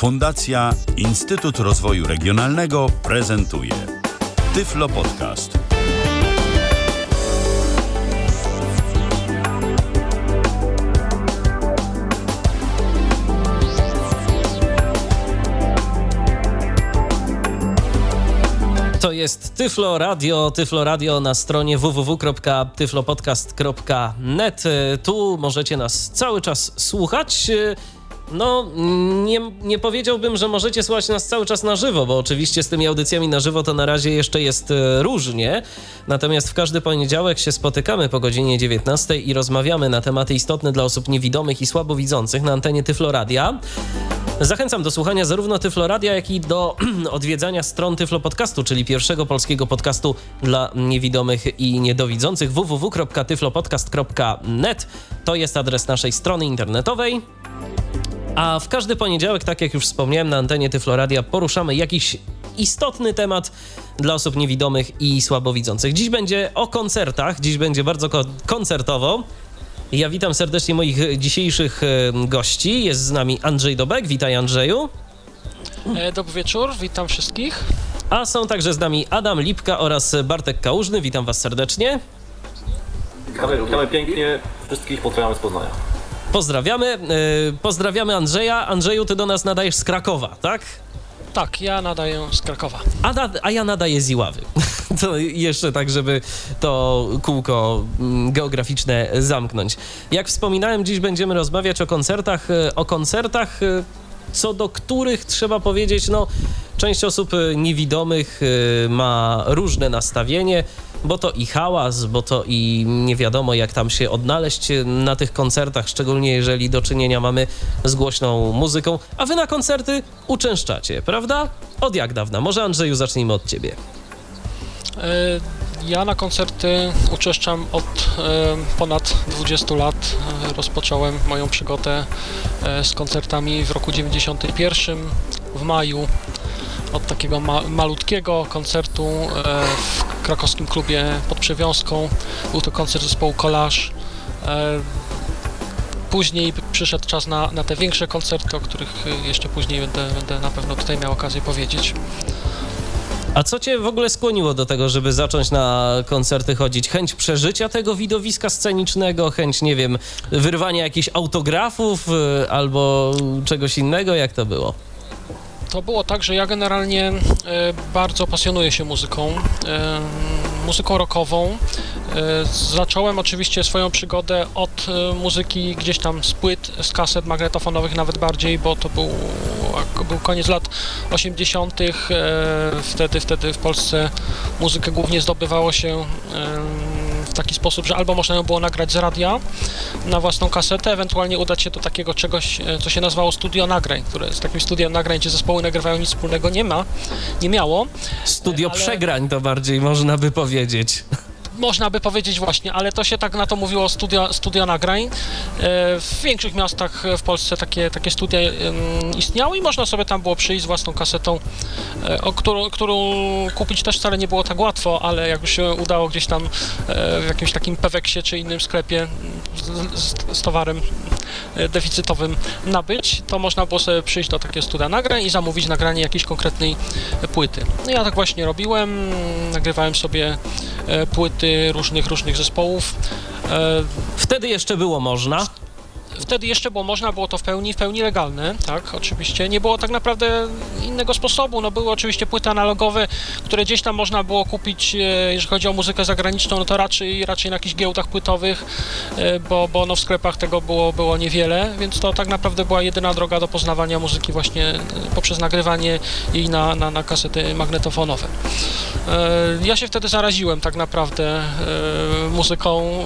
Fundacja Instytut Rozwoju Regionalnego prezentuje Tyflo Podcast. To jest Tyflo Radio, Tyflo Radio na stronie www.tyflopodcast.net. Tu możecie nas cały czas słuchać. No, nie, nie powiedziałbym, że możecie słuchać nas cały czas na żywo, bo oczywiście z tymi audycjami na żywo to na razie jeszcze jest e, różnie. Natomiast w każdy poniedziałek się spotykamy po godzinie 19 i rozmawiamy na tematy istotne dla osób niewidomych i słabowidzących na antenie Tyfloradia. Zachęcam do słuchania zarówno Tyfloradia, jak i do odwiedzania stron Tyflo Podcastu, czyli pierwszego polskiego podcastu dla niewidomych i niedowidzących www.tyflopodcast.net. To jest adres naszej strony internetowej. A w każdy poniedziałek, tak jak już wspomniałem, na antenie Tyfloradia poruszamy jakiś istotny temat dla osób niewidomych i słabowidzących. Dziś będzie o koncertach, dziś będzie bardzo ko koncertowo. Ja witam serdecznie moich dzisiejszych gości. Jest z nami Andrzej Dobek. Witaj Andrzeju. E, dobry wieczór, witam wszystkich. A są także z nami Adam Lipka oraz Bartek Kałużny. Witam was serdecznie. Witamy, witamy pięknie, wszystkich pozdrawiamy z Poznania. Pozdrawiamy. E, pozdrawiamy Andrzeja. Andrzeju, ty do nas nadajesz z Krakowa, tak? Tak, ja nadaję z Krakowa. A, na, a ja nadaję z Iławy. To jeszcze tak, żeby to kółko mm, geograficzne zamknąć. Jak wspominałem, dziś będziemy rozmawiać o koncertach, e, o koncertach, e, co do których trzeba powiedzieć, no, część osób niewidomych ma różne nastawienie bo to i hałas, bo to i nie wiadomo, jak tam się odnaleźć na tych koncertach, szczególnie jeżeli do czynienia mamy z głośną muzyką. A wy na koncerty uczęszczacie, prawda? Od jak dawna? Może Andrzeju zacznijmy od ciebie. E, ja na koncerty uczęszczam od e, ponad 20 lat. E, rozpocząłem moją przygodę z koncertami w roku 91 w maju od takiego ma malutkiego koncertu w krakowskim klubie pod Przewiązką. Był to koncert zespołu Collage. E, później przyszedł czas na, na te większe koncerty, o których jeszcze później będę, będę na pewno tutaj miał okazję powiedzieć. A co cię w ogóle skłoniło do tego, żeby zacząć na koncerty chodzić? Chęć przeżycia tego widowiska scenicznego, chęć, nie wiem, wyrwania jakichś autografów albo czegoś innego? Jak to było? To było tak, że ja generalnie e, bardzo pasjonuję się muzyką, e, muzyką rockową. E, zacząłem oczywiście swoją przygodę od muzyki gdzieś tam z płyt, z kaset magnetofonowych nawet bardziej, bo to był, był koniec lat 80. Wtedy, wtedy w Polsce muzykę głównie zdobywało się taki sposób, że albo można ją było nagrać z radia na własną kasetę, ewentualnie udać się do takiego czegoś, e, co się nazywało studio nagrań, które z takim studiem nagrań, gdzie zespoły nagrywają nic wspólnego nie ma, nie miało. Studio ale... przegrań to bardziej można by powiedzieć można by powiedzieć właśnie, ale to się tak na to mówiło studia, studia nagrań. E, w większych miastach w Polsce takie, takie studia istniały i można sobie tam było przyjść z własną kasetą, e, o którą, którą kupić też wcale nie było tak łatwo, ale jak już się udało gdzieś tam e, w jakimś takim Peweksie czy innym sklepie z, z towarem deficytowym nabyć, to można było sobie przyjść do takiego studia nagrań i zamówić nagranie jakiejś konkretnej płyty. No ja tak właśnie robiłem, nagrywałem sobie płyty różnych, różnych zespołów. E, Wtedy jeszcze było można? Wtedy jeszcze było można, było to w pełni, w pełni legalne, tak, oczywiście. Nie było tak naprawdę innego sposobu, no były oczywiście płyty analogowe, które gdzieś tam można było kupić, e, jeżeli chodzi o muzykę zagraniczną, no to raczej, raczej na jakichś giełdach płytowych, e, bo, bo no w sklepach tego było, było niewiele, więc to tak naprawdę była jedyna droga do poznawania muzyki właśnie e, poprzez nagrywanie jej na, na, na kasety magnetofonowe. Ja się wtedy zaraziłem tak naprawdę muzyką,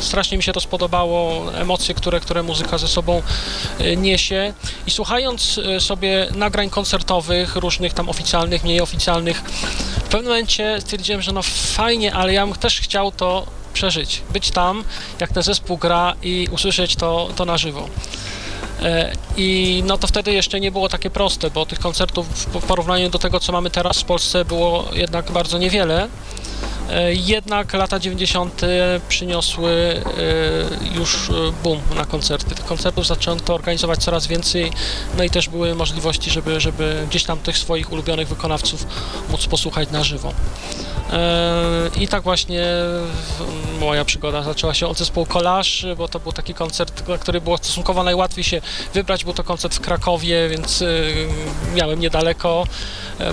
strasznie mi się to spodobało, emocje, które, które muzyka ze sobą e, niesie. I słuchając e, sobie nagrań koncertowych, różnych tam oficjalnych, mniej oficjalnych, w pewnym momencie stwierdziłem, że no fajnie, ale ja bym też chciał to przeżyć. Być tam, jak ten zespół gra i usłyszeć to, to na żywo. E, I no to wtedy jeszcze nie było takie proste, bo tych koncertów w porównaniu do tego, co mamy teraz w Polsce, było jednak bardzo niewiele. E, Jednak lata 90. przyniosły e, już e, boom na koncerty. Tych koncertów zaczęto organizować coraz więcej, no i też były możliwości, żeby, żeby gdzieś tam tych swoich ulubionych wykonawców móc posłuchać na żywo. I tak właśnie moja przygoda zaczęła się od zespołu Collage, bo to był taki koncert, który było stosunkowo najłatwiej się wybrać. Był to koncert w Krakowie, więc miałem niedaleko.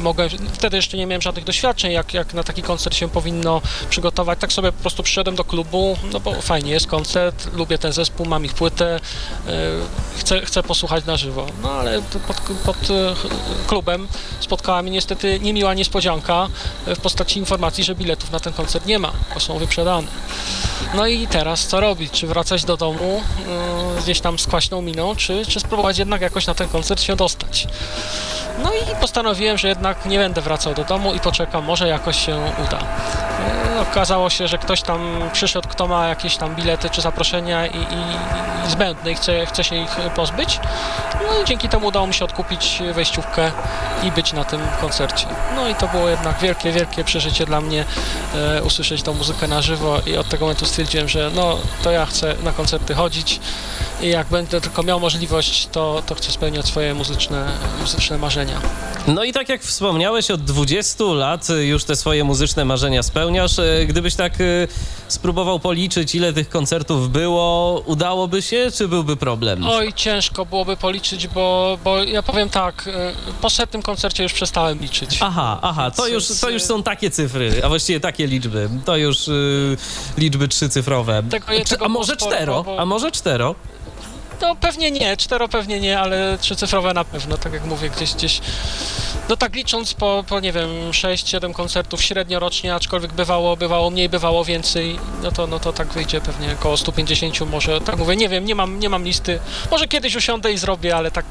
Mogłem, wtedy jeszcze nie miałem żadnych doświadczeń, jak, jak na taki koncert się powinno przygotować. Tak sobie po prostu przyszedłem do klubu, no bo fajnie, jest koncert, lubię ten zespół, mam ich płytę, e, chcę, chcę posłuchać na żywo. No ale pod, pod e, klubem spotkała mnie niestety niemiła niespodzianka w postaci informacji, że biletów na ten koncert nie ma, bo są wyprzedane. No i teraz co robić? Czy wracać do domu e, gdzieś tam z kwaśną miną, czy, czy spróbować jednak jakoś na ten koncert się dostać? No i postanowiłem, że jednak nie będę wracał do domu i poczekam, może jakoś się uda. E, Okazało się, że ktoś tam przyszedł, kto ma jakieś tam bilety czy zaproszenia i, i, i zbędne i chce, chce się ich pozbyć. No i dzięki temu udało mi się odkupić wejściówkę i być na tym koncercie. No i to było jednak wielkie, wielkie przeżycie dla mnie e, usłyszeć tą muzykę na żywo i od tego momentu stwierdziłem, że no to ja chcę na koncerty chodzić i jak będę tylko miał możliwość, to, to chcę spełniać swoje muzyczne, muzyczne marzenia. No i tak jak wspomniałeś, od 20 lat już te swoje muzyczne marzenia spełniasz. E, Gdybyś tak e, spróbował policzyć, ile tych koncertów było, udałoby się, czy byłby problem? Oj, ciężko byłoby policzyć, bo, bo ja powiem tak, e, po setnym koncercie już przestałem liczyć. Aha, aha, to już, to już są takie cyfry, a właściwie takie liczby. To już y, liczby trzycyfrowe. Tego- a może cztero? bo- A może cztero? No pewnie nie, cztero pewnie nie, ale trzycyfrowe na pewno, tak jak mówię, gdzieś, gdzieś, no tak licząc po, po nie wiem, 6-7 koncertów średnio rocznie, aczkolwiek bywało, bywało mniej, bywało więcej, no to, no to tak wyjdzie pewnie około 150 może, tak mówię, nie wiem, nie mam, nie mam listy, może kiedyś usiądę i zrobię, ale tak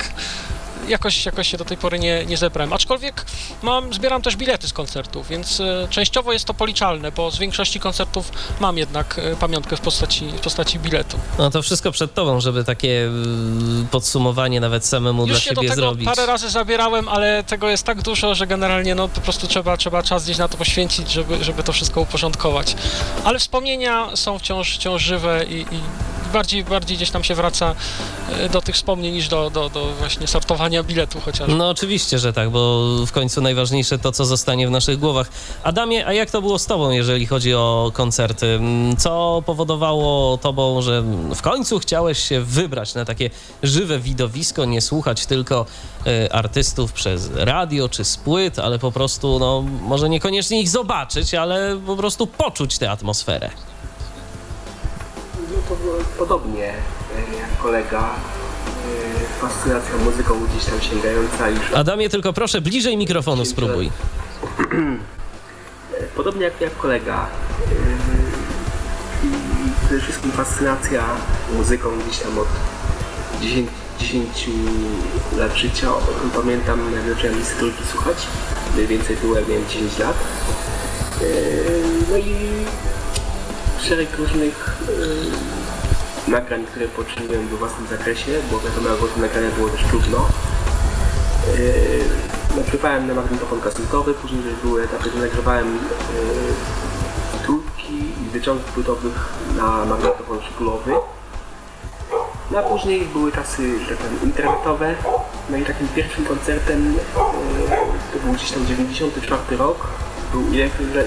jakoś, jakoś się do tej pory nie, nie zebrałem, aczkolwiek mam, zbieram też bilety z koncertów, więc e, częściowo jest to policzalne, bo z większości koncertów mam jednak e, pamiątkę w postaci, w postaci biletu. No to wszystko przed tobą, żeby takie y, podsumowanie nawet samemu dla Już się do siebie tego zrobić. parę razy zabierałem, ale tego jest tak dużo, że generalnie no po prostu trzeba, trzeba czas gdzieś na to poświęcić, żeby, żeby to wszystko uporządkować. Ale wspomnienia są wciąż, wciąż żywe i, i bardziej, bardziej gdzieś tam się wraca e, do tych wspomnień niż do, do, do właśnie sortowania biletu chociażby. No oczywiście, że tak, bo w końcu najważniejsze to, co zostanie w naszych głowach. Adamie, a jak to było z tobą, jeżeli chodzi o koncerty? Mm, Co powodowało tobą, że w końcu chciałeś się wybrać na takie żywe widowisko, nie słuchać tylko y, artystów przez radio czy z płyt, ale po prostu, no może niekoniecznie ich zobaczyć, ale po prostu poczuć tę atmosferę. No to było podobnie jak kolega. E, Fascynacja muzyką gdzieś tam sięgająca już. Adamie, tylko proszę bliżej mikrofonu spróbuj. Podobnie jak, jak kolega. I przede wszystkim fascynacja muzyką gdzieś tam od 10, 10 lat życia. Pamiętam, jak zacząłem listy trójki słuchać. Mniej więcej jak miałem 10 lat. E, No i szereg różnych nagrań, które poczyniłem we własnym zakresie, bo wiadomo, jak nagrania było też trudno. Yy, nagrywałem na magnetofon kasetowy, później były etapy, że nagrywałem yy, trójki i wyciągów płytowych na magnetofon szpulowy. No a później były czasy, że tak internetowe. No i takim pierwszym koncertem yy, to był gdzieś tam 94 rok. Był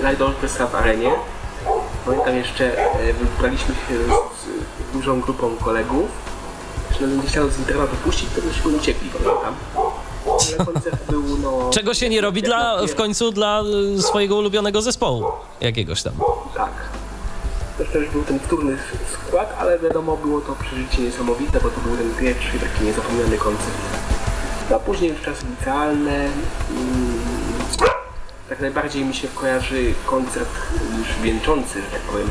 Light Orchestra w arenie. Pamiętam jeszcze, e, wybraliśmy się z, dużą grupą kolegów. Że nie chciano z internetu puścić, to byśmy uciekli, pamiętam. Ale koncert był, no... Czego się nie robi dla, w końcu dla y, swojego ulubionego zespołu jakiegoś tam. Tak. To też był ten wtórny skład, ale wiadomo, było to przeżycie niesamowite, bo to był ten pierwszy taki niezapomniany koncert. A później już czasy licealne. Tak najbardziej mi się kojarzy koncert już wieńczący, że tak powiem,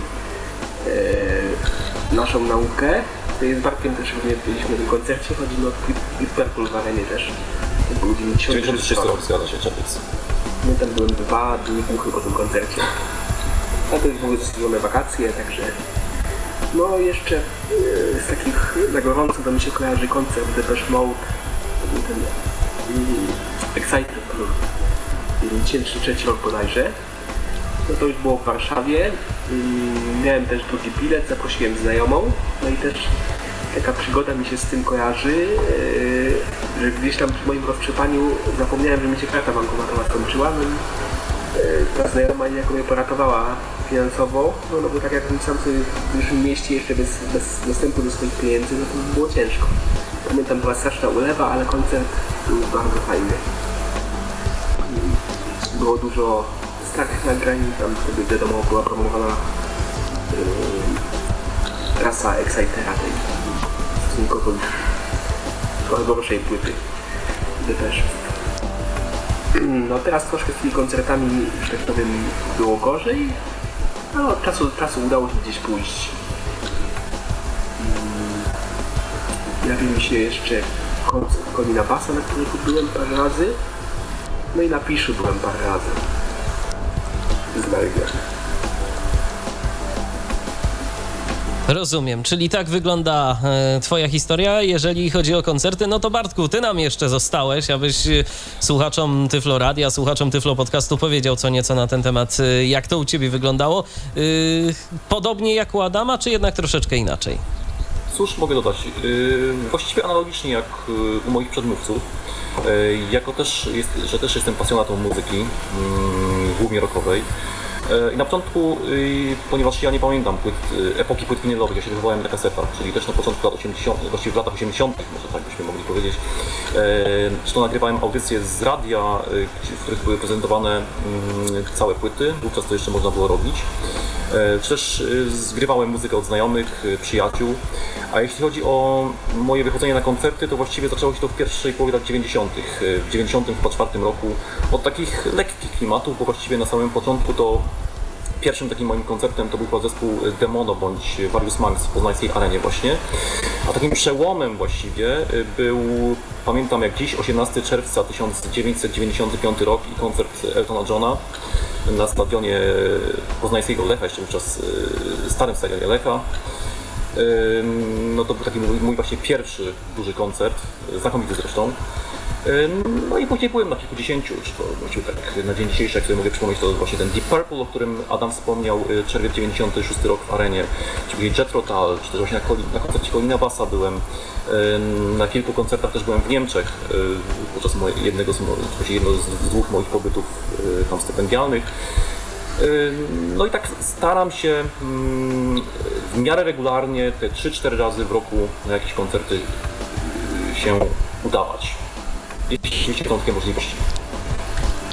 e, naszą naukę. To jest Bartkiem też również byliśmy na tym koncercie, chodzimy o Deep Purple w arenie też. To był 96 96 rok. zgadza się, czerwiec. Pamiętam, byłem dwa dni głuchy po tym koncercie. A to już były zasłużone wakacje, także... No jeszcze e, z takich na gorąco to mi się kojarzy koncert Depeche Mode. Był ten mm, Excited Blue. 2003 rok bodajże. no to już było w Warszawie. Mm, Miałem też drugi bilet, zaprosiłem znajomą, no i też taka przygoda mi się z tym kojarzy, yy, że gdzieś tam przy moim roztrzepaniu zapomniałem, że mi się karta bankomatowa skończyła, no i yy, ta znajoma niejako mnie poratowała finansowo, no, no bo tak jakbym sam sobie w dużym mieście jeszcze bez, bez dostępu do swoich pieniędzy, no to by było ciężko. Pamiętam, była straszna ulewa, ale koncert był bardzo fajny. Było dużo starych nagrań, tam wtedy wiadomo była promowana yy, trasa Excitera tej stosunkowo już trochę gorszej płyty też. No teraz troszkę z tymi koncertami, że tak powiem, było gorzej, no od czasu do czasu udało się gdzieś pójść. Mm, Jawił mi się jeszcze koncert Konina Basa, na którym byłem parę razy. No i na byłem parę razy. Z. Rozumiem, czyli tak wygląda e, Twoja historia. Jeżeli chodzi o koncerty, no to Bartku, Ty nam jeszcze zostałeś, abyś e, słuchaczom Tyflo Radia, słuchaczom Tyflo Podcastu powiedział co nieco na ten temat, e, jak to u Ciebie wyglądało. E, podobnie jak u Adama, czy jednak troszeczkę inaczej? Cóż mogę dodać? Yy, Właściwie analogicznie jak yy, u moich przedmówców. Yy, Jako też, jest, że też jestem pasjonatą muzyki, głównie rockowej. I na początku, ponieważ ja nie pamiętam płyt, epoki płyt winylowych, ja się wychowałem na kasetach, czyli też na początku lat 80., właściwie w latach 80., może tak byśmy mogli powiedzieć. Zresztą nagrywałem audycje z radia, w których były prezentowane całe płyty, wówczas to jeszcze można było robić. Też e, zgrywałem muzykę od znajomych, e, przyjaciół. A jeśli chodzi o moje wychodzenie na koncerty, to właściwie zaczęło się to w pierwszej połowie lat 90. E, W 94 roku od takich lekkich klimatów, bo właściwie na samym początku to Pierwszym takim moim koncertem to był chyba zespół Demono bądź Various Monks w poznańskiej arenie właśnie. A takim przełomem właściwie był, pamiętam jak dziś, 18 czerwca 1995 rok i koncert Eltona Johna na stadionie poznańskiego Lecha, jeszcze wówczas y, starym stadionie Lecha. No to był taki mój właśnie pierwszy duży koncert, znakomity zresztą. Ym, No i później byłem na kilkudziesięciu, czy to właściwie tak na dzień dzisiejszy, jak sobie mogę przypomnieć, to właśnie ten Deep Purple, o którym Adam wspomniał, y, czerwiec 96 rok w arenie, czy później Jet Rotal, czy też właśnie na, Coli- na koncercie Colina Bassa byłem. Ym, Na kilku koncertach też byłem w Niemczech y, podczas jednego z, jednego z dwóch moich pobytów y, tam stypendialnych. No i tak staram się mm, w miarę regularnie, te 3-4 razy w roku na jakieś koncerty y, się udawać. Jeśli są takie możliwości.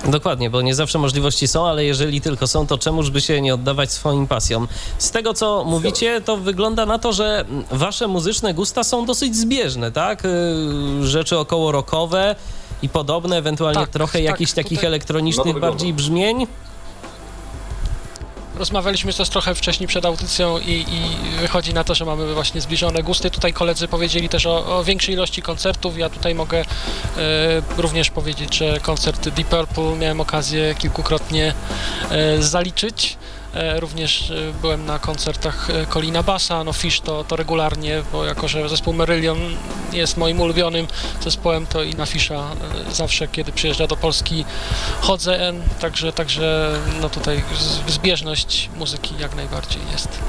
Dokładnie, bo nie zawsze możliwości są, ale jeżeli tylko są, to czemuż by się nie oddawać swoim pasjom? Z tego, co mówicie, to wygląda na to, że wasze muzyczne gusta są dosyć zbieżne, tak? Y, Rzeczy około rockowe i podobne, ewentualnie Tak, trochę tak, jakichś takich No elektronicznych wygląda. bardziej brzmień. Rozmawialiśmy też trochę wcześniej przed audycją i, i wychodzi na to, że mamy właśnie zbliżone gusty. Tutaj koledzy powiedzieli też o, o większej ilości koncertów. Ja tutaj mogę e, również powiedzieć, że koncert Deep Purple miałem okazję kilkukrotnie e, zaliczyć. E, Również e, byłem na koncertach e, Colina Bassa, no Fish to, to regularnie, bo jako, że zespół Merylion jest moim ulubionym zespołem, to i na Fisha zawsze, kiedy przyjeżdża do Polski chodzę, także, także no tutaj zbieżność muzyki jak najbardziej jest.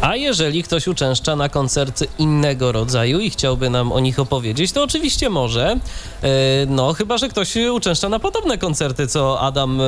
A jeżeli ktoś uczęszcza na koncerty innego rodzaju i chciałby nam o nich opowiedzieć, to oczywiście może. E, No, chyba że ktoś uczęszcza na podobne koncerty co Adam, e,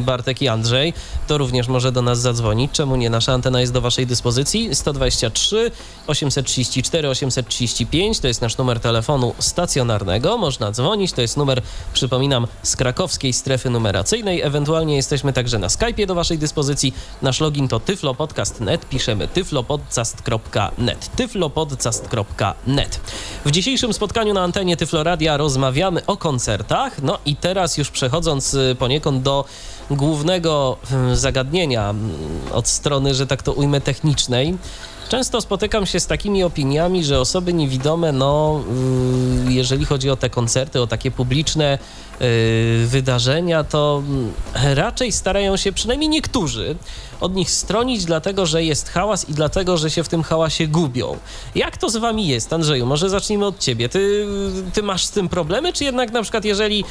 Bartek i Andrzej, to również może do nas zadzwonić. Czemu nie? Nasza antena jest do Waszej dyspozycji. 123 834 835 to jest nasz numer telefonu stacjonarnego. Można dzwonić. To jest numer, przypominam, z krakowskiej strefy numeracyjnej. Ewentualnie jesteśmy także na Skype'ie do Waszej dyspozycji. Nasz login to tyflopodcast.net. Piszemy tyflopodcast.net. tyflopodcast.net. W dzisiejszym spotkaniu na antenie Tyfloradia rozmawiamy o koncertach. No i teraz już przechodząc y, poniekąd do głównego y, zagadnienia mm, od strony, że tak to ujmę, technicznej, Często spotykam się z takimi opiniami, że osoby niewidome, no, y, jeżeli chodzi o te koncerty, o takie publiczne y, wydarzenia, to mm, raczej starają się, przynajmniej niektórzy, od nich stronić, dlatego że jest hałas i dlatego, że się w tym hałasie gubią. Jak to z wami jest, Andrzeju? Może zacznijmy od ciebie. Ty, ty masz z tym problemy, czy jednak na przykład jeżeli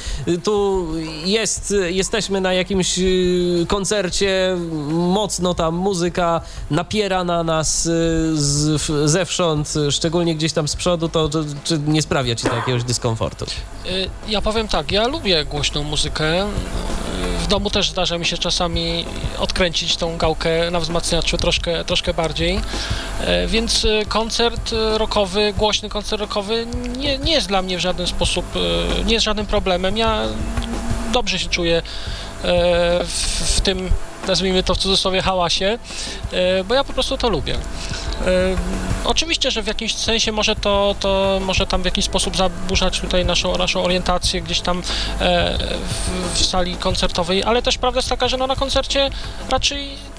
tu jest, jesteśmy na jakimś y, koncercie, mocno tam muzyka napiera na nas y, z, zewsząd, szczególnie gdzieś tam z przodu, to czy, nie sprawia ci to jakiegoś dyskomfortu? Y, Ja powiem tak, ja lubię głośną muzykę. W domu też zdarza mi się czasami odkręcić tą na wzmacniaczu troszkę, troszkę bardziej. E, Więc e, koncert e, rockowy, głośny koncert rockowy nie, nie jest dla mnie w żaden sposób, nie jest żadnym problemem. Ja dobrze się czuję w, w tym, nazwijmy to w cudzysłowie, hałasie, bo ja po prostu to lubię. Oczywiście, że w jakimś sensie może to, to może tam w jakiś sposób zaburzać tutaj naszą, naszą orientację gdzieś tam w, w sali koncertowej, ale też prawda jest taka, że no na koncercie raczej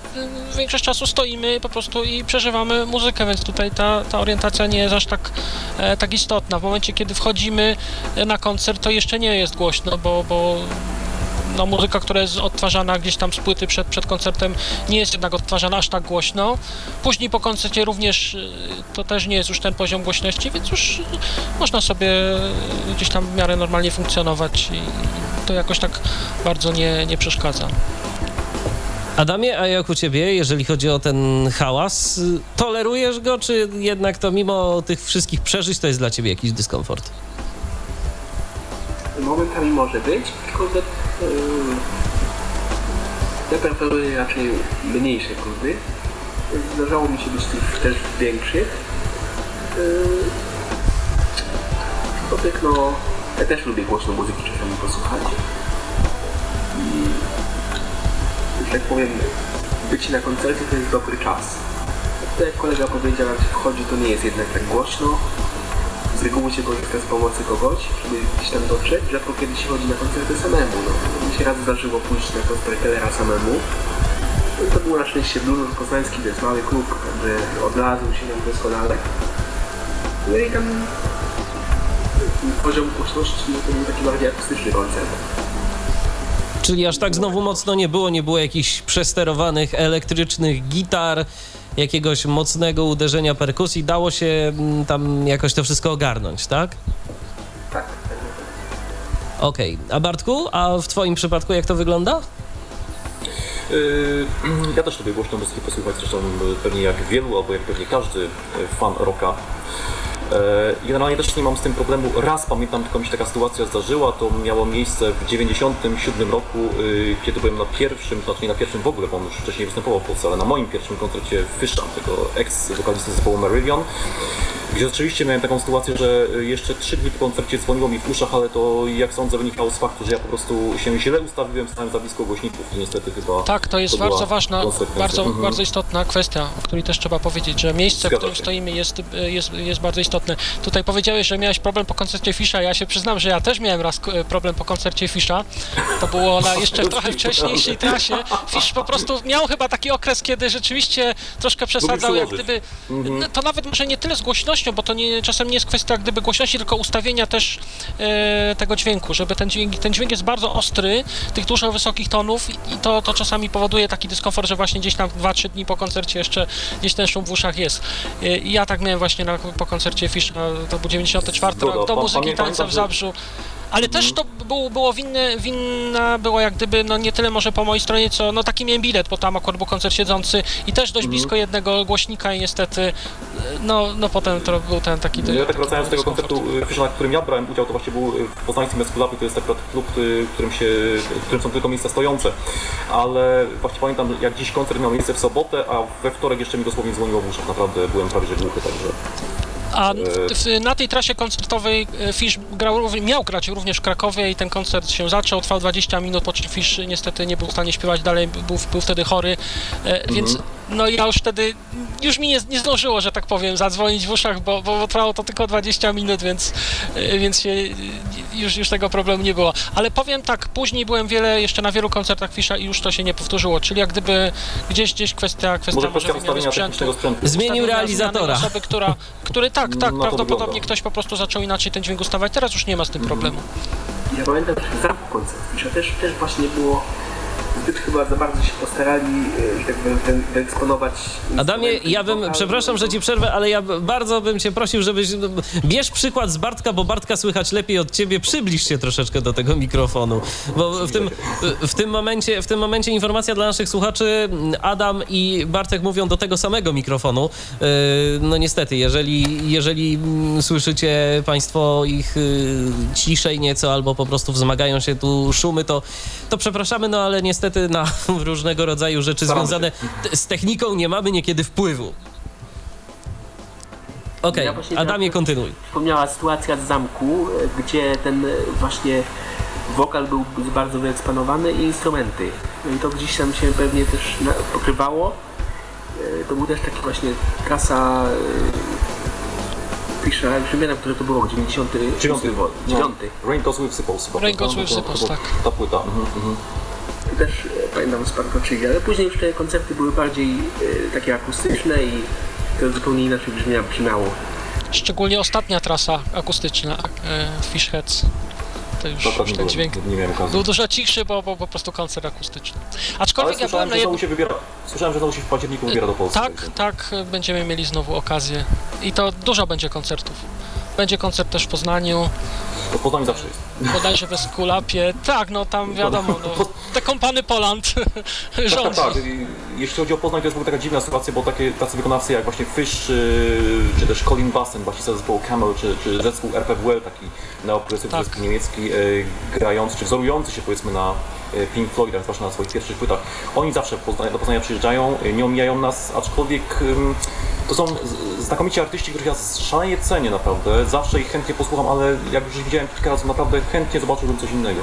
większość czasu stoimy po prostu i przeżywamy muzykę, więc tutaj ta, ta orientacja nie jest aż tak, e, tak istotna. W momencie, kiedy wchodzimy na koncert, to jeszcze nie jest głośno, bo, bo no, muzyka, która jest odtwarzana gdzieś tam z płyty przed, przed koncertem, nie jest jednak odtwarzana aż tak głośno. Później po koncercie również y, to też nie jest już ten poziom głośności, więc już można sobie gdzieś tam w miarę normalnie funkcjonować i to jakoś tak bardzo nie, nie przeszkadza. Adamie, a jak u ciebie, jeżeli chodzi o ten hałas, tolerujesz go, czy jednak to mimo tych wszystkich przeżyć to jest dla ciebie jakiś dyskomfort? Momentami może być, tylko że yy, ja preferuję raczej mniejsze kluby. Zdarzało mi się być też większych. Yy, no, ja też lubię głośną muzykę czasami posłuchać. Tak powiem, być na koncercie to jest dobry czas. Tak jak kolega powiedział, jak się wchodzi to nie jest jednak tak głośno. Z reguły się korzysta z pomocy kogoś, żeby gdzieś tam dotrzeć. Rzadko kiedy się chodzi na koncerty samemu. No. Mi się raz zdarzyło pójść na koncert Kellera samemu. No, to było na szczęście Blue Poznański, to jest mały klub, także odnalazł się tam doskonale. No i tam poziom głośności to był taki bardziej akustyczny koncert. Czyli aż tak znowu mocno nie było, nie było jakichś przesterowanych elektrycznych gitar, jakiegoś mocnego uderzenia perkusji. Dało się mm, tam jakoś to wszystko ogarnąć, tak? Tak. Okej. A Bartku, a w twoim przypadku jak to wygląda? Yy, Ja też lubię głośną muzykę posłuchać, zresztą pewnie jak wielu, albo jak pewnie każdy yy, fan rocka. Yy, Generalnie też nie mam z tym problemu. Raz pamiętam, tylko mi się taka sytuacja zdarzyła, to miało miejsce w 97 roku, yy, kiedy byłem na pierwszym, znaczy nie na pierwszym w ogóle, bo on już wcześniej występował w Polsce, ale na moim pierwszym koncercie Fisham, tego ex-wokalisty zespołu Meridian, gdzie rzeczywiście miałem taką sytuację, że y, jeszcze trzy dni po koncercie dzwoniło mi w uszach, ale to jak sądzę wynikało z faktu, że ja po prostu się źle ustawiłem, stałem za blisko głośników i niestety chyba... Tak, to jest była bardzo ważna, bardzo, Mhm. bardzo istotna kwestia, o której też trzeba powiedzieć, że miejsce, w którym się. stoimy jest, jest, jest bardzo istotne. Tutaj powiedziałeś, że miałeś problem po koncercie Fisza, ja się przyznam, że ja też miałem raz k- problem po koncercie Fisza. To było na jeszcze trochę wcześniejszej trasie. Fisz po prostu miał chyba taki okres, kiedy rzeczywiście troszkę przesadzał, jak gdyby, Mhm. no, to nawet może nie tyle z głośnością, bo to nie, czasem nie jest kwestia jak gdyby głośności, tylko ustawienia też e, tego dźwięku, żeby ten dźwięk, ten dźwięk jest bardzo ostry, tych dużo wysokich tonów i to, to czasami powoduje taki dyskomfort, że właśnie gdzieś tam 2-3 dni po koncercie jeszcze gdzieś ten szum w uszach jest. E, I ja tak miałem właśnie na, po koncercie Fish, to był 94 Zgoda. rok, do muzyki tańca w Zabrzu. Ale też to było, było winne, winna była jak gdyby, no nie tyle może po mojej stronie, co no taki miałem bilet, bo tam akurat był koncert siedzący i też dość blisko jednego głośnika i niestety, no, no potem to był ten taki... Ja tak wracając do tego koncertu y, Fisza, na którym ja brałem udział, to właśnie był y, w poznańskim Eskulapie, to jest akurat klub, y, w którym, się, w którym są tylko miejsca stojące. Ale właśnie pamiętam, jak dziś koncert miał miejsce w sobotę, a we wtorek jeszcze mi dosłownie dzwoniło w uszach. Naprawdę byłem prawie że głuchy, także... A w, na tej trasie koncertowej e, Fish grał, miał grać również w Krakowie i ten koncert się zaczął, trwał 20 minut, po czym Fish niestety nie był w stanie śpiewać dalej, był, był wtedy chory, e, więc no ja już wtedy, już mi nie, nie zdążyło, że tak powiem, zadzwonić w uszach, bo, bo trwało to tylko 20 minut, więc, y, więc się, już, już tego problemu nie było. Ale powiem tak, później byłem wiele, jeszcze na wielu koncertach Fisza i już to się nie powtórzyło, czyli jak gdyby gdzieś, gdzieś kwestia, kwestia Może może wymiany sprzętu. sprzętu. Zmienił realizatora. Osoby, która, który tak, tak, No to prawdopodobnie wygląda. ktoś po prostu zaczął inaczej ten dźwięk ustawiać, teraz już nie ma z tym problemu. Ja pamiętam, że w zamku koncertów też, też właśnie było zbyt chyba za bardzo się postarali, e, tak wyeksponować. Adamie, ja bym, przepraszam, że ci przerwę, ale ja bardzo bym cię prosił, żebyś, no, bierz przykład z Bartka, bo Bartka słychać lepiej od ciebie, przybliż się troszeczkę do tego mikrofonu, bo w tym, w tym momencie, w tym momencie informacja dla naszych słuchaczy, Adam i Bartek mówią do tego samego mikrofonu, Yy, no niestety, jeżeli, jeżeli mm, słyszycie państwo ich yy, ciszej nieco, albo po prostu wzmagają się tu szumy, to, to przepraszamy, no ale niestety na różnego rodzaju rzeczy związane z techniką nie mamy niekiedy wpływu. Okej, Ja właśnie Adamie, teraz- kontynuuj. Wspomniała sytuacja z zamku, e, gdzie ten e, właśnie wokal był bardzo wyeksponowany i instrumenty. No i to gdzieś tam się pewnie też pokrywało. E, To był też taki właśnie trasa Fisza, już nie pamiętam, które to było, 90. Dziewiąty. wol- No. dziewiąty. Rain Goes with. Rain? Goes with tak. Ta płyta. Mhm, mhm. Też e, pamiętam z Parkoczygi, ale później już te koncerty były bardziej e, takie akustyczne i to zupełnie inaczej brzmia, brzmiało. Szczególnie ostatnia trasa akustyczna, e, Fish Heads. To już, To już ten dźwięk nie miałem okazji. był dużo cichszy, bo, bo po prostu koncert akustyczny. Ale Aczkolwiek ja byłem słyszałem, na że się wybiera, słyszałem, że znowu się w październiku wybiera do Polski. Tak, tak, będziemy mieli znowu okazję. I to dużo będzie koncertów. Będzie koncert też w Poznaniu, To w Poznaniu zawsze jest. bodajże we Skulapie. Tak, no tam wiadomo, no, te kompany Poland Tak, tak, rządzi. tak. I Jeśli chodzi o Poznań, to jest w ogóle taka dziwna sytuacja, bo takie tacy wykonawcy jak właśnie Fish, czy, czy też Colin Bassen, basista zespołu Camel, czy, czy zespół RPWL, taki neoprogresywny Tak. zespół niemiecki, e, grający, czy wzorujący się powiedzmy na Pink Floydach, zwłaszcza na swoich pierwszych płytach. Oni zawsze Poznań, do Poznania przyjeżdżają, e, nie omijają nas, aczkolwiek to są znakomici artyści, których ja szalenie cenię naprawdę. Zawsze ich chętnie posłucham, ale jak już widziałem kilka razy, naprawdę chętnie zobaczyłbym coś innego.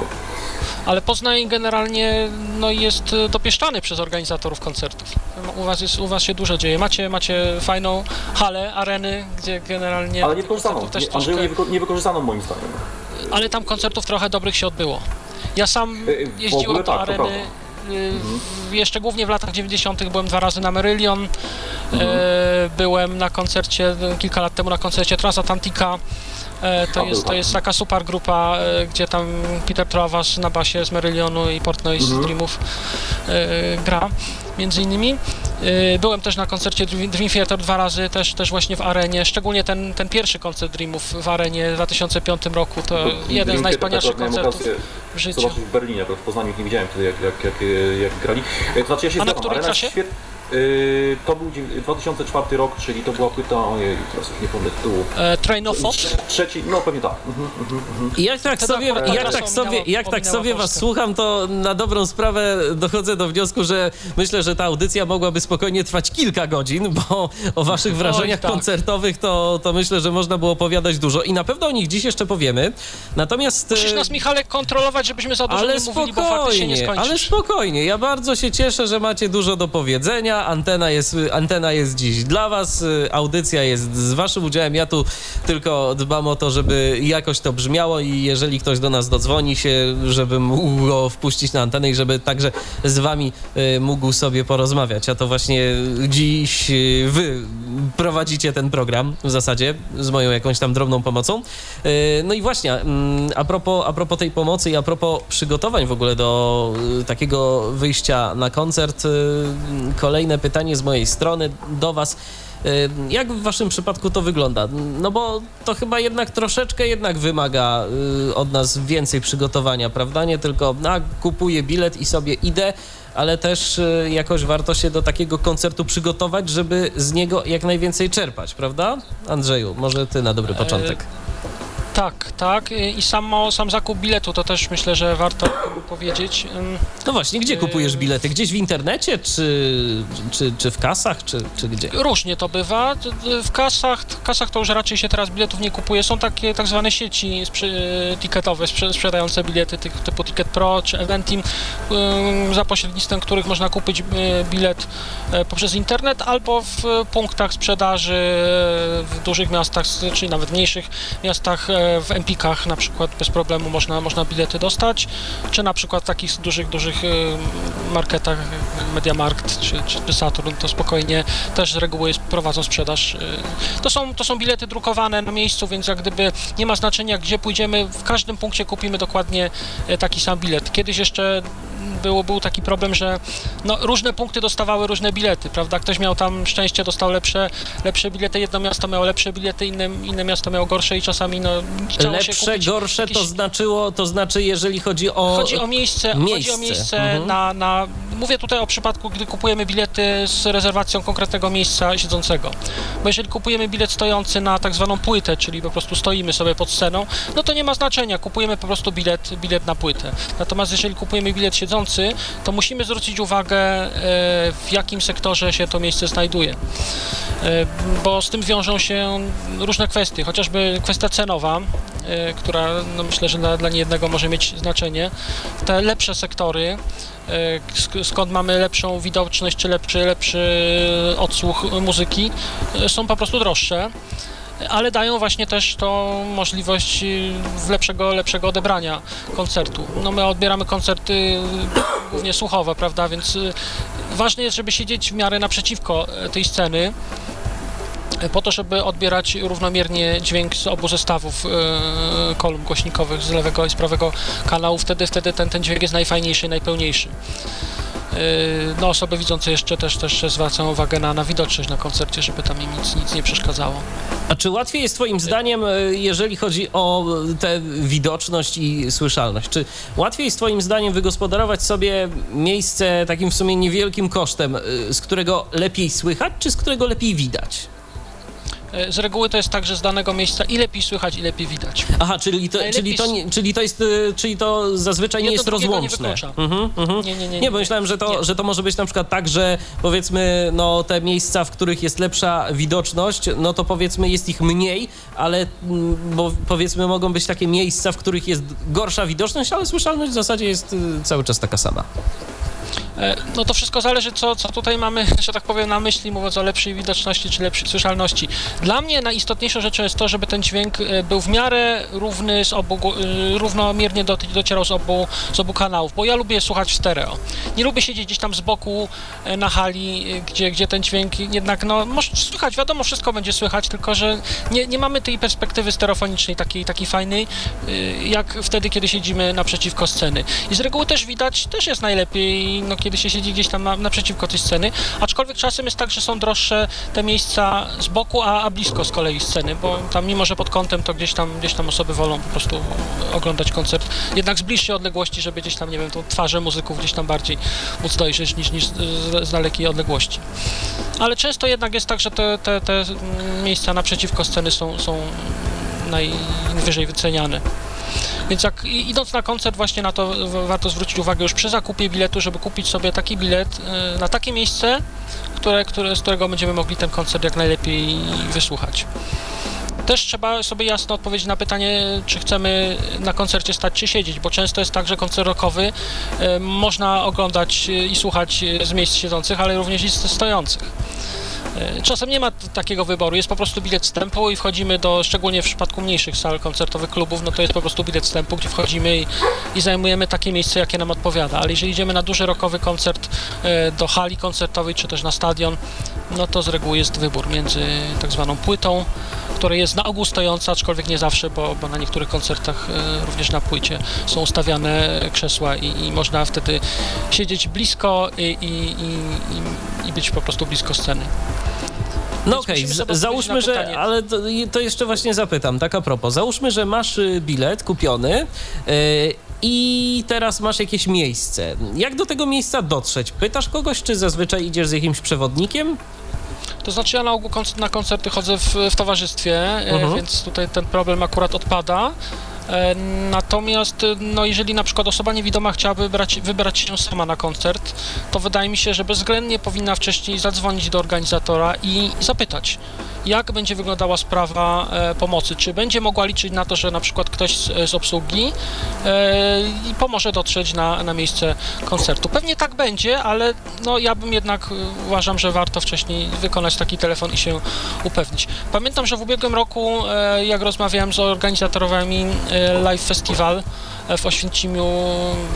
Ale Poznań generalnie no, jest e, dopieszczany przez organizatorów koncertów. U was, jest, u was się dużo dzieje. Macie, macie fajną halę, areny, gdzie generalnie Ale nie koncertów też nie, Andrzeju, troszkę- nie, wyko- nie wykorzystaną moim zdaniem. ale tam koncertów trochę dobrych się odbyło. Ja sam Y, w jeździłem do tak, areny. y, Jeszcze głównie w latach 90. byłem dwa razy na Merylion. Mhm. E, byłem na koncercie kilka lat temu na koncercie Transatlantica. E, to, jest, to tak. jest taka super grupa, gdzie tam Peter Trawas na basie z Merylionu i Portnoy z Mhm. Dreamów gra, między innymi. E, Byłem też na koncercie Dream Theater dwa razy, też, też właśnie w arenie. Szczególnie ten, ten pierwszy koncert Dreamów w arenie w 2005 roku to jeden z najwspanialszych koncertów w życiu. Zobaczyć w Berlinie, w Poznaniu nie widziałem wtedy, jak, jak, jak, jak grali. E, To znaczy ja się A na której Arena trasie? Świet... y, To był dziew- 2004 rok, czyli to była płyta, ojej, teraz już nie pomnę tytułu. E, Train of Thought. Trzeci, no pewnie tak. Mhm, mhm, mhm. Jak tak Wtedy sobie, akurat jak trasa tak sobie, jak tak sobie was słucham, to na dobrą sprawę dochodzę do wniosku, że myślę, że ta audycja mogłaby spokojnie trwać kilka godzin, bo o waszych wrażeniach tak. koncertowych to, to myślę, że można było opowiadać dużo i na pewno o nich dziś jeszcze powiemy. Natomiast... Musisz e, nas, Michale, kontrolować, żebyśmy za dużo ale nie mówili, bo faktycznie nie spokojnie, skończysz. ale spokojnie. Ja bardzo się cieszę, że macie dużo do powiedzenia. Antena jest, antena jest dziś dla was, y, audycja jest z waszym udziałem. Ja tu tylko dbam o to, żeby jakoś to brzmiało i jeżeli ktoś do nas dodzwoni się, żebym mógł go wpuścić na antenę i żeby także z wami y, mógł sobie porozmawiać. A to właśnie dziś y, wy prowadzicie ten program w zasadzie z moją jakąś tam drobną pomocą. No i właśnie, mm, a propos, a propos tej pomocy i a propos przygotowań w ogóle do takiego wyjścia na koncert, y, kolejne pytanie z mojej strony do Was. Y, Jak w Waszym przypadku to wygląda? No bo to chyba jednak troszeczkę jednak wymaga y, od nas więcej przygotowania, prawda? Nie tylko a, kupuję bilet i sobie idę, ale też y, jakoś warto się do takiego koncertu przygotować, żeby z niego jak najwięcej czerpać, prawda? Andrzeju, może Ty na dobry początek. Tak, tak. I samo, sam zakup biletu to też myślę, że warto powiedzieć. No właśnie, gdzie kupujesz bilety? Gdzieś w internecie, czy, czy, czy w kasach, czy, czy gdzie? Różnie to bywa. W kasach, w kasach to już raczej się teraz biletów nie kupuje. Są takie tak zwane sieci ticketowe sprzedające bilety typu Ticket Pro czy Eventim, za pośrednictwem których można kupić bilet e, poprzez internet albo w punktach sprzedaży w dużych miastach, czy nawet mniejszych miastach w Empikach na przykład bez problemu można, można bilety dostać, czy na przykład w takich dużych, dużych y, marketach, Mediamarkt czy, czy Saturn, to spokojnie też z reguły prowadzą sprzedaż. Y. To są, to są bilety drukowane na miejscu, więc jak gdyby nie ma znaczenia, gdzie pójdziemy, w każdym punkcie kupimy dokładnie taki sam bilet. Kiedyś jeszcze było, był taki problem, że no, różne punkty dostawały różne bilety, prawda? Ktoś miał tam szczęście, dostał lepsze, lepsze bilety, jedno miasto miało lepsze bilety, inne, inne miasto miało gorsze i czasami no, Lepsze, gorsze jakieś... to znaczyło, to znaczy jeżeli chodzi o Chodzi o miejsce, miejsce. Chodzi o miejsce mhm. na, na... Mówię tutaj o przypadku, gdy kupujemy bilety z rezerwacją konkretnego miejsca siedzącego. Bo jeżeli kupujemy bilet stojący na tak zwaną płytę, czyli po prostu stoimy sobie pod sceną, no to nie ma znaczenia, kupujemy po prostu bilet, bilet na płytę. Natomiast jeżeli kupujemy bilet siedzący, to musimy zwrócić uwagę, e, w jakim sektorze się to miejsce znajduje. E, bo z tym wiążą się różne kwestie, chociażby kwestia cenowa, e, która no myślę, że dla, dla niejednego może mieć znaczenie. Te lepsze sektory, skąd mamy lepszą widoczność czy lepszy, lepszy odsłuch muzyki, są po prostu droższe ale dają właśnie też to możliwość lepszego, lepszego odebrania koncertu. No my odbieramy koncerty głównie słuchowe, prawda, więc ważne jest, żeby siedzieć w miarę naprzeciwko tej sceny, po to, żeby odbierać równomiernie dźwięk z obu zestawów e, kolumn głośnikowych z lewego i z prawego kanału, wtedy, wtedy ten, ten dźwięk jest najfajniejszy, najpełniejszy. E, no, osoby widzące jeszcze też, też zwracają uwagę na, na widoczność na koncercie, żeby tam im nic, nic nie przeszkadzało. A czy łatwiej jest Twoim zdaniem, e, jeżeli chodzi o tę widoczność i słyszalność, czy łatwiej jest Twoim zdaniem wygospodarować sobie miejsce takim w sumie niewielkim kosztem, z którego lepiej słychać, czy z którego lepiej widać? E, z reguły to jest tak, że z danego miejsca i lepiej słychać, i lepiej widać. Aha, czyli to, czyli to, czyli to jest, e, czyli to zazwyczaj nie jest rozłączne. Nie, mhm, mhm. nie, nie, nie, nie, bo myślałem, że to, że to może być na przykład tak, że powiedzmy, no te miejsca, w których jest lepsza widoczność, no to powiedzmy jest ich mniej, ale mm, bo powiedzmy mogą być takie miejsca, w których jest gorsza widoczność, ale słyszalność w zasadzie jest e, cały czas taka sama. E, no to wszystko zależy, co, co tutaj mamy, że tak powiem, na myśli, mówiąc o lepszej widoczności czy lepszej słyszalności. Dla mnie najistotniejszą rzeczą jest to, żeby ten dźwięk e, był w miarę równy, z obu, e, równomiernie docierał z obu, z obu kanałów, bo ja lubię słuchać w stereo. Nie lubię siedzieć gdzieś tam z boku na hali, gdzie, gdzie ten dźwięk jednak, no, może słychać, wiadomo, wszystko będzie słychać, tylko że nie, nie mamy tej perspektywy stereofonicznej takiej, takiej fajnej, jak wtedy, kiedy siedzimy naprzeciwko sceny. I z reguły też widać, też jest najlepiej, no, kiedy się siedzi gdzieś tam na, naprzeciwko tej sceny, aczkolwiek czasem jest tak, że są droższe te miejsca z boku, a, a blisko z kolei sceny, bo tam mimo, że pod kątem, to gdzieś tam, gdzieś tam osoby wolą po prostu oglądać koncert, jednak z bliższej odległości, żeby gdzieś tam, nie wiem, tą twarze muzyków gdzieś tam bardziej móc dojrzeć niż, niż z, z dalekiej odległości. Ale często jednak jest tak, że te, te, te miejsca naprzeciwko sceny są, są najwyżej wyceniane. Więc jak idąc na koncert właśnie na to warto zwrócić uwagę już przy zakupie biletu, żeby kupić sobie taki bilet e, na takie miejsce, które, które, z którego będziemy mogli ten koncert jak najlepiej wysłuchać. Też trzeba sobie jasno odpowiedzieć na pytanie, czy chcemy na koncercie stać czy siedzieć, bo często jest tak, że koncert rockowy e, można oglądać i słuchać z miejsc siedzących, ale również i stojących. E, czasem nie ma takiego wyboru, jest po prostu bilet wstępu i wchodzimy do, szczególnie w przypadku mniejszych sal koncertowych klubów, no to jest po prostu bilet wstępu, gdzie wchodzimy i, i zajmujemy takie miejsce, jakie nam odpowiada. Ale jeżeli idziemy na duży rokowy koncert e, do hali koncertowej, czy też na stadion, no to z reguły jest wybór między tak zwaną płytą, która jest na ogół stojąca, aczkolwiek nie zawsze, bo, bo na niektórych koncertach e, również na płycie są ustawiane krzesła i, i można wtedy siedzieć blisko i, i, i, być po prostu blisko sceny. No okej, okay. załóżmy, że, ale to, to, jeszcze właśnie zapytam, tak a propos, załóżmy, że masz y, bilet kupiony yy, i teraz masz jakieś miejsce. Jak do tego miejsca dotrzeć? Pytasz kogoś, czy zazwyczaj idziesz z jakimś przewodnikiem? To znaczy ja na ogół konc- na koncerty chodzę w, w towarzystwie, e, Mhm. więc tutaj ten problem akurat odpada. E, Natomiast, e, no, jeżeli na przykład osoba niewidoma chciałaby brać, wybrać się sama na koncert, to wydaje mi się, że bezwzględnie powinna wcześniej zadzwonić do organizatora i zapytać, jak będzie wyglądała sprawa e, pomocy. Czy będzie mogła liczyć na to, że na przykład ktoś z, z obsługi e, pomoże dotrzeć na, na miejsce koncertu. Pewnie tak będzie, ale no, ja bym jednak uważam, że warto wcześniej wykonać taki telefon i się upewnić. Pamiętam, że w ubiegłym roku, e, jak rozmawiałem z organizatorami Live Festival e, w Oświęcimiu,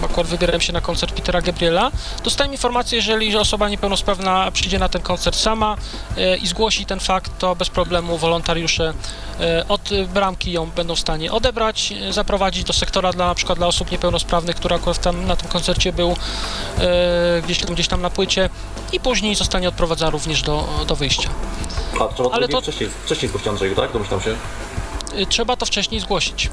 akurat wybierałem się na koncert Petera Gabriela, dostałem informację, jeżeli osoba niepełnosprawna przyjdzie na ten koncert sama e, i zgłosi ten fakt, to bez problemu wolontariusze e, od bramki ją będą w stanie odebrać, e, zaprowadzić do sektora dla na przykład dla osób niepełnosprawnych, który akurat tam na tym koncercie był e, gdzieś, tam, gdzieś tam na płycie i później zostanie odprowadzana również do, do wyjścia. A trzeba Ale to to- wcześniej, wcześniej zgłosić Andrzeju, tak? Domyślam się. Y, Trzeba to wcześniej zgłosić.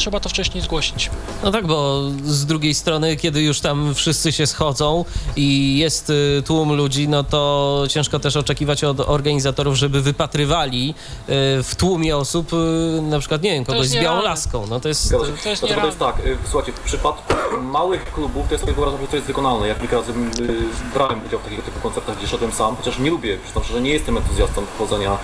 Trzeba to wcześniej zgłosić. No tak, bo z drugiej strony, kiedy już tam wszyscy się schodzą i jest y, tłum ludzi, no to ciężko też oczekiwać od organizatorów, żeby wypatrywali y, w tłumie osób, y, na przykład, nie wiem, kogoś jest z białą laską. No to jest... Zgadza się. to jest to jest tak, słuchajcie, w przypadku małych klubów to ja sobie wyobrażam, że to jest wykonalne. Ja kilka razy brałem udział w takiego typu koncertach, gdzie szedłem sam, chociaż nie lubię, przyznam szczerze, nie jestem entuzjastą chodzenia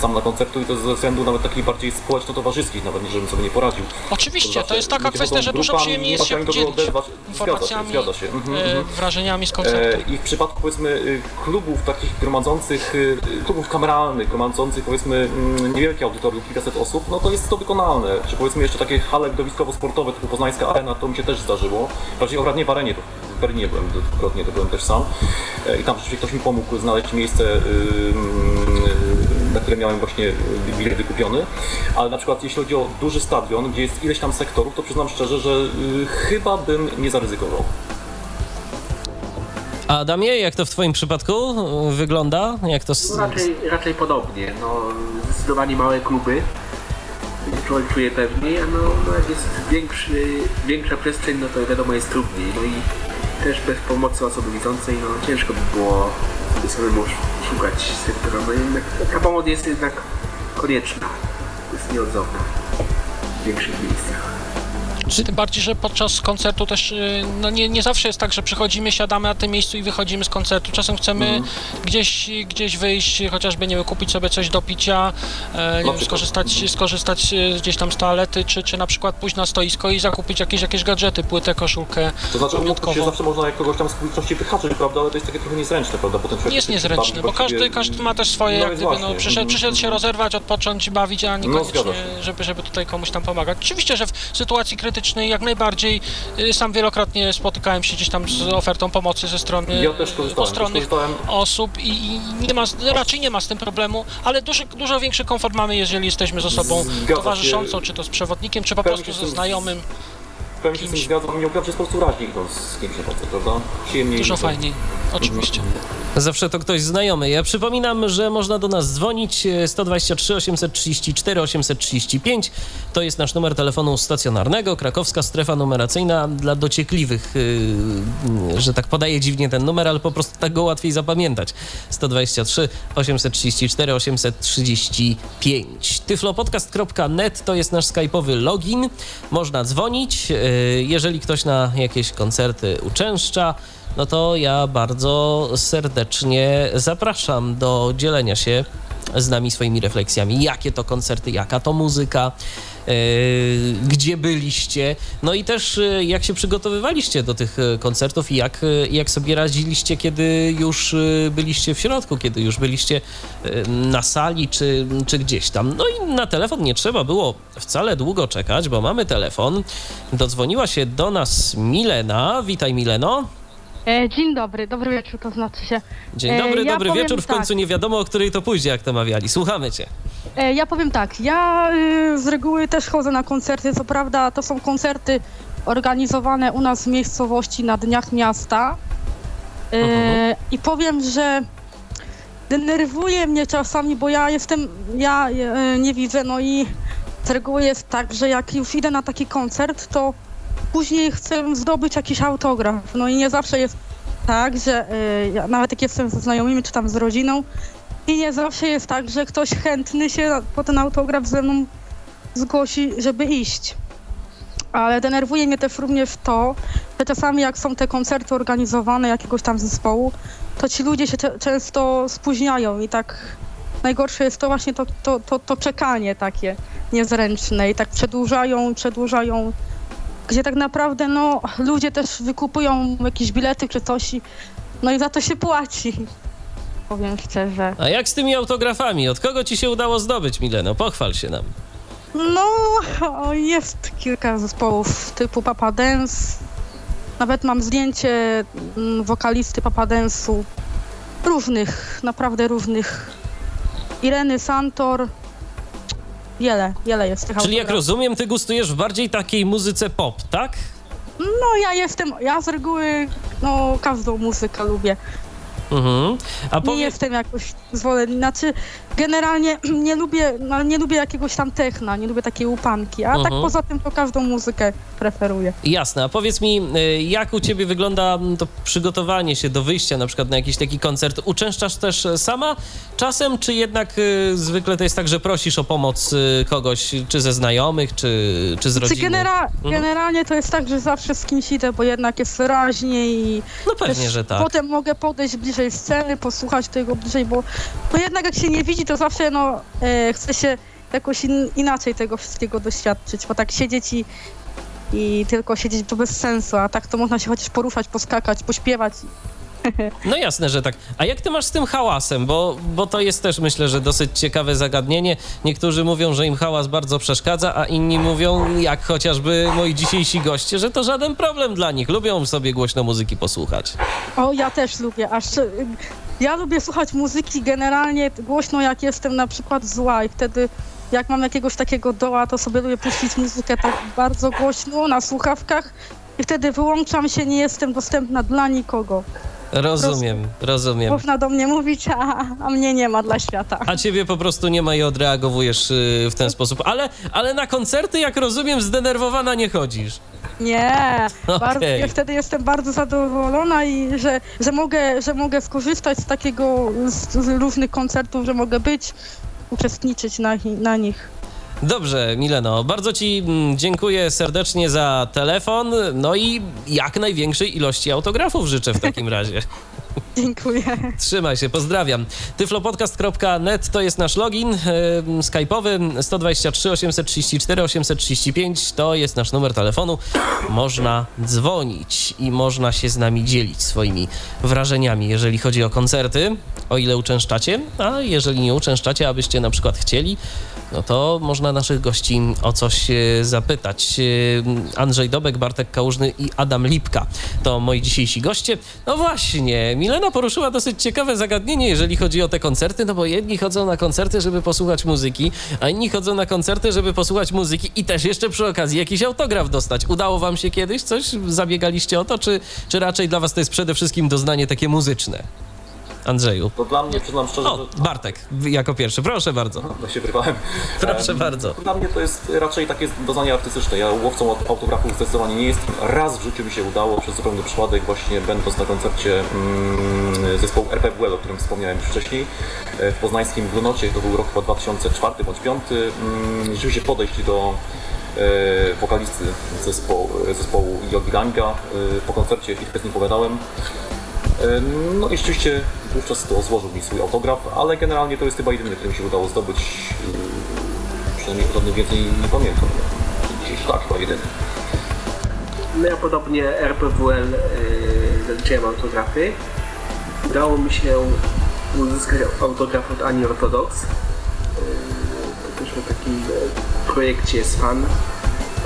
sam na koncertu i to ze względu nawet takich bardziej społeczno-towarzyskich, nawet nie żebym sobie nie poradził. Oczywiście, to jest taka kwestia, że dużo przyjemniej nie jest się się oderwać. informacjami, Zgadza się, zgadza się. Mhm, e, mhm. wrażeniami z koncertu. E, I w przypadku powiedzmy y, klubów takich gromadzących, y, klubów kameralnych, gromadzących powiedzmy mm, niewielkie audytorium, kilkaset osób, no to jest to wykonalne. Czy powiedzmy jeszcze takie hale widowiskowo-sportowe typu Poznańska Arena, to mi się też zdarzyło. Bardziej akurat nie w Arenie, to w Berlinie byłem dwukrotnie, to byłem też sam. E, I tam rzeczywiście ktoś mi pomógł znaleźć miejsce, y, y, na które miałem właśnie bilet wykupiony. Ale na przykład jeśli chodzi o duży stadion, gdzie jest ileś tam sektorów, to przyznam szczerze, że y, chyba bym nie zaryzykował. A Adamie, jak to w twoim przypadku y, wygląda? Jak to... No raczej, raczej podobnie. No, zdecydowanie małe kluby. gdzie Człowiek czuje pewniej, a no, no jak jest większy, większa przestrzeń, no to wiadomo jest trudniej. No i też bez pomocy osoby widzącej, no ciężko by było sobie samemu sz- szukać sektora. No jednak taka pomoc jest jednak konieczna. Jest nieodzowna w większych miejscach. Tym bardziej, że podczas koncertu też y, no nie, nie zawsze jest tak, że przychodzimy, siadamy na tym miejscu i wychodzimy z koncertu. Czasem chcemy Mhm. gdzieś, gdzieś wyjść, chociażby nie wiem, kupić sobie coś do picia, e, wiem, skorzystać, skorzystać y, gdzieś tam z toalety, czy, czy na przykład pójść na stoisko i zakupić jakieś, jakieś gadżety, płytę, koszulkę To znaczy, umówmy się, zawsze można jak kogoś tam z publiczności wyhaczyć, prawda, ale to jest takie trochę niezręczne, prawda, człowiek Nie jest bawi bo każdy, każdy ma też swoje, No jak gdyby, no, przyszedł, Mhm. przyszedł się rozerwać, odpocząć bawić, a niekoniecznie, się. żeby, żeby tutaj komuś tam pomagać. Oczywiście, że w sytuacji krytycznej jak najbardziej, y, sam wielokrotnie spotykałem się gdzieś tam z ofertą pomocy ze strony Ja postronnych osób i, i nie ma, raczej nie ma z tym problemu, ale dużo, dużo większy komfort mamy, jeżeli jesteśmy z osobą Zgadza się. towarzyszącą, czy to z przewodnikiem, czy po Pełni prostu się ze znajomym, W pełni się z tym kimś. zgadzam, nie jest po prostu raźniej idąc z kimś na koncert, prawda? Przyjemniej. dużo fajniej, oczywiście. Zawsze to ktoś znajomy. Ja przypominam, że można do nas dzwonić e, 123 834 835. To jest nasz numer telefonu stacjonarnego, krakowska strefa numeracyjna dla dociekliwych, yy, że tak podaję dziwnie ten numer, ale po prostu tak go łatwiej zapamiętać. 123 834 835. tyflopodcast.net to jest nasz skype'owy login. Można dzwonić, yy, jeżeli ktoś na jakieś koncerty uczęszcza no to ja bardzo serdecznie zapraszam do dzielenia się z nami swoimi refleksjami. Jakie to koncerty, jaka to muzyka, gdzie byliście, no i też yy, jak się przygotowywaliście do tych yy, koncertów i jak, jak sobie radziliście, kiedy już byliście w środku, kiedy już byliście na sali czy, czy gdzieś tam. No i na telefon nie trzeba było wcale długo czekać, bo mamy telefon. Dodzwoniła się do nas Milena. Witaj Mileno. E, dzień dobry, dobry wieczór to znaczy się. Dzień E, dobry, ja dobry wieczór. W tak. końcu nie wiadomo, o której to pójdzie, jak to mawiali. Słuchamy cię. E, ja powiem tak, ja y, z reguły też chodzę na koncerty, co prawda to są koncerty organizowane u nas w miejscowości na Dniach Miasta. Mhm. I powiem, że denerwuje mnie czasami, bo ja jestem, ja nie widzę, no i z reguły jest tak, że jak już idę na taki koncert, to później chcę zdobyć jakiś autograf, no i nie zawsze jest tak, że y, nawet jak jestem ze znajomymi czy tam z rodziną i nie zawsze jest tak, że ktoś chętny się po ten autograf ze mną zgłosi, żeby iść. Ale denerwuje mnie też również to, że czasami jak są te koncerty organizowane jakiegoś tam zespołu, to ci ludzie się często spóźniają i tak najgorsze jest to właśnie to, to, to, to czekanie takie niezręczne i tak przedłużają, przedłużają gdzie tak naprawdę no, ludzie też wykupują jakieś bilety czy coś i, no i za to się płaci. Powiem szczerze. A jak z tymi autografami? Od kogo ci się udało zdobyć, Mileno? Pochwal się nam. No, jest kilka zespołów typu Papa Dance. Nawet mam zdjęcie mm, wokalisty Papa Dance'u. Różnych, naprawdę różnych. Ireny Santor. Wiele, wiele jest tych Czyli jak rozumiem, ty gustujesz w bardziej takiej muzyce pop, tak? No ja jestem, ja z reguły, no każdą muzykę lubię. Mhm. A Nie powie... jestem jakoś zwolenny, znaczy generalnie nie lubię, no, nie lubię jakiegoś tam techna, nie lubię takiej upanki, a tak Mhm. poza tym to każdą muzykę preferuję. Jasne, a powiedz mi, y, jak u ciebie wygląda mm, to przygotowanie się do wyjścia na przykład na jakiś taki koncert? Uczęszczasz też e, sama czasem, czy jednak y, zwykle to jest tak, że prosisz o pomoc y, kogoś, czy ze znajomych, czy, czy z Czy rodziny? genera- Mhm. generalnie to jest tak, że zawsze z kimś idę, bo jednak jest wyraźnie i No pewnie, że tak. potem mogę podejść bliżej sceny, posłuchać tego bliżej, bo no jednak jak się nie widzi, to zawsze no e, chce się jakoś in- inaczej tego wszystkiego doświadczyć, bo tak siedzieć i, i tylko siedzieć to bez sensu, a tak to można się chociaż poruszać, poskakać, pośpiewać. No jasne, że tak. A jak ty masz z tym hałasem? Bo, bo to jest też, myślę, że dosyć ciekawe zagadnienie. Niektórzy mówią, że im hałas bardzo przeszkadza, a inni mówią, jak chociażby moi dzisiejsi goście, że to żaden problem dla nich. Lubią sobie głośno muzyki posłuchać. O, ja też lubię, aż ja lubię słuchać muzyki generalnie głośno, jak jestem na przykład zła i wtedy jak mam jakiegoś takiego doła, to sobie lubię puścić muzykę tak bardzo głośno na słuchawkach i wtedy wyłączam się, nie jestem dostępna dla nikogo. Rozumiem, rozumiem. Można do mnie mówić, a, a mnie nie ma dla świata. A ciebie po prostu nie ma i odreagowujesz y, w ten sposób. Ale, ale na koncerty, jak rozumiem, zdenerwowana nie chodzisz. Nie, Okej. bardzo, ja wtedy jestem bardzo zadowolona i że, że, mogę, że mogę skorzystać z takiego, z, z różnych koncertów, że mogę być, uczestniczyć na, na nich. Dobrze, Mileno, bardzo ci mm, dziękuję serdecznie za telefon, no i jak największej ilości autografów życzę w takim razie. Dziękuję. Trzymaj się, pozdrawiam. tyflopodcast.net to jest nasz login e, skype'owy 123 834 835 to jest nasz numer telefonu. Można dzwonić i można się z nami dzielić swoimi wrażeniami, jeżeli chodzi o koncerty, o ile uczęszczacie, a jeżeli nie uczęszczacie, abyście na przykład chcieli, no to można naszych gości o coś e, zapytać. E, Andrzej Dobek, Bartek Kałużny i Adam Lipka to moi dzisiejsi goście. No właśnie, Milena poruszyła dosyć ciekawe zagadnienie, jeżeli chodzi o te koncerty, no bo jedni chodzą na koncerty, żeby posłuchać muzyki, a inni chodzą na koncerty, żeby posłuchać muzyki i też jeszcze przy okazji jakiś autograf dostać. Udało wam się kiedyś coś? Zabiegaliście o to, czy, czy raczej dla was to jest przede wszystkim doznanie takie muzyczne? Andrzeju. To dla mnie, przyznam szczerze, O, że... Bartek, jako pierwszy, proszę bardzo. No się wyrwałem. Proszę Em, bardzo. Dla mnie to jest raczej takie doznanie artystyczne. Ja łowcą od autografów zdecydowanie nie jestem. Raz w życiu mi się udało przez zupełny przypadek, właśnie będąc na koncercie mm, zespołu RPWL, o którym wspomniałem już wcześniej, e, w poznańskim Glunocie, to był rok chyba 2004 bądź 2005, mm, rzeczywiście podejść do e, wokalisty zespołu, zespołu Yogi Ganga e, po koncercie chwilkę z nim pogadałem. E, No i rzeczywiście wówczas to złożył mi swój autograf, ale generalnie to jest chyba jedyny, który mi się udało zdobyć. Yy, Przynajmniej o żadnym więcej nie pamiętam. Dzisiaj tak, chyba jedyny. No ja podobnie RPWL yy, zaliczyłem autografy. Udało mi się uzyskać autograf od Ani Ortodox. Yy, też takim e, projekcie z fan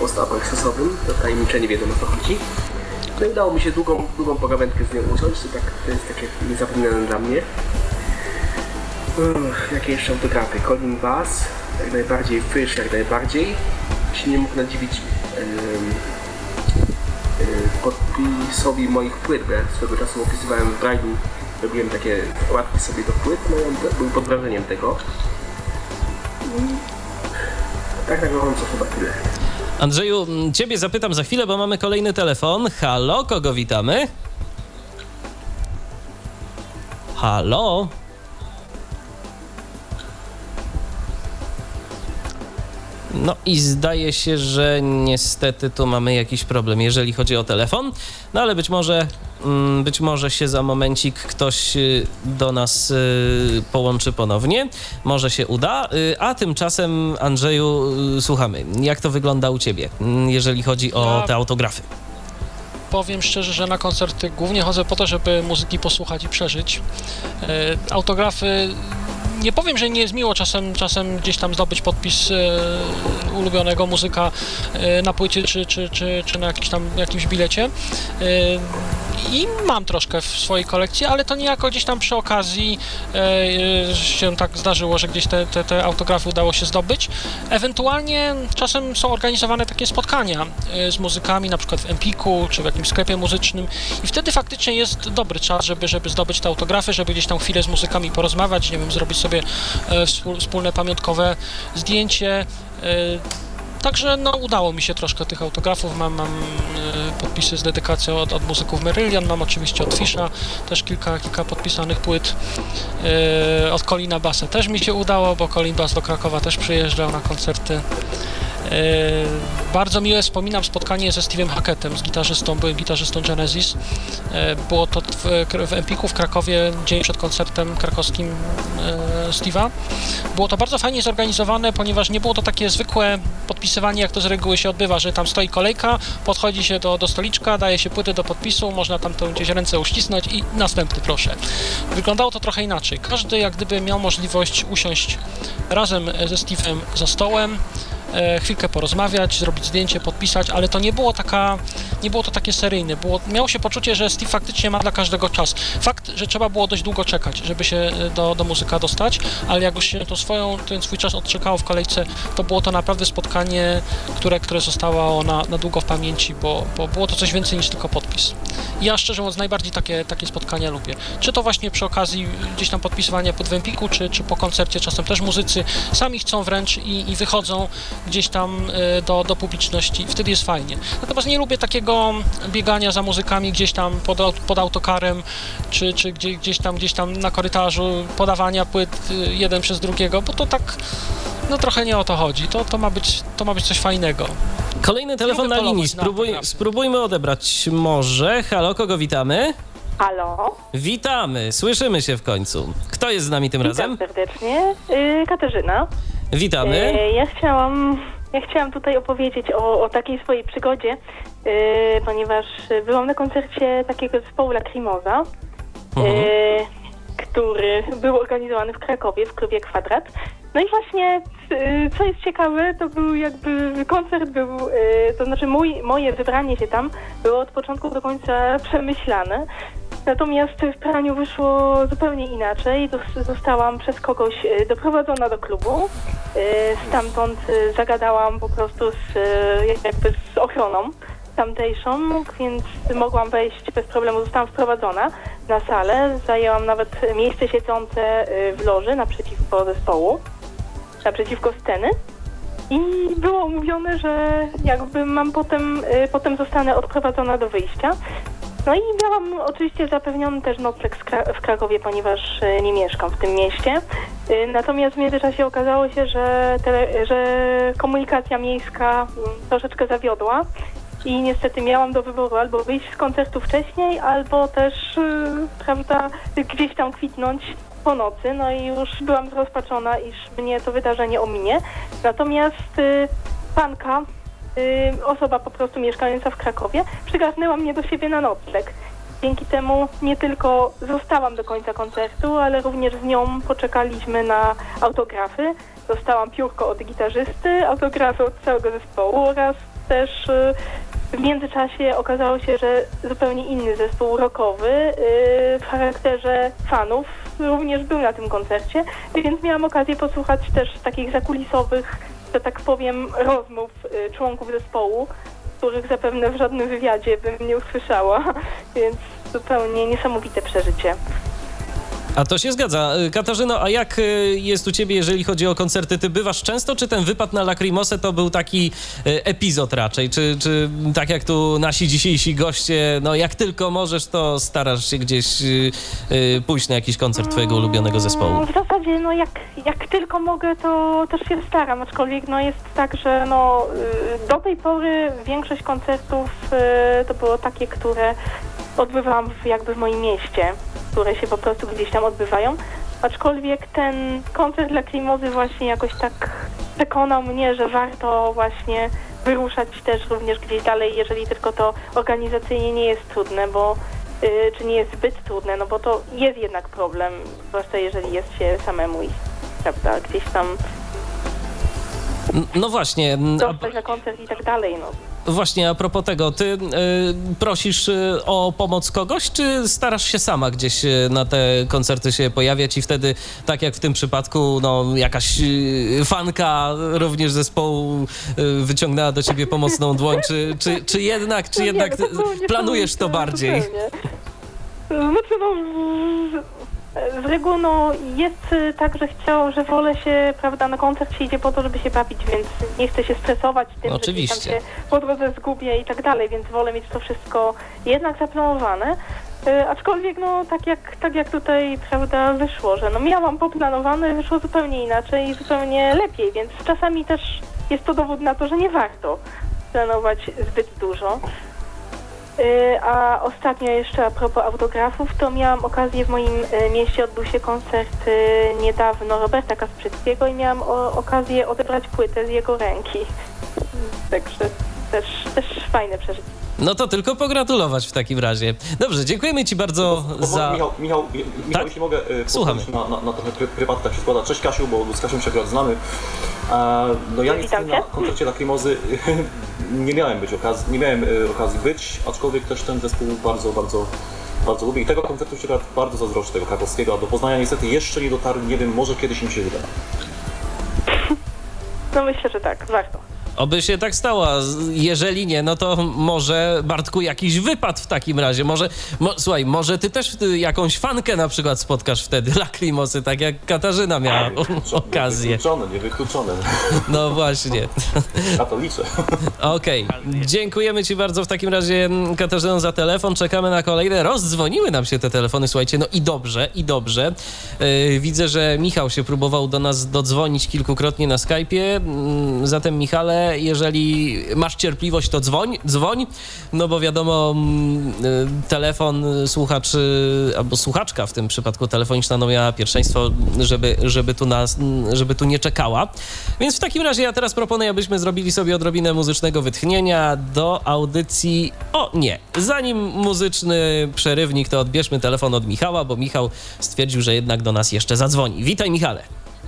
post-apoksesowym. To tajemnicze nie wiadomo o co chodzi. No i udało mi się długą, długą pogawędkę z nią usiąść. To, tak, to jest takie niezapomniane dla mnie. Jakie jeszcze autografy? Colin Bass, jak najbardziej Fish, jak najbardziej. Się nie mógł nadziwić em, y, podpisowi moich płyt, bo ja swego czasu opisywałem w Braille'u, robiłem takie wkładki sobie do płyt, no i on był pod wrażeniem tego. I tak na gorąco chyba tyle. Andrzeju, ciebie zapytam za chwilę, bo mamy kolejny telefon. Halo, kogo witamy? Halo? No i zdaje się, że niestety tu mamy jakiś problem, jeżeli chodzi o telefon. No ale być może, być może się za momencik ktoś y, do nas y, połączy ponownie. Może się uda. Y, A tymczasem, Andrzeju, słuchamy. Jak to wygląda u ciebie, mm, jeżeli chodzi o te autografy? Powiem szczerze, że na koncerty głównie chodzę po to, żeby muzyki posłuchać i przeżyć. Autografy. Nie powiem, że nie jest miło czasem, czasem gdzieś tam zdobyć podpis e, ulubionego muzyka e, na płycie czy, czy, czy, czy na jakimś tam jakimś bilecie. E, I mam troszkę w swojej kolekcji, ale to niejako gdzieś tam przy okazji się tak zdarzyło, że gdzieś te, te, te autografy udało się zdobyć. Ewentualnie czasem są organizowane takie spotkania z muzykami, na przykład w Empiku czy w jakimś sklepie muzycznym i wtedy faktycznie jest dobry czas, żeby, żeby zdobyć te autografy, żeby gdzieś tam chwilę z muzykami porozmawiać, nie wiem, zrobić sobie e, wspól- wspólne pamiątkowe zdjęcie. E, Także no, udało mi się troszkę tych autografów. Mam, mam e, podpisy z dedykacją od, od muzyków Merylian, mam oczywiście od Fisza też kilka, kilka podpisanych płyt. E, od Colina Bassa też mi się udało, bo Colin Bass do Krakowa też przyjeżdżał na koncerty. E, bardzo miłe wspominam spotkanie ze Steve'em Hackettem, z gitarzystą, byłym gitarzystą Genesis. E, było to w, w Empiku w Krakowie, dzień przed koncertem krakowskim e, Steve'a. Było to bardzo fajnie zorganizowane, ponieważ nie było to takie zwykłe podpisywanie, jak to z reguły się odbywa, że tam stoi kolejka, podchodzi się do, do stoliczka, daje się płyty do podpisu, można tam gdzieś ręce uścisnąć i następny proszę. Wyglądało to trochę inaczej. Każdy jak gdyby miał możliwość usiąść razem ze Steve'em za stołem, chwilkę porozmawiać, zrobić zdjęcie, podpisać, ale to nie było taka, nie było to takie seryjne. Było, miało się poczucie, że Steve faktycznie ma dla każdego czas. Fakt, że trzeba było dość długo czekać, żeby się e, do, do muzyka dostać, ale jak już się to swoją, ten swój czas odczekało w kolejce, to było to naprawdę spotkanie, które, które zostało na, na długo w pamięci, bo, bo było to coś więcej niż tylko podpis. Ja szczerze mówiąc najbardziej takie, takie spotkania lubię. Czy to właśnie przy okazji gdzieś tam podpisywania pod Wempiku, czy, czy po koncercie, czasem też muzycy sami chcą wręcz i, i wychodzą gdzieś tam e, do, do publiczności. Wtedy jest fajnie. Natomiast nie lubię takiego biegania za muzykami gdzieś tam pod, pod autokarem, czy, czy gdzie, gdzieś tam gdzieś tam na korytarzu, podawania płyt y, jeden przez drugiego, bo to tak no trochę nie o to chodzi. To, to, ma, być, to ma być coś fajnego. Kolejny telefon na linii. na Spróbuj, autografy. spróbujmy odebrać może. Halo, kogo witamy? Halo, Witamy, słyszymy się w końcu. Kto jest z nami tym razem? witam serdecznie. Y, Katarzyna. Witamy. Y, ja chciałam, ja chciałam tutaj opowiedzieć o, o takiej swojej przygodzie, y, ponieważ byłam na koncercie takiego zespołu Lacrimosa, Mhm. y, który był organizowany w Krakowie w klubie Kwadrat. No i właśnie, y, co jest ciekawe, to był jakby koncert był, to znaczy mój, moje wybranie się tam było od początku do końca przemyślane. Natomiast w praniu wyszło zupełnie inaczej. Zos- Zostałam przez kogoś y, doprowadzona do klubu. Y, Stamtąd y, zagadałam po prostu z, jakby z ochroną tamtejszą, więc mogłam wejść bez problemu. Zostałam wprowadzona na salę. Zajęłam nawet miejsce siedzące w loży naprzeciwko zespołu, naprzeciwko sceny. I było mówione, że jakby mam potem, potem zostanę odprowadzona do wyjścia. No i miałam oczywiście zapewniony też nocleg w Krakowie, ponieważ y, nie mieszkam w tym mieście. Y, Natomiast w międzyczasie okazało się, że, tele, że komunikacja miejska mm, troszeczkę zawiodła i niestety miałam do wyboru albo wyjść z koncertu wcześniej, albo też, y, prawda, gdzieś tam kwitnąć po nocy. No i już byłam zrozpaczona, iż mnie to wydarzenie ominie. Natomiast panka osoba po prostu mieszkająca w Krakowie przygarnęła mnie do siebie na nocleg. Dzięki temu nie tylko zostałam do końca koncertu, ale również z nią poczekaliśmy na autografy. Dostałam piórko od gitarzysty, autografy od całego zespołu oraz też y, w międzyczasie okazało się, że zupełnie inny zespół rockowy y, w charakterze fanów również był na tym koncercie, więc miałam okazję posłuchać też takich zakulisowych, że tak powiem, rozmów y, członków zespołu, których zapewne w żadnym wywiadzie bym nie usłyszała, więc zupełnie niesamowite przeżycie. A to się zgadza. Katarzyno, a jak y, jest u ciebie, jeżeli chodzi o koncerty? Ty bywasz często, czy ten wypad na Lacrimosę to był taki y, epizod raczej? Czy, czy tak jak tu nasi dzisiejsi goście, no jak tylko możesz, to starasz się gdzieś y, pójść na jakiś koncert twojego ulubionego zespołu? W zasadzie, no jak, jak tylko mogę, to też się staram, aczkolwiek no jest tak, że no do tej pory większość koncertów to było takie, które odbywałam jakby w moim mieście które się po prostu gdzieś tam odbywają. Aczkolwiek ten koncert dla Klimozy właśnie jakoś tak przekonał mnie, że warto właśnie wyruszać też również gdzieś dalej, jeżeli tylko to organizacyjnie nie jest trudne, bo yy, czy nie jest zbyt trudne, no bo to jest jednak problem, zwłaszcza jeżeli jest się samemu i prawda, gdzieś tam no właśnie. Dostać na koncert i tak dalej, no. Właśnie, a propos tego, ty y, prosisz y, o pomoc kogoś, czy starasz się sama gdzieś y, na te koncerty się pojawiać i wtedy, tak jak w tym przypadku, no jakaś fanka również zespołu wyciągnęła do ciebie pomocną dłoń, czy, czy, czy jednak, czy no jednak planujesz to bardziej? Znaczy no, z reguły no, jest y, tak, że chciał, że wolę się, prawda, na koncert się idzie po to, żeby się bawić, więc nie chcę się stresować tym, Oczywiście. że tam się po drodze zgubię i tak dalej, więc wolę mieć to wszystko jednak zaplanowane. Y, aczkolwiek, no, tak jak, tak jak tutaj, prawda, wyszło, że no miałam poplanowane, wyszło zupełnie inaczej i zupełnie lepiej, więc czasami też jest to dowód na to, że nie warto planować zbyt dużo. Y, a ostatnio jeszcze a propos autografów, to miałam okazję w moim y, mieście, odbył się koncert y, niedawno Roberta Kasprzyckiego i miałam okazję odebrać płytę z jego ręki. Także też, też fajne przeżycie. No to tylko pogratulować w takim razie. Dobrze, dziękujemy Ci bardzo bo, za... Michał, Michał, Michał tak? jeśli mogę Słuchamy. Na, na, na trochę prywatnie tak się składa. Cześć Kasiu, bo z Kasią się akurat znamy. no ja niestety na koncercie Lakrimozy nie miałem być okazji, nie miałem e, okazji być, aczkolwiek też ten zespół bardzo, bardzo bardzo lubię i tego koncertu się bardzo zazdroszczę, tego krakowskiego, a do Poznania niestety jeszcze nie dotarł, nie wiem, może kiedyś im się uda. No myślę, że tak, warto. Oby się tak stało. Jeżeli nie, no to może Bartku jakiś wypad w takim razie. Może, mo, słuchaj, może ty też jakąś fankę na przykład spotkasz wtedy, Lakrimosy, tak jak Katarzyna miała okazję. Niewykluczone, niewykluczone. No właśnie. Na to liczę. Okej, okay. dziękujemy ci bardzo w takim razie Katarzyno za telefon. Czekamy na kolejne. Rozdzwoniły nam się te telefony, słuchajcie, no i dobrze, i dobrze. Yy, widzę, że Michał się próbował do nas dodzwonić kilkukrotnie na Skype'ie. Yy, zatem Michale, jeżeli masz cierpliwość, to dzwoń, dzwoń, no bo wiadomo, mm, y, telefon, słuchacz albo słuchaczka w tym przypadku telefoniczna no miała pierwszeństwo, żeby, żeby, tu nas, żeby tu nie czekała. Więc w takim razie ja teraz proponuję, abyśmy zrobili sobie odrobinę muzycznego wytchnienia do audycji. O nie, zanim muzyczny przerywnik, to odbierzmy telefon od Michała, bo Michał stwierdził, że jednak do nas jeszcze zadzwoni. Witaj, Michale.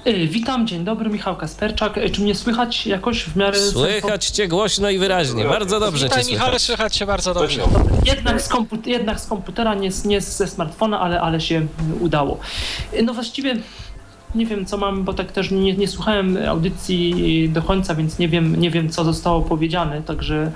Y, witam, dzień dobry, Michał Kasperczak. Y, czy mnie słychać jakoś w miarę... Słychać cię głośno i wyraźnie, bardzo dobrze Witaj, cię Michale, słychać cię bardzo dobrze. Jednak z, komput- jednak z komputera, nie, nie ze smartfona, ale, ale się udało. Y, no właściwie nie wiem, co mam, bo tak też nie, nie słuchałem audycji do końca, więc nie wiem, nie wiem, co zostało powiedziane, także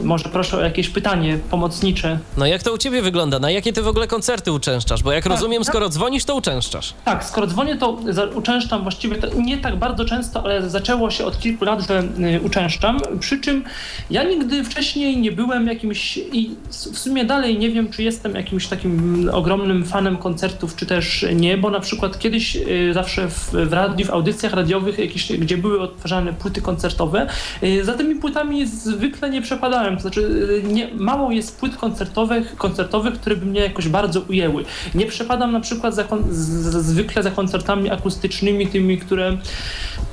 może proszę o jakieś pytanie pomocnicze. No jak to u ciebie wygląda? Na jakie ty w ogóle koncerty uczęszczasz? Bo jak tak, rozumiem, tak. skoro dzwonisz, to uczęszczasz. Tak, skoro dzwonię, to uczęszczam właściwie nie tak bardzo często, ale zaczęło się od kilku lat, że y, uczęszczam. Przy czym ja nigdy wcześniej nie byłem jakimś i w sumie dalej nie wiem, czy jestem jakimś takim ogromnym fanem koncertów, czy też nie, bo na przykład kiedyś y, zawsze w, w radiu, w audycjach radiowych, jakieś, gdzie były odtwarzane płyty koncertowe, y, za tymi płytami zwykle nie przepadałem to znaczy y, nie, mało jest płyt koncertowych, koncertowych, które by mnie jakoś bardzo ujęły. Nie przepadam na przykład za, z, zwykle za koncertami akustycznymi, tymi, które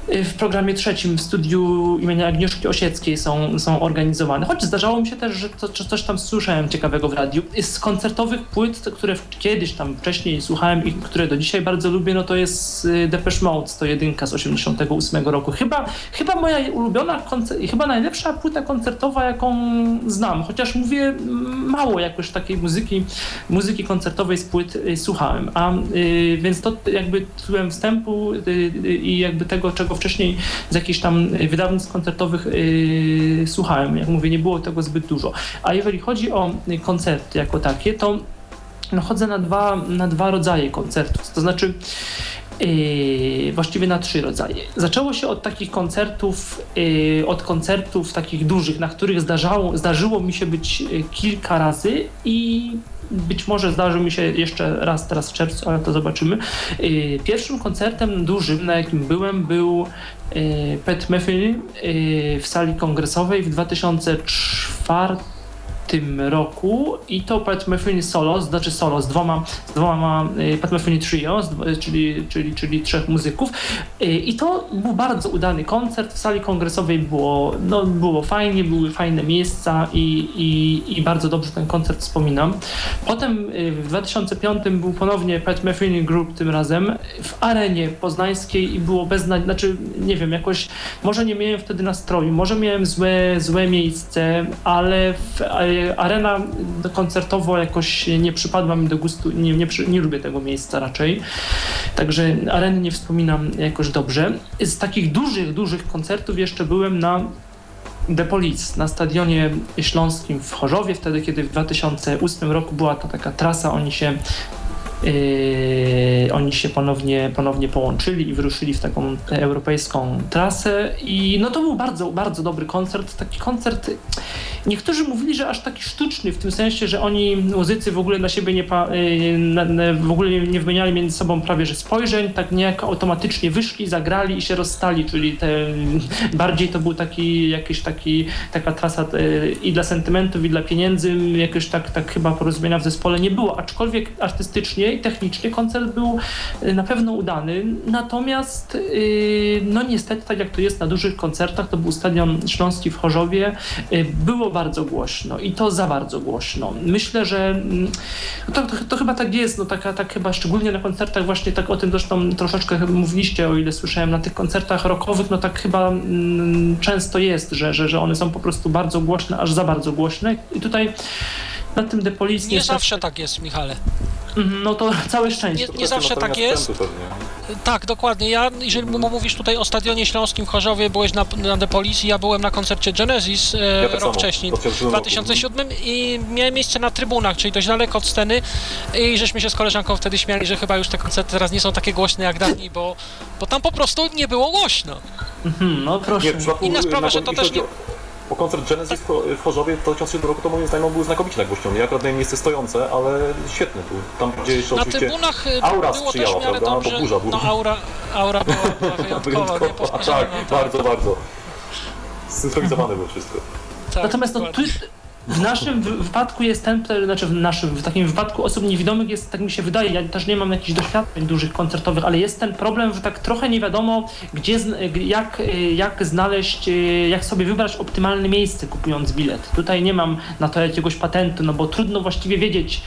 w programie trzecim w studiu imienia Agnieszki Osieckiej są, są organizowane. Choć zdarzało mi się też, że to, coś tam słyszałem ciekawego w radiu. Z koncertowych płyt, które kiedyś tam wcześniej słuchałem i które do dzisiaj bardzo lubię, no to jest y, Depeche Mode, to jedynka z 88 roku. Chyba, chyba moja ulubiona, chyba najlepsza płyta koncertowa, jaką znam, chociaż mówię mało jakoś takiej muzyki, muzyki koncertowej z płyt y, słuchałem, a y, więc to jakby tytułem wstępu y, i jakby tego, czego wcześniej z jakichś tam wydawnictw koncertowych słuchałem. Jak mówię, nie było tego zbyt dużo. A jeżeli chodzi o koncerty jako takie, to no chodzę na dwa, na dwa rodzaje koncertów. To znaczy, Yy, właściwie na trzy rodzaje. Zaczęło się od takich koncertów, yy, od koncertów takich dużych, na których zdarzało, zdarzyło mi się być yy, kilka razy i być może zdarzy mi się jeszcze raz teraz w czerwcu, ale to zobaczymy. Yy, pierwszym koncertem dużym, na jakim byłem, był yy, Pat Metheny yy, w sali kongresowej w 2004 tym roku i to Pat Metheny solo, znaczy solo z dwoma, z dwoma y, Pat Metheny trio, z, czyli, czyli, czyli trzech muzyków y, i to był bardzo udany koncert, w sali kongresowej było, no, było fajnie, były fajne miejsca i, i, i bardzo dobrze ten koncert wspominam. Potem y, w 2005 był ponownie Pat Metheny Group tym razem w arenie poznańskiej i było bez, znaczy nie wiem, jakoś może nie miałem wtedy nastroju, może miałem złe, złe miejsce, ale w arena koncertowo jakoś nie przypadła mi do gustu, nie, nie, nie lubię tego miejsca raczej, także areny nie wspominam jakoś dobrze. Z takich dużych, dużych koncertów jeszcze byłem na The Police na stadionie śląskim w Chorzowie, wtedy kiedy w 2008 roku była to taka trasa, oni się oni się ponownie, ponownie połączyli i wyruszyli w taką europejską trasę i no to był bardzo, bardzo dobry koncert, taki koncert, niektórzy mówili, że aż taki sztuczny, w tym sensie, że oni, muzycy w ogóle na siebie nie, yy, w ogóle nie wymieniali między sobą prawie, że spojrzeń, tak niejako automatycznie wyszli, zagrali i się rozstali, czyli te, bardziej to był taki, jakiś taki, taka trasa yy, i dla sentymentów, i dla pieniędzy, jakoś tak, tak chyba porozumienia w zespole nie było, aczkolwiek artystycznie technicznie koncert był y, na pewno udany, natomiast y, no niestety, tak jak to jest na dużych koncertach, to był Stadion Śląski w Chorzowie, y, było bardzo głośno i to za bardzo głośno. Myślę, że mm, to, to, to chyba tak jest, no taka, tak chyba szczególnie na koncertach właśnie tak o tym zresztą troszeczkę mówiliście, o ile słyszałem, na tych koncertach rockowych, no tak chyba mm, często jest, że, że, że one są po prostu bardzo głośne, aż za bardzo głośne i tutaj na tym nie zawsze tak jest, Michale. Mhm, no to całe szczęście. Nie, nie zawsze tak jest. Tak, dokładnie. Ja, jeżeli mówisz tutaj o Stadionie Śląskim w Chorzowie, byłeś na, na The Police, ja byłem na koncercie Genesis e, ja tak rok wcześniej, w 2007 i miałem miejsce na trybunach, czyli dość daleko od sceny i żeśmy się z koleżanką wtedy śmiali, że chyba już te koncerty teraz nie są takie głośne jak dawniej, bo, bo tam po prostu nie było głośno. Mhm, no proszę. Nie, Inna sprawa, że to też nie po koncert Genesis w Chorzowie w 2007 roku to moim zdaniem był znakomicie nagłośniony. Ja akurat miałem miejsce stojące, ale świetny był. Tam gdzie jeszcze Na oczywiście trybunach aura było sprzyjała, też prawda? dobrze. Bo burza była. No aura, aura była, była wyjątkowa, wyjątkowa. Tak, bardzo, bardzo. Zsynchronizowane było wszystko. Tak, Natomiast no, tu, w naszym wypadku jest ten, znaczy w naszym, w takim wypadku osób niewidomych jest, tak mi się wydaje, ja też nie mam jakichś doświadczeń dużych koncertowych, ale jest ten problem, że tak trochę nie wiadomo, gdzie, jak, jak znaleźć, jak sobie wybrać optymalne miejsce kupując bilet. Tutaj nie mam na to jakiegoś patentu, no bo trudno właściwie wiedzieć,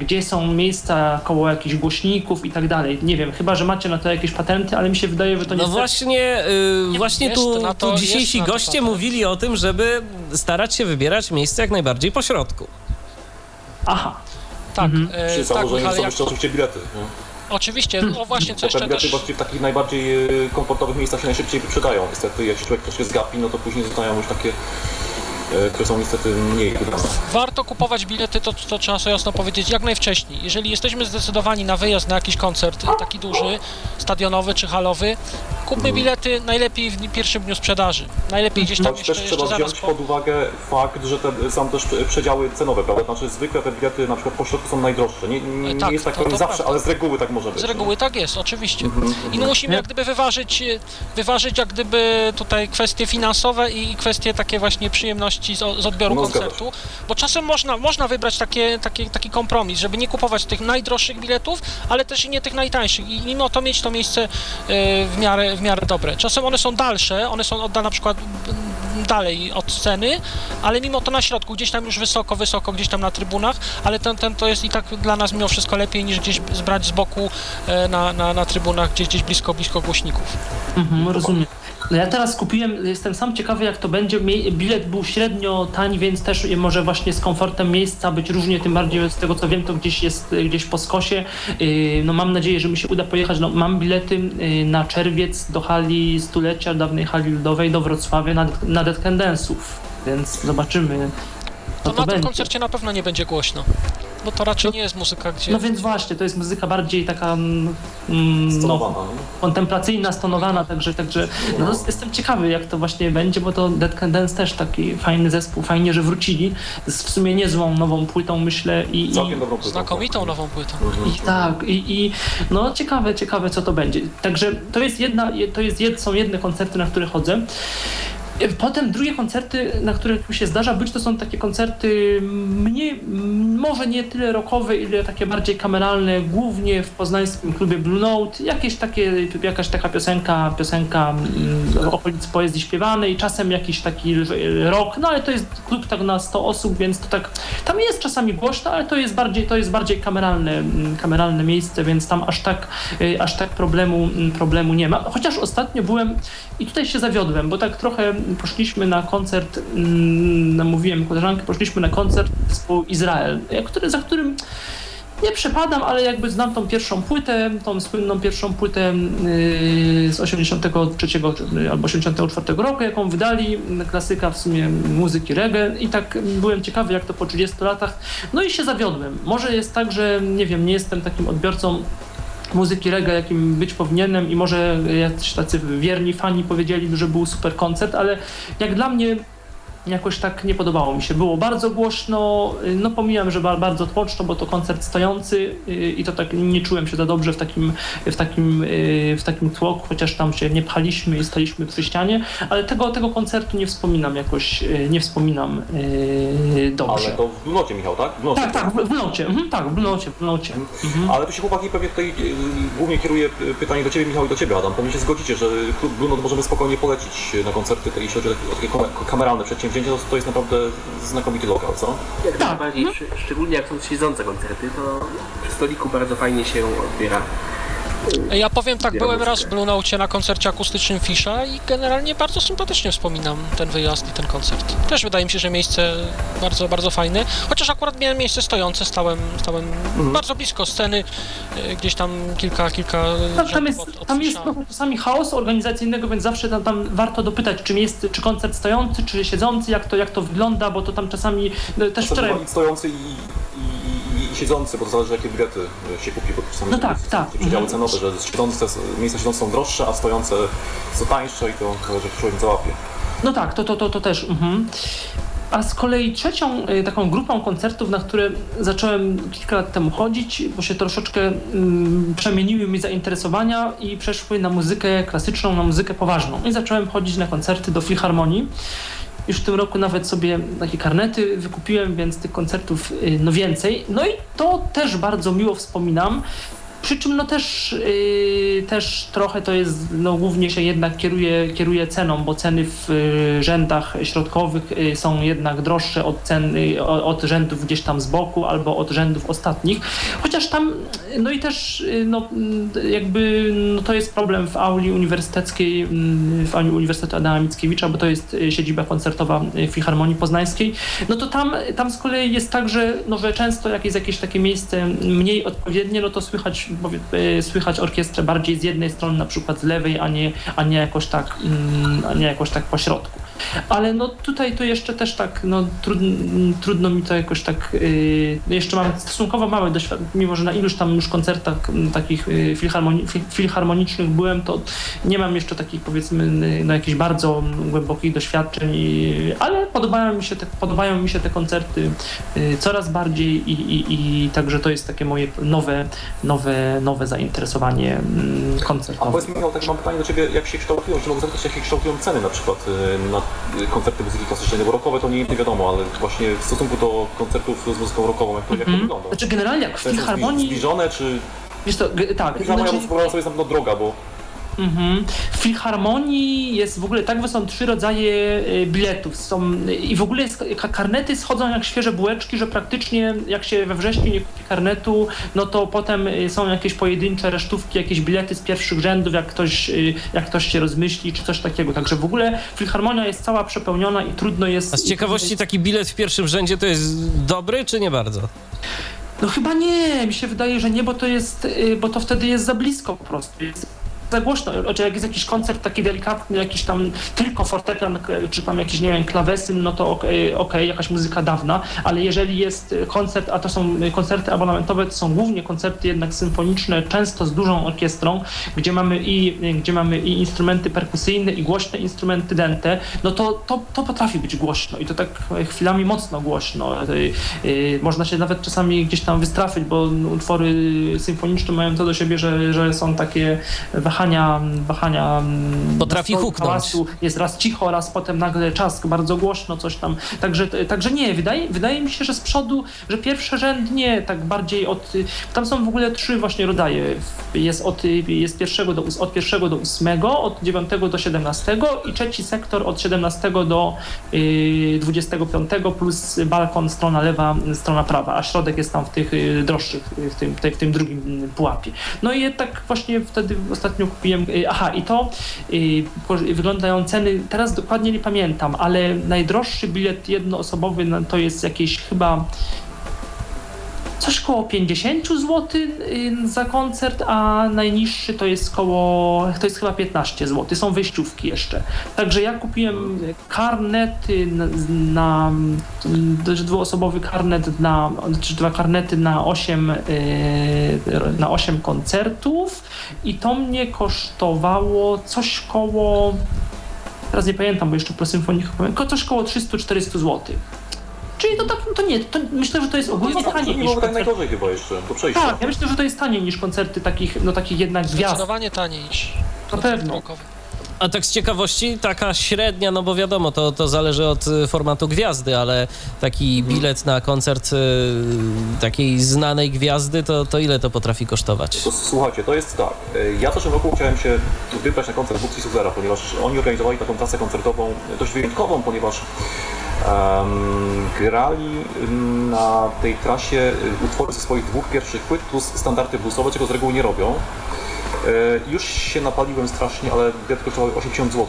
gdzie są miejsca koło jakichś głośników i tak dalej. Nie wiem, chyba, że macie na to jakieś patenty, ale mi się wydaje, że to nie No właśnie, yy, właśnie tu, tu dzisiejsi goście mówili o tym, żeby starać się wybierać miejsce jak najbardziej po środku. Aha. Tak, mhm. e, Przy tak, założeniu są jeszcze oczywiście bilety. Nie? Oczywiście, no właśnie, co jeszcze Te bilety też... właściwie w takich najbardziej e, komfortowych miejscach się najszybciej wyprzedają. Niestety, jak się człowiek troszkę zgapi, no to później zostają już takie które są niestety mniej wydane. Warto kupować bilety, to, to trzeba sobie jasno powiedzieć, jak najwcześniej. Jeżeli jesteśmy zdecydowani na wyjazd na jakiś koncert, taki duży, stadionowy czy halowy, kupmy bilety najlepiej w pierwszym dniu sprzedaży. Najlepiej gdzieś tam jeszcze, też trzeba jeszcze wziąć pod uwagę fakt, że te, są też przedziały cenowe, prawda? Znaczy zwykle te bilety na przykład po środku są najdroższe. Nie, nie, nie tak, jest tak to, to zawsze, prawda. ale z reguły tak może być. Z reguły tak jest, oczywiście. Mhm, I mhm. musimy jak gdyby wyważyć, wyważyć jak gdyby tutaj kwestie finansowe i kwestie takie właśnie przyjemności z, z odbioru no, koncertu, bo czasem można, można wybrać takie, takie, taki kompromis, żeby nie kupować tych najdroższych biletów, ale też i nie tych najtańszych i mimo to mieć to miejsce e, w miarę, w miarę dobre. Czasem one są dalsze, one są oddane na przykład dalej od sceny, ale mimo to na środku, gdzieś tam już wysoko, wysoko, gdzieś tam na trybunach, ale ten, ten to jest i tak dla nas mimo wszystko lepiej niż gdzieś zbrać z boku e, na, na, na trybunach, gdzieś, gdzieś blisko, blisko głośników. Mhm, rozumiem. No ja teraz kupiłem, jestem sam ciekawy jak to będzie. Bilet był średnio tani, więc też może właśnie z komfortem miejsca być różnie, tym bardziej z tego co wiem to gdzieś jest gdzieś po skosie. Y, no mam nadzieję, że mi się uda pojechać. No, mam bilety y, na czerwiec do hali stulecia, dawnej hali ludowej do Wrocławia na, na Dead Candensów, więc zobaczymy. To, to na będzie. tym koncercie na pewno nie będzie głośno. Bo to raczej nie jest muzyka, gdzie... No więc właśnie, to jest muzyka bardziej taka mm, mm, no, kontemplacyjna, stonowana, także, także no, jestem ciekawy jak to właśnie będzie, bo to Dead Can Dance też taki fajny zespół, fajnie, że wrócili z w sumie niezłą nową płytą myślę i... Całkiem dobrą płytą. Znakomitą nową płytą. I tak, i, i no ciekawe, ciekawe co to będzie. Także to jest jedna, to jest jed, są jedne koncerty, na które chodzę. Potem drugie koncerty, na których mi się zdarza być, to są takie koncerty mniej, może nie tyle rockowe, ile takie bardziej kameralne, głównie w poznańskim klubie Blue Note. Jakieś takie, jakaś taka piosenka, piosenka mm, okolic poezji śpiewanej, czasem jakiś taki rock, no ale to jest klub tak na 100 osób, więc to tak, tam jest czasami głośno, ale to jest bardziej, to jest bardziej kameralne, mm, kameralne miejsce, więc tam aż tak, y, aż tak problemu, mm, problemu nie ma. Chociaż ostatnio byłem i tutaj się zawiodłem, bo tak trochę poszliśmy na koncert, mm, namówiłem koleżankę, poszliśmy na koncert zespołu Izrael, który, za którym nie przepadam, ale jakby znam tą pierwszą płytę, tą słynną pierwszą płytę yy, z 83 albo 84 roku, jaką wydali, klasyka w sumie muzyki reggae i tak byłem ciekawy, jak to po 30 latach, no i się zawiodłem. Może jest tak, że nie wiem, nie jestem takim odbiorcą muzyki reggae, jakim być powinienem i może jacyś tacy wierni fani powiedzieliby, że był super koncert, ale jak dla mnie jakoś tak nie podobało mi się. Było bardzo głośno, y, no pomijam, że bardzo tłoczno, bo to koncert stojący y, i to tak nie czułem się za dobrze w takim, w takim, y, w takim tłoku, chociaż tam się nie pchaliśmy i staliśmy przy ścianie, ale tego, tego koncertu nie wspominam jakoś, nie wspominam dobrze. Ale to w Blunocie, Michał, tak? W tak, tak, w Blunocie, mhm, tak, w Blunocie, w Blunocie. Mhm. Ale tu się chłopaki pewnie tutaj głównie kieruje pytanie do Ciebie, Michał, i do Ciebie, Adam. Pewnie się zgodzicie, że klub Blunot możemy spokojnie polecić na koncerty, jeśli chodzi o takie kameralne przedsięwzięcia to, to jest naprawdę znakomity lokal, co? Jak tak. najbardziej, szczególnie jak są siedzące koncerty, to przy stoliku bardzo fajnie się odbiera. Ja powiem tak, byłem raz w Blue Note na koncercie akustycznym Fisza i generalnie bardzo sympatycznie wspominam ten wyjazd i ten koncert. Też wydaje mi się, że miejsce bardzo, bardzo fajne, chociaż akurat miałem miejsce stojące, stałem, stałem mhm. bardzo blisko sceny, e, gdzieś tam kilka, kilka tam, tam jest, od, od tam jest czasami chaos organizacyjnego, więc zawsze tam, tam warto dopytać, czym jest, czy koncert stojący, czy siedzący, jak to, jak to wygląda, bo to tam czasami no, też wczoraj... Stojący i siedzący, bo to zależy jakie bilety się kupi, bo czasami no tak, tak. przedziały mhm. cenowe, że siedzące, miejsca siedzące są droższe, a stojące są tańsze i to że człowiek załapie. No tak, to, to, to, to też. Mhm. A z kolei trzecią y, taką grupą koncertów, na które zacząłem kilka lat temu chodzić, bo się troszeczkę mm, przemieniły mi zainteresowania i przeszły na muzykę klasyczną, na muzykę poważną. I zacząłem chodzić na koncerty do Filharmonii. Już w tym roku nawet sobie takie karnety wykupiłem, więc tych koncertów y, no więcej. No i to też bardzo miło wspominam. Przy czym no też, yy, też trochę to jest, no głównie się jednak kieruje, kieruje ceną, bo ceny w yy, rzędach środkowych yy, są jednak droższe od cen, y, od rzędów gdzieś tam z boku albo od rzędów ostatnich. Chociaż tam, no i też no, jakby no to jest problem w auli uniwersyteckiej, w auli Uniwersytetu Adama Mickiewicza, bo to jest siedziba koncertowa Filharmonii Poznańskiej. No to tam, tam z kolei jest tak, że, no, że często jak jest jakieś takie miejsce mniej odpowiednie, no to słychać słychać orkiestrę bardziej z jednej strony, na przykład z lewej, a nie, a nie jakoś tak, mm, a nie jakoś tak po środku. Ale no tutaj to jeszcze też tak, no trudno, trudno mi to jakoś tak, yy, jeszcze mam stosunkowo małe doświadczenie, mimo że na iluś tam już koncertach takich yy, filharmoni filharmonicznych byłem, to nie mam jeszcze takich powiedzmy no jakichś bardzo głębokich doświadczeń, yy, ale podobają mi się te, podobają mi się te koncerty y, coraz bardziej i, i, i także to jest takie moje nowe, nowe, nowe zainteresowanie mm, koncertowe. A powiedz mi, Michał, tak mam pytanie do Ciebie, jak się kształtują, czy mogę zapytać, jak się kształtują ceny na przykład y, na koncerty muzyki klasycznej, bo rockowe to nie, nie wiadomo, ale właśnie w stosunku do koncertów z muzyką rockową, jak to, jak to mhm. wygląda? Znaczy generalnie jak w filharmonii... Zbliżone, czy... Wiesz to, tak. Filharmonia znaczy... sobie jest na pewno droga, bo Mhm. W Filharmonii jest w ogóle tak, są trzy rodzaje y, biletów. Są, I w ogóle jest, karnety schodzą jak świeże bułeczki, że praktycznie jak się we wrześniu nie kupi karnetu, no to potem y, są jakieś pojedyncze resztówki, jakieś bilety z pierwszych rzędów, jak ktoś, y, jak ktoś się rozmyśli, czy coś takiego. Także w ogóle Filharmonia jest cała przepełniona i trudno jest... A z ciekawości taki bilet w pierwszym rzędzie to jest dobry, czy nie bardzo? No chyba nie, mi się wydaje, że nie, bo to jest, bo to wtedy jest za blisko po prostu. Jest za głośno. Znaczy, jak jest jakiś koncert taki delikatny, jakiś tam tylko fortepian, czy tam jakiś, nie wiem, klawesyn, no to okej, okay, okay, jakaś muzyka dawna, ale jeżeli jest koncert, a to są koncerty abonamentowe, to są głównie koncerty jednak symfoniczne, często z dużą orkiestrą, gdzie mamy i, gdzie mamy i instrumenty perkusyjne, i głośne instrumenty dente, no to, to, to potrafi być głośno i to tak chwilami mocno głośno. Można się nawet czasami gdzieś tam wystrafić, bo utwory symfoniczne mają to do siebie, że, że są takie wahania, wahania Potrafi huknąć. Hałasu. Jest raz cicho, raz potem nagle czask, bardzo głośno, coś tam. Także, także nie, wydaje, wydaje mi się, że z przodu, że pierwszorzędnie, tak bardziej od... Tam są w ogóle trzy właśnie rodzaje. Jest od, jest pierwszego do, od pierwszego do ósmego, od dziewiątego do siedemnastego i trzeci sektor od 17 do y, 25 plus balkon, strona lewa, strona prawa, a środek jest tam w tych y, droższych, w tym, w tym drugim pułapie. No i tak właśnie wtedy ostatnio kupiłem, y, aha i to y, wyglądają ceny, teraz dokładnie nie pamiętam, ale najdroższy bilet jednoosobowy no, to jest jakieś chyba coś koło 50 zł y, za koncert, a najniższy to jest koło, to jest chyba 15 zł. Są wyjściówki jeszcze. Także ja kupiłem karnety na, na dwuosobowy karnet na, czy dwa karnety na 8, y, na 8 koncertów i to mnie kosztowało coś koło teraz nie pamiętam, bo jeszcze pro symfoniku coś koło 300-400 zł. Czyli to tak, to nie, to myślę, że to jest ogólnie jest taniej niż koncerty. tak najgorzej chyba jeszcze, do przejścia. Tak, ja myślę, że to jest taniej niż koncerty takich, no takich jednak gwiazd. Zdecydowanie taniej niż Na pewno. A tak z ciekawości, taka średnia, no bo wiadomo, to, to zależy od y, formatu gwiazdy, ale taki mhm. bilet na koncert y, takiej znanej gwiazdy, to, to ile to potrafi kosztować? To, słuchajcie, to jest tak. Y, ja w zeszłym roku chciałem się wybrać na koncert Buxi Suzera, ponieważ oni organizowali taką trasę koncertową dość wyjątkową, ponieważ grali na tej trasie utwory ze swoich dwóch pierwszych płyt plus standardy bluesowe, czego z reguły nie robią. E, już się napaliłem strasznie, ale bilet kosztował 80 zł,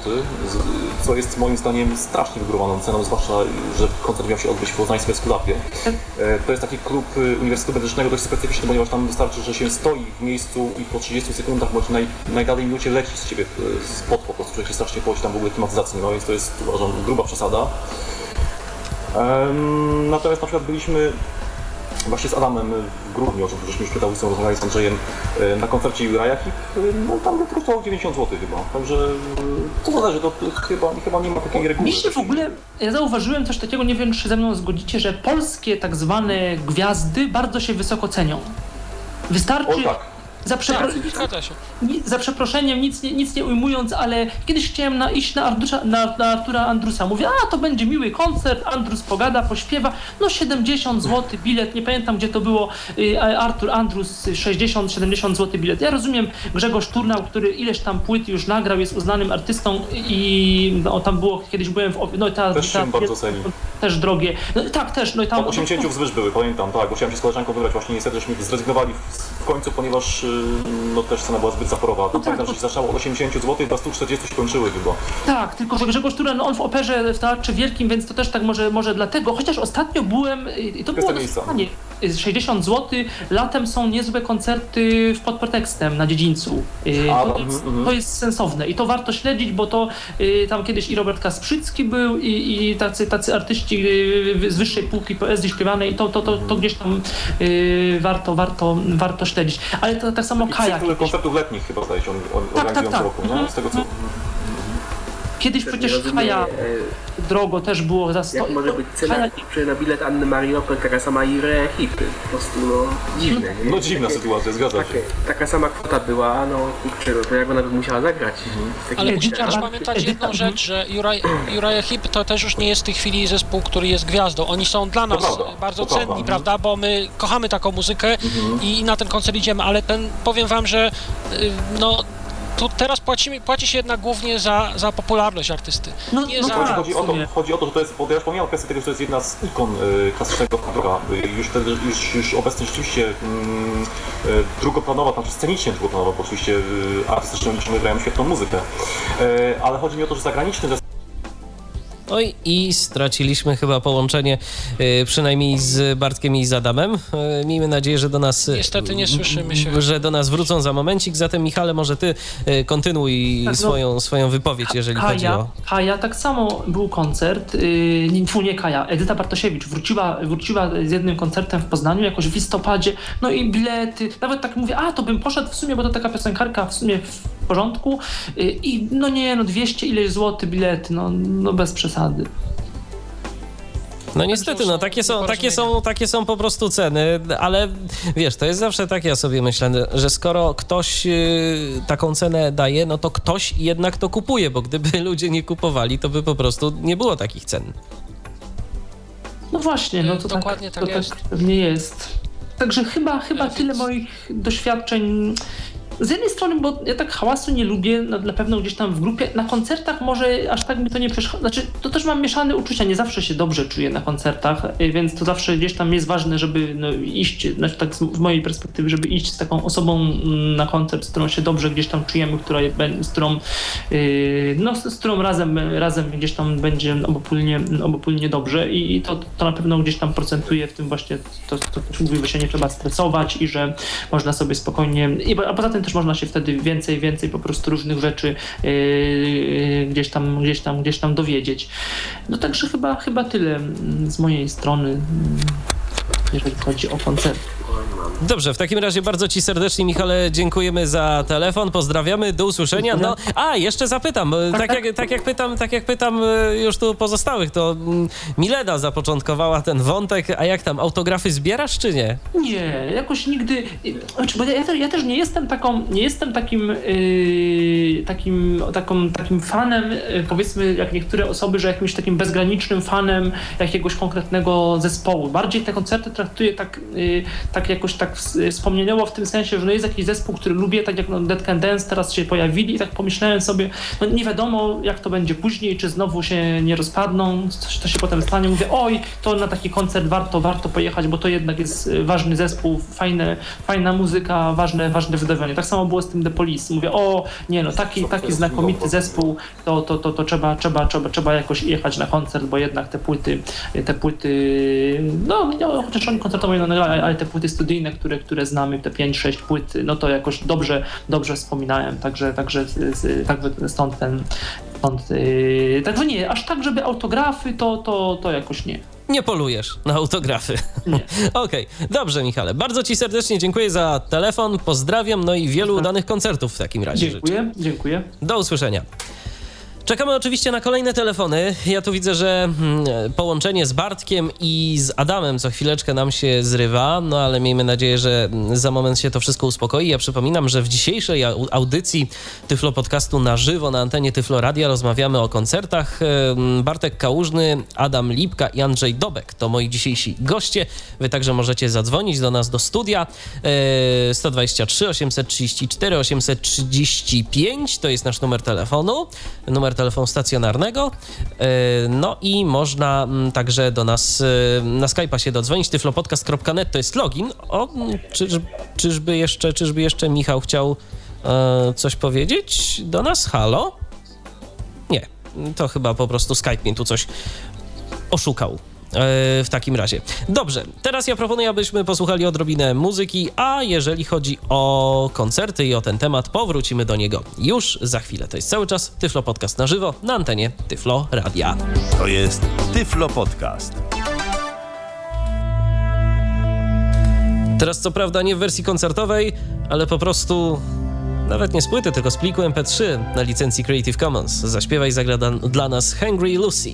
co jest moim zdaniem strasznie wygórowaną ceną, zwłaszcza, że koncert miał się odbyć w poznańskim Eskulapie. E, to jest taki klub Uniwersytetu Medycznego dość specyficzny, ponieważ tam wystarczy, że się stoi w miejscu i po 30 sekundach bądź naj, najdalej minucie leci z ciebie spod po prostu, człowiek się strasznie poci, tam w ogóle klimatyzacji nie ma, więc to jest uważam gruba przesada. Natomiast na przykład byliśmy właśnie z Adamem w grudniu, o czym żeśmy już pytali, rozmawiali z Andrzejem na koncercie Juraja Hip, no tam to kosztowało 90 zł chyba, także to zależy, to chyba, chyba nie ma takiej reguły. Mi się w ogóle, ja zauważyłem coś takiego, nie wiem czy ze mną zgodzicie, że polskie tak zwane gwiazdy bardzo się wysoko cenią. Wystarczy, o, tak. Za, przepro... tak, za przeproszeniem, nic nie, nic nie ujmując, ale kiedyś chciałem na, iść na, Ardusa, na, na Artura Andrusa. Mówię, a to będzie miły koncert, Andrus pogada, pośpiewa. No 70 zł bilet, nie pamiętam gdzie to było. Y, Artur Andrus 60-70 zł bilet. Ja rozumiem Grzegorz Turnał, który ileś tam płyt już nagrał, jest uznanym artystą i no, tam było, kiedyś byłem w... No, ta, też ta, bardzo ceni. Też drogie. No, tak, też. No, i tam, 80 wzwyż były, pamiętam, tak, bo chciałem się z koleżanką wybrać właśnie niestety, żeśmy zrezygnowali w końcu, ponieważ y, no też cena była zbyt zaporowa. No tak, pamiętam, że się zaczęło od 80 zł do 140 się kończyły chyba. Tak, tylko że Grzegorz Turan, no on w operze w Teatrze Wielkim, więc to też tak może, może dlatego, chociaż ostatnio byłem i to było dosyć 60 zł, latem są niezłe koncerty pod pretekstem na dziedzińcu. Y, to, jest, to, jest, sensowne i to warto śledzić, bo to y, tam kiedyś i Robert Kasprzycki był i, i tacy, tacy artyści y, z wyższej półki poezji śpiewanej, to, to, to, to gdzieś tam warto, warto, warto śledzić. Ale to tak samo Kaja. koncertów letnich chyba zdaje się on, on tak, tak, tak. roku, nie? Z tego co... Mhm. Kiedyś przecież Kaja e, drogo też było za 100... Jak może być cena Kaja... na bilet Anny Marinopol taka sama i hipy. Po prostu no dziwne. Nie? No dziwna takie, sytuacja, zgadza się. Takie, taka sama kwota była, no kurczę, no to jak ona by musiała zagrać. Mhm. Ale musicie też pamiętać jedną rzecz, że Uriah Hip to też już nie jest w tej chwili zespół, który jest gwiazdą. Oni są dla nas prawda, bardzo cenni, prawda. prawda? Bo my kochamy taką muzykę mhm. i na ten koncert idziemy, ale ten, powiem wam, że y, no tu teraz płaci, płaci się jednak głównie za, za popularność artysty. No, nie no za... chodzi, chodzi, o to, chodzi o to, że to jest, bo ja wspomniałem kwestię tego, że to jest jedna z ikon y, klasycznego roka. Y, już, wtedy, już, już obecnie rzeczywiście y, drugoplanowa, znaczy scenicznie drugoplanowa, bo oczywiście y, artystycznie grają świetną muzykę. Y, ale chodzi mi o to, że zagraniczny Oj, i straciliśmy chyba połączenie y, przynajmniej z Bartkiem i z Adamem. Y, miejmy nadzieję, że do nas... Niestety nie słyszymy się. Że do nas wrócą za momencik. Zatem Michale, może ty y, kontynuuj Tak, no. swoją, swoją wypowiedź, jeżeli chodzi Kaja, o... Kaja, tak samo był koncert, yy, nie, Kaja, Edyta Bartosiewicz wróciła, wróciła z jednym koncertem w Poznaniu jakoś w listopadzie, no i bilety, nawet tak mówię, a to bym poszedł w sumie, bo to taka piosenkarka w sumie w porządku yy, i no nie, no 200 ileś złotych bilety, no, no bez przesady. No niestety, no takie są, takie są, takie są po prostu ceny, ale wiesz, to jest zawsze tak, ja sobie myślę, że skoro ktoś y, taką cenę daje, no to ktoś jednak to kupuje, bo gdyby ludzie nie kupowali, to by po prostu nie było takich cen. No właśnie, no to Dokładnie tak, tak to jest. tak pewnie jest. Także chyba, chyba tyle moich doświadczeń. Z jednej strony, bo ja tak hałasu nie lubię, na, na pewno gdzieś tam w grupie, na koncertach może aż tak mi to nie przeszkadza, znaczy to też mam mieszane uczucia, nie zawsze się dobrze czuję na koncertach, y, więc to zawsze gdzieś tam jest ważne, żeby no, iść, znaczy tak z, mojej perspektywy, żeby iść z taką osobą mm, na koncert, z którą się dobrze gdzieś tam czujemy, która, z którą, yy, no, z, którą razem, razem gdzieś tam będzie obopólnie, obopólnie dobrze i, i to, to na pewno gdzieś tam procentuje w tym właśnie, to, to też mówi, że się nie trzeba stresować i że można sobie spokojnie, i, a poza tym można się wtedy więcej, więcej po prostu różnych rzeczy yy, gdzieś tam, gdzieś tam, gdzieś tam dowiedzieć. No także chyba, chyba tyle z mojej strony, jeżeli chodzi o koncert. Dobrze, w takim razie bardzo Ci serdecznie, Michale, dziękujemy za telefon, pozdrawiamy, do usłyszenia. No, a, jeszcze zapytam, tak jak, tak jak pytam, tak jak pytam e, już tu pozostałych, to mm, Milena zapoczątkowała ten wątek, a jak tam, autografy zbierasz czy nie? Nie, jakoś nigdy. Znaczy, bo ja, ja też nie jestem taką, nie jestem takim, yy, takim, taką, takim fanem, powiedzmy, jak niektóre osoby, że jakimś takim bezgranicznym fanem jakiegoś konkretnego zespołu. Bardziej te koncerty traktuję tak, yy, tak jakoś tak ws- wspomnieniowo w tym sensie, że no jest jakiś zespół, który lubię, tak jak no Dead Can Dance teraz się pojawili i tak pomyślałem sobie, no nie wiadomo jak to będzie później, czy znowu się nie rozpadną, coś to się potem stanie. Mówię, oj, to na taki koncert warto, warto pojechać, bo to jednak jest y, ważny zespół, fajne, fajna muzyka, ważne, ważne wydarzenie. Tak samo było z tym The Police. Mówię, o, nie no, taki, taki znakomity zespół, to, to, to, to trzeba, trzeba, trzeba, trzeba jakoś jechać na koncert, bo jednak te płyty, te płyty, no, no chociaż oni koncertowo nie nagrali, ale te płyty studyjne, które, które znamy, te 5-6 płyt, no to jakoś dobrze, dobrze wspominałem, także, także, także stąd ten, stąd, yy, także nie, aż tak, żeby autografy, to, to, to jakoś nie. Nie polujesz na autografy. Okej, dobrze Michale, bardzo Ci serdecznie dziękuję za telefon, pozdrawiam, no i wielu udanych koncertów w takim razie życzę. Dziękuję, dziękuję. Do usłyszenia. Czekamy oczywiście na kolejne telefony. Ja tu widzę, że mm, połączenie z Bartkiem i z Adamem co chwileczkę nam się zrywa, no ale miejmy nadzieję, że mm, za moment się to wszystko uspokoi. Ja przypominam, że w dzisiejszej au- audycji Tyflo Podcastu na żywo na antenie Tyflo Radia rozmawiamy o koncertach. Em, Bartek Kałużny, Adam Lipka i Andrzej Dobek to moi dzisiejsi goście. Wy także możecie zadzwonić do nas do studia e, 123 834 835 to jest nasz numer telefonu, numer telefonu stacjonarnego. E, No i można mm, także do nas e, na Skype'a się dodzwonić. tyflopodcast.net to jest login. O, mm, czyż, czyżby jeszcze, czyżby jeszcze Michał chciał e, coś powiedzieć do nas? Halo? Nie, to chyba po prostu Skype mnie tu coś oszukał. E, W takim razie. Dobrze, teraz ja proponuję, abyśmy posłuchali odrobinę muzyki, a jeżeli chodzi o koncerty i o ten temat, powrócimy do niego już za chwilę. To jest cały czas Tyflo Podcast na żywo na antenie Tyflo Radia. To jest Tyflo Podcast. Teraz co prawda nie w wersji koncertowej, ale po prostu nawet nie z płyty, tylko z pliku MP3 na licencji Creative Commons. Zaśpiewaj zagra dla nas Hungry Lucy.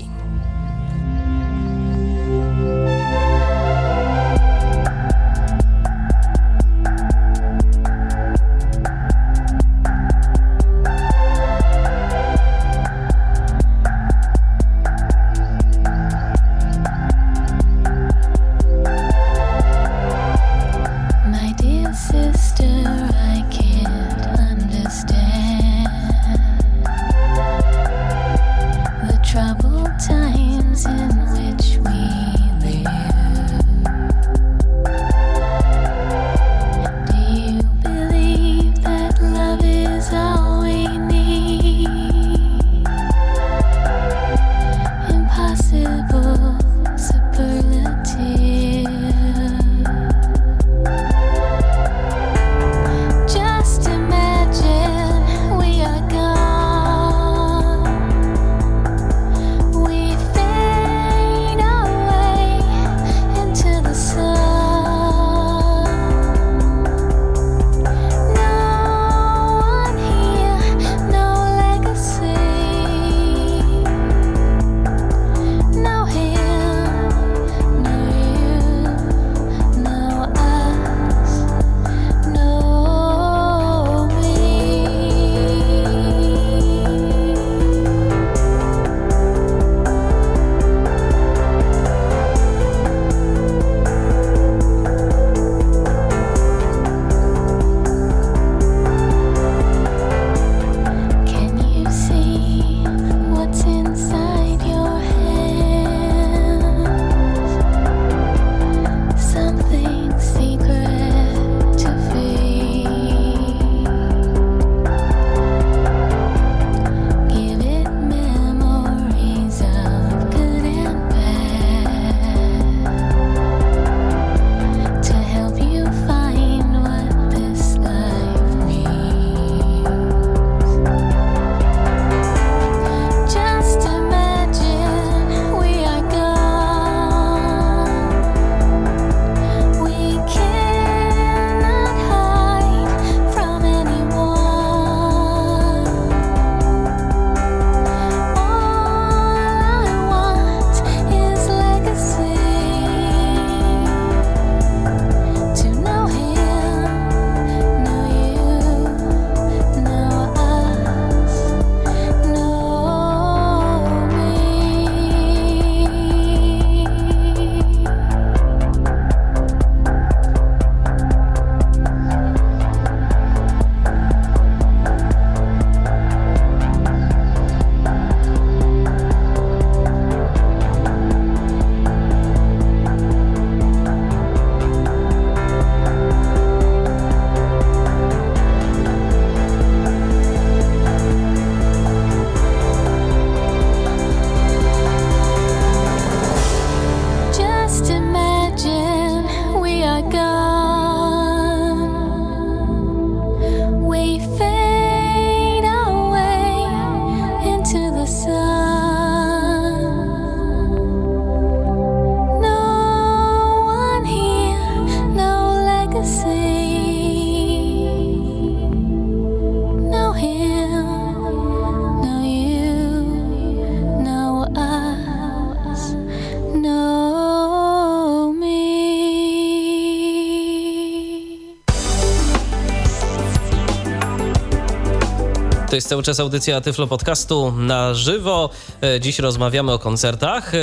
To jest cały czas audycja Tyflo Podcastu na żywo. E, Dziś rozmawiamy o koncertach. E,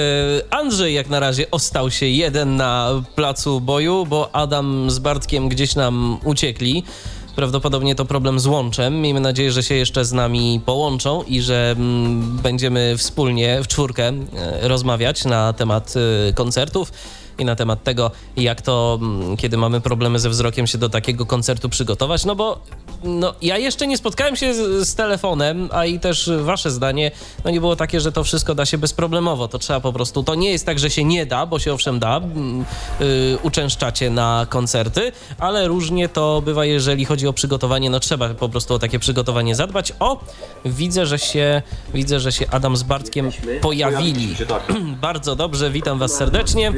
Andrzej jak na razie ostał się jeden na placu boju, bo Adam z Bartkiem gdzieś nam uciekli. Prawdopodobnie to problem z łączem. Miejmy nadzieję, że się jeszcze z nami połączą i że mm, będziemy wspólnie w czwórkę e, rozmawiać na temat koncertów i na temat tego, jak to, mm, kiedy mamy problemy ze wzrokiem, się do takiego koncertu przygotować. No bo no, ja jeszcze nie spotkałem się z, z telefonem, a i też wasze zdanie no nie było takie, że to wszystko da się bezproblemowo. To trzeba po prostu, to nie jest tak, że się nie da, bo się owszem da, mm, y, uczęszczacie na koncerty, ale różnie to bywa, jeżeli chodzi o przygotowanie. No trzeba po prostu o takie przygotowanie zadbać. O, widzę, że się, widzę, że się Adam z Bartkiem Jesteśmy. pojawili. Się, tak. Bardzo dobrze, witam was serdecznie.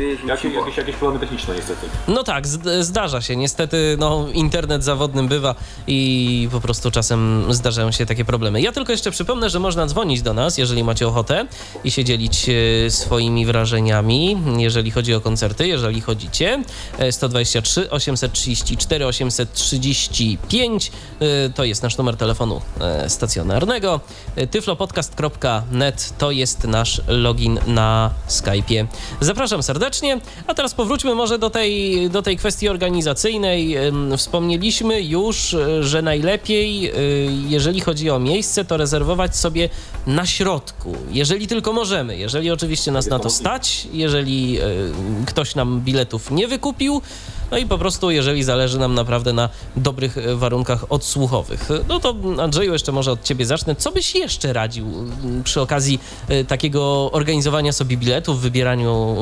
Jakie, jakieś, jakieś problemy techniczne niestety. No tak, zd- zdarza się. Niestety, no, internet zawodnym bywa i po prostu czasem zdarzają się takie problemy. Ja tylko jeszcze przypomnę, że można dzwonić do nas, jeżeli macie ochotę i się dzielić e, swoimi wrażeniami, jeżeli chodzi o koncerty, jeżeli chodzicie. E, 123 834 835 e, to jest nasz numer telefonu e, stacjonarnego. E, tyflopodcast.net to jest nasz login na Skype'ie. Zapraszam serdecznie, a teraz powróćmy może do tej, do tej kwestii organizacyjnej. Wspomnieliśmy już, y, że najlepiej, y, jeżeli chodzi o miejsce, to rezerwować sobie na środku, jeżeli tylko możemy. Jeżeli oczywiście nas na to stać, jeżeli y, ktoś nam biletów nie wykupił, no i po prostu, jeżeli zależy nam naprawdę na dobrych e, warunkach odsłuchowych. No to Andrzeju, jeszcze może od ciebie zacznę. Co byś jeszcze radził przy okazji e, takiego organizowania sobie biletów, wybieraniu,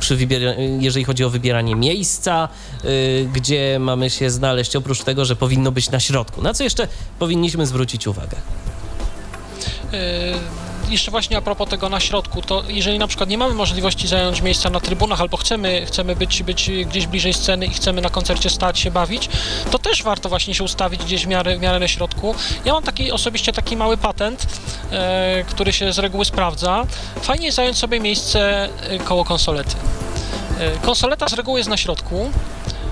przy wybiera- jeżeli chodzi o wybieranie miejsca, gdzie mamy się znaleźć, oprócz tego, że powinno być na środku? Na co jeszcze powinniśmy zwrócić uwagę? Jeszcze właśnie a propos tego na środku, to jeżeli na przykład nie mamy możliwości zająć miejsca na trybunach albo chcemy, chcemy być, być gdzieś bliżej sceny i chcemy na koncercie stać się bawić, to też warto właśnie się ustawić gdzieś w miarę, w miarę na środku. Ja mam taki osobiście taki mały patent, e, który się z reguły sprawdza. Fajnie zająć sobie miejsce e, koło konsolety. E, konsoleta z reguły jest na środku.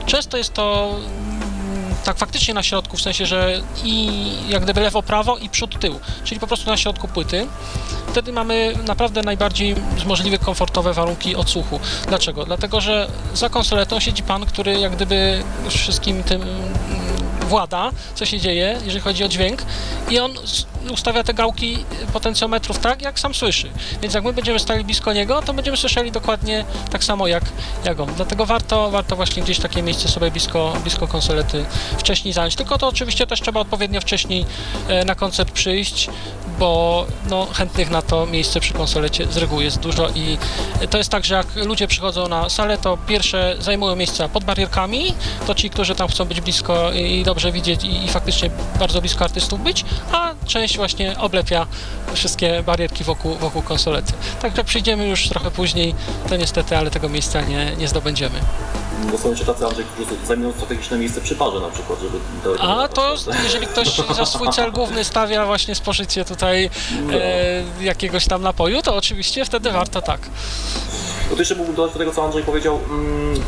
Często jest to tak faktycznie na środku, w sensie, że i jak gdyby lewo, prawo i przód, tył, czyli po prostu na środku płyty. Wtedy mamy naprawdę najbardziej z możliwych komfortowe warunki odsłuchu. Dlaczego? Dlatego, że za konsoletą siedzi pan, który jak gdyby wszystkim tym mm, włada, co się dzieje, jeżeli chodzi o dźwięk i on ustawia te gałki potencjometrów tak, jak sam słyszy. Więc jak my będziemy stali blisko niego, to będziemy słyszeli dokładnie tak samo jak, jak on. Dlatego warto, warto właśnie gdzieś takie miejsce sobie blisko, blisko konsolety wcześniej zająć. Tylko to oczywiście też trzeba odpowiednio wcześniej e, na koncert przyjść, bo no, chętnych na to miejsce przy konsolecie z reguły jest dużo i to jest tak, że jak ludzie przychodzą na salę, to pierwsze zajmują miejsca pod barierkami, to ci, którzy tam chcą być blisko i dobrze widzieć i, i faktycznie bardzo blisko artystów być, a część właśnie oblepia wszystkie barierki wokół, wokół konsolety. Także przyjdziemy już trochę później, to niestety, ale tego miejsca nie, nie zdobędziemy. Bo są jeszcze tacy Andrzej, którzy zajmują strategiczne miejsce przy parze na przykład, żeby... A to jeżeli ktoś za swój cel główny stawia właśnie spożycie tutaj e, jakiegoś tam napoju, to oczywiście wtedy warto tak. No to jeszcze mógłbym dodać do tego, co Andrzej powiedział. Mm,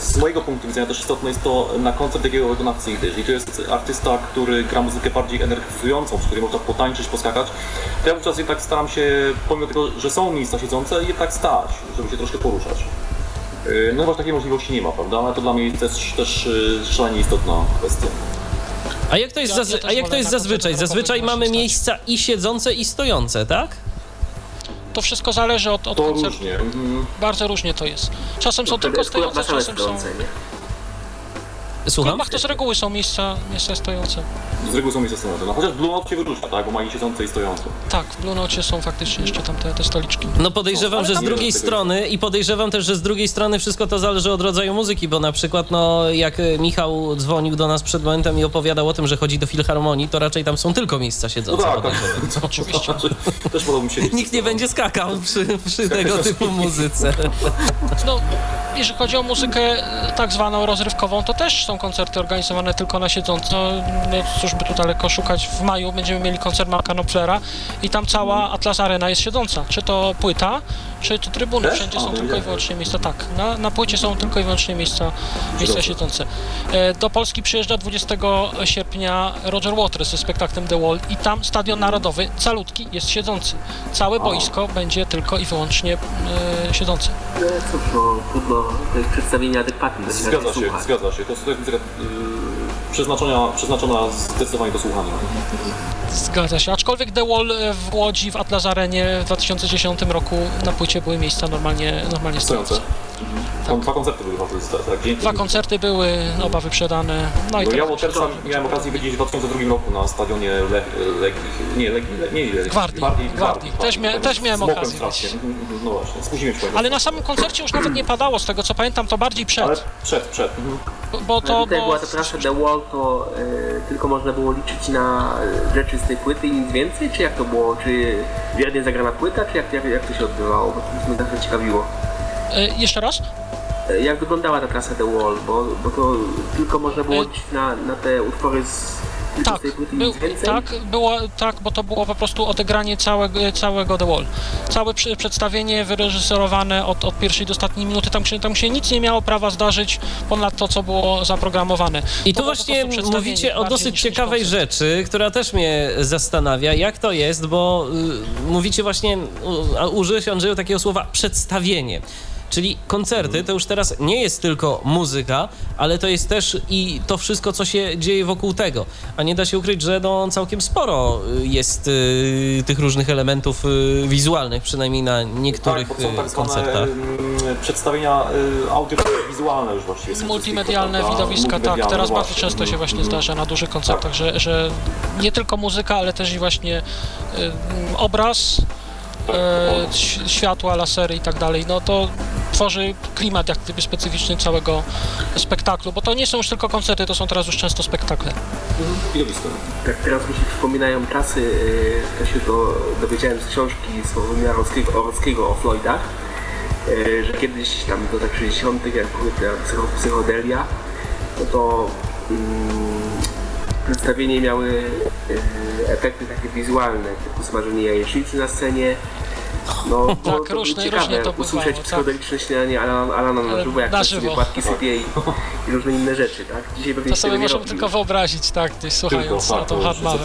z mojego punktu widzenia też istotne jest to na koncert jakiego wykonawcy idę. Jeżeli to jest artysta, który gra muzykę bardziej energetyzującą, przy której można potańczyć, poskakać, to ja wówczas jednak staram się, pomimo tego, że są miejsca siedzące, jednak stać, żeby się troszkę poruszać. Yy, No bo takiej możliwości nie ma, prawda? Ale to dla mnie też, też yy, szalenie istotna kwestia. A jak to jest, Ja- ja a jak to jest zazwyczaj? Zazwyczaj mamy miejsca i siedzące, i stojące, tak? To wszystko zależy od, od koncertu. różnie. Mhm. Bardzo różnie to jest. Czasem są tylko stojące, czasem są... W Słucham? klubach to z reguły są miejsca, miejsca stojące. Z reguły są miejsca stojące. No chociaż Blue Note się wyróżnia, tak? Bo ma i siedzące i stojące. Tak, w Blue są faktycznie jeszcze tam te, te stoliczki. No podejrzewam, Ale że z drugiej strony i podejrzewam też, że z drugiej strony wszystko to zależy od rodzaju muzyki, bo na przykład no jak e, Michał dzwonił do nas przed momentem i opowiadał o tym, że chodzi do filharmonii, to raczej tam są tylko miejsca No siedzące. tak, tak. podejrzewam. Oczywiście. Też wolałbym siedzieć. Nikt nie będzie skakał przy, przy tego typu muzyce. No, jeżeli chodzi o muzykę e, tak zwaną rozrywkową, to też są są koncerty organizowane tylko na siedząco. No cóż by tu daleko szukać. W maju będziemy mieli koncert Marka Knopflera i tam cała Atlas Arena jest siedząca. Czy to płyta, czy, trybuny. Też? Wszędzie są tylko i wyłącznie miejsca. Tak, na, na płycie są tylko i wyłącznie miejsca, miejsca siedzące. E, Do Polski przyjeżdża 20 sierpnia Roger Waters ze spektaklem The Wall i tam Stadion Narodowy calutki jest siedzący. Całe boisko będzie tylko i wyłącznie e, siedzące. No cóż, no trudno, to jest przedstawienie adekwatne do Zgadza się, zgadza się. To jest muzyka yy, przeznaczona, przeznaczona zdecydowanie do słuchania. Zgadza się. Aczkolwiek The Wall e, w Łodzi w Atlas Arenie w 2010 roku na płycie były miejsca normalnie, normalnie Stojące. stojące. Tam Dwa koncerty były tak, tak. Dwa koncerty były, oba wyprzedane. No i Bo to ja Watersa miałem okazję widzieć w 2002 roku na stadionie Le, Legii, nie Legii, Le, nie Legii, Gwardii, Gwardii. Też mia- też miałem okazję widzieć. No właśnie, spóźniłem się. Ale na samym koncercie już nawet nie padało, z tego co pamiętam, to bardziej Ale przed. przed, przed. mhm. Bo No to. tutaj Bo, była ta trasa The Wall, to e, tylko można było liczyć na e, rzeczy z tej płyty i nic więcej? Czy jak to było? Czy wiernie zagrana płyta, czy jak, jak, jak to się odbywało? Bo to mnie zawsze ciekawiło. e, jeszcze raz? E, Jak wyglądała ta trasa The Wall? Bo, bo to tylko można było liczyć na, na te utwory z, Tak, był, tak, było, tak, bo to było po prostu odegranie całego, całego The Wall. Całe przy, przedstawienie wyreżyserowane od, od pierwszej do ostatniej minuty. Tam się, tam się nic nie miało prawa zdarzyć ponad to, co było zaprogramowane. I To tu właśnie mówicie o dosyć ciekawej rzeczy, która też mnie zastanawia. Jak to jest, bo y, mówicie właśnie, a użyłeś Andrzeju takiego słowa przedstawienie. Czyli koncerty to już teraz nie jest tylko muzyka, ale to jest też i to wszystko, co się dzieje wokół tego. A nie da się ukryć, że no, całkiem sporo y, jest y, tych różnych elementów y, wizualnych, przynajmniej na niektórych tak, bo są y, tak zwane koncertach. mm, przedstawienia y, audiowizualne już właściwie. są Multimedialne widowiska, tak. Multimedialne Teraz bardzo często się właśnie Mhm. zdarza na dużych koncertach, że, że nie tylko muzyka, ale też i właśnie y, obraz, Tak, światła, lasery i tak dalej, no to tworzy klimat jak gdyby specyficzny całego spektaklu, bo to nie są już tylko koncerty, to są teraz już często spektakle. Widowisko. Tak teraz mi się przypominają czasy, to się to dowiedziałem z książki Sławomira Orłowskiego o Floydach, yy, że kiedyś tam do tak 60 jak psycho, psychodelia, no to mm, przedstawienie miały yy, efekty takie wizualne, typu smażenie jajecznicy na scenie, no, bo Tak, to różne- ciekawe, to bywało, usłyszeć tak. psychodeliczne śniadanie Alana, Alana na żywo, jak na ktoś sobie żywo. płatki sypie i, i różne inne rzeczy, tak? Dzisiaj pewnie To się sobie możemy tylko wyobrazić, tak, gdzieś słuchając Tylko, na tak, tą to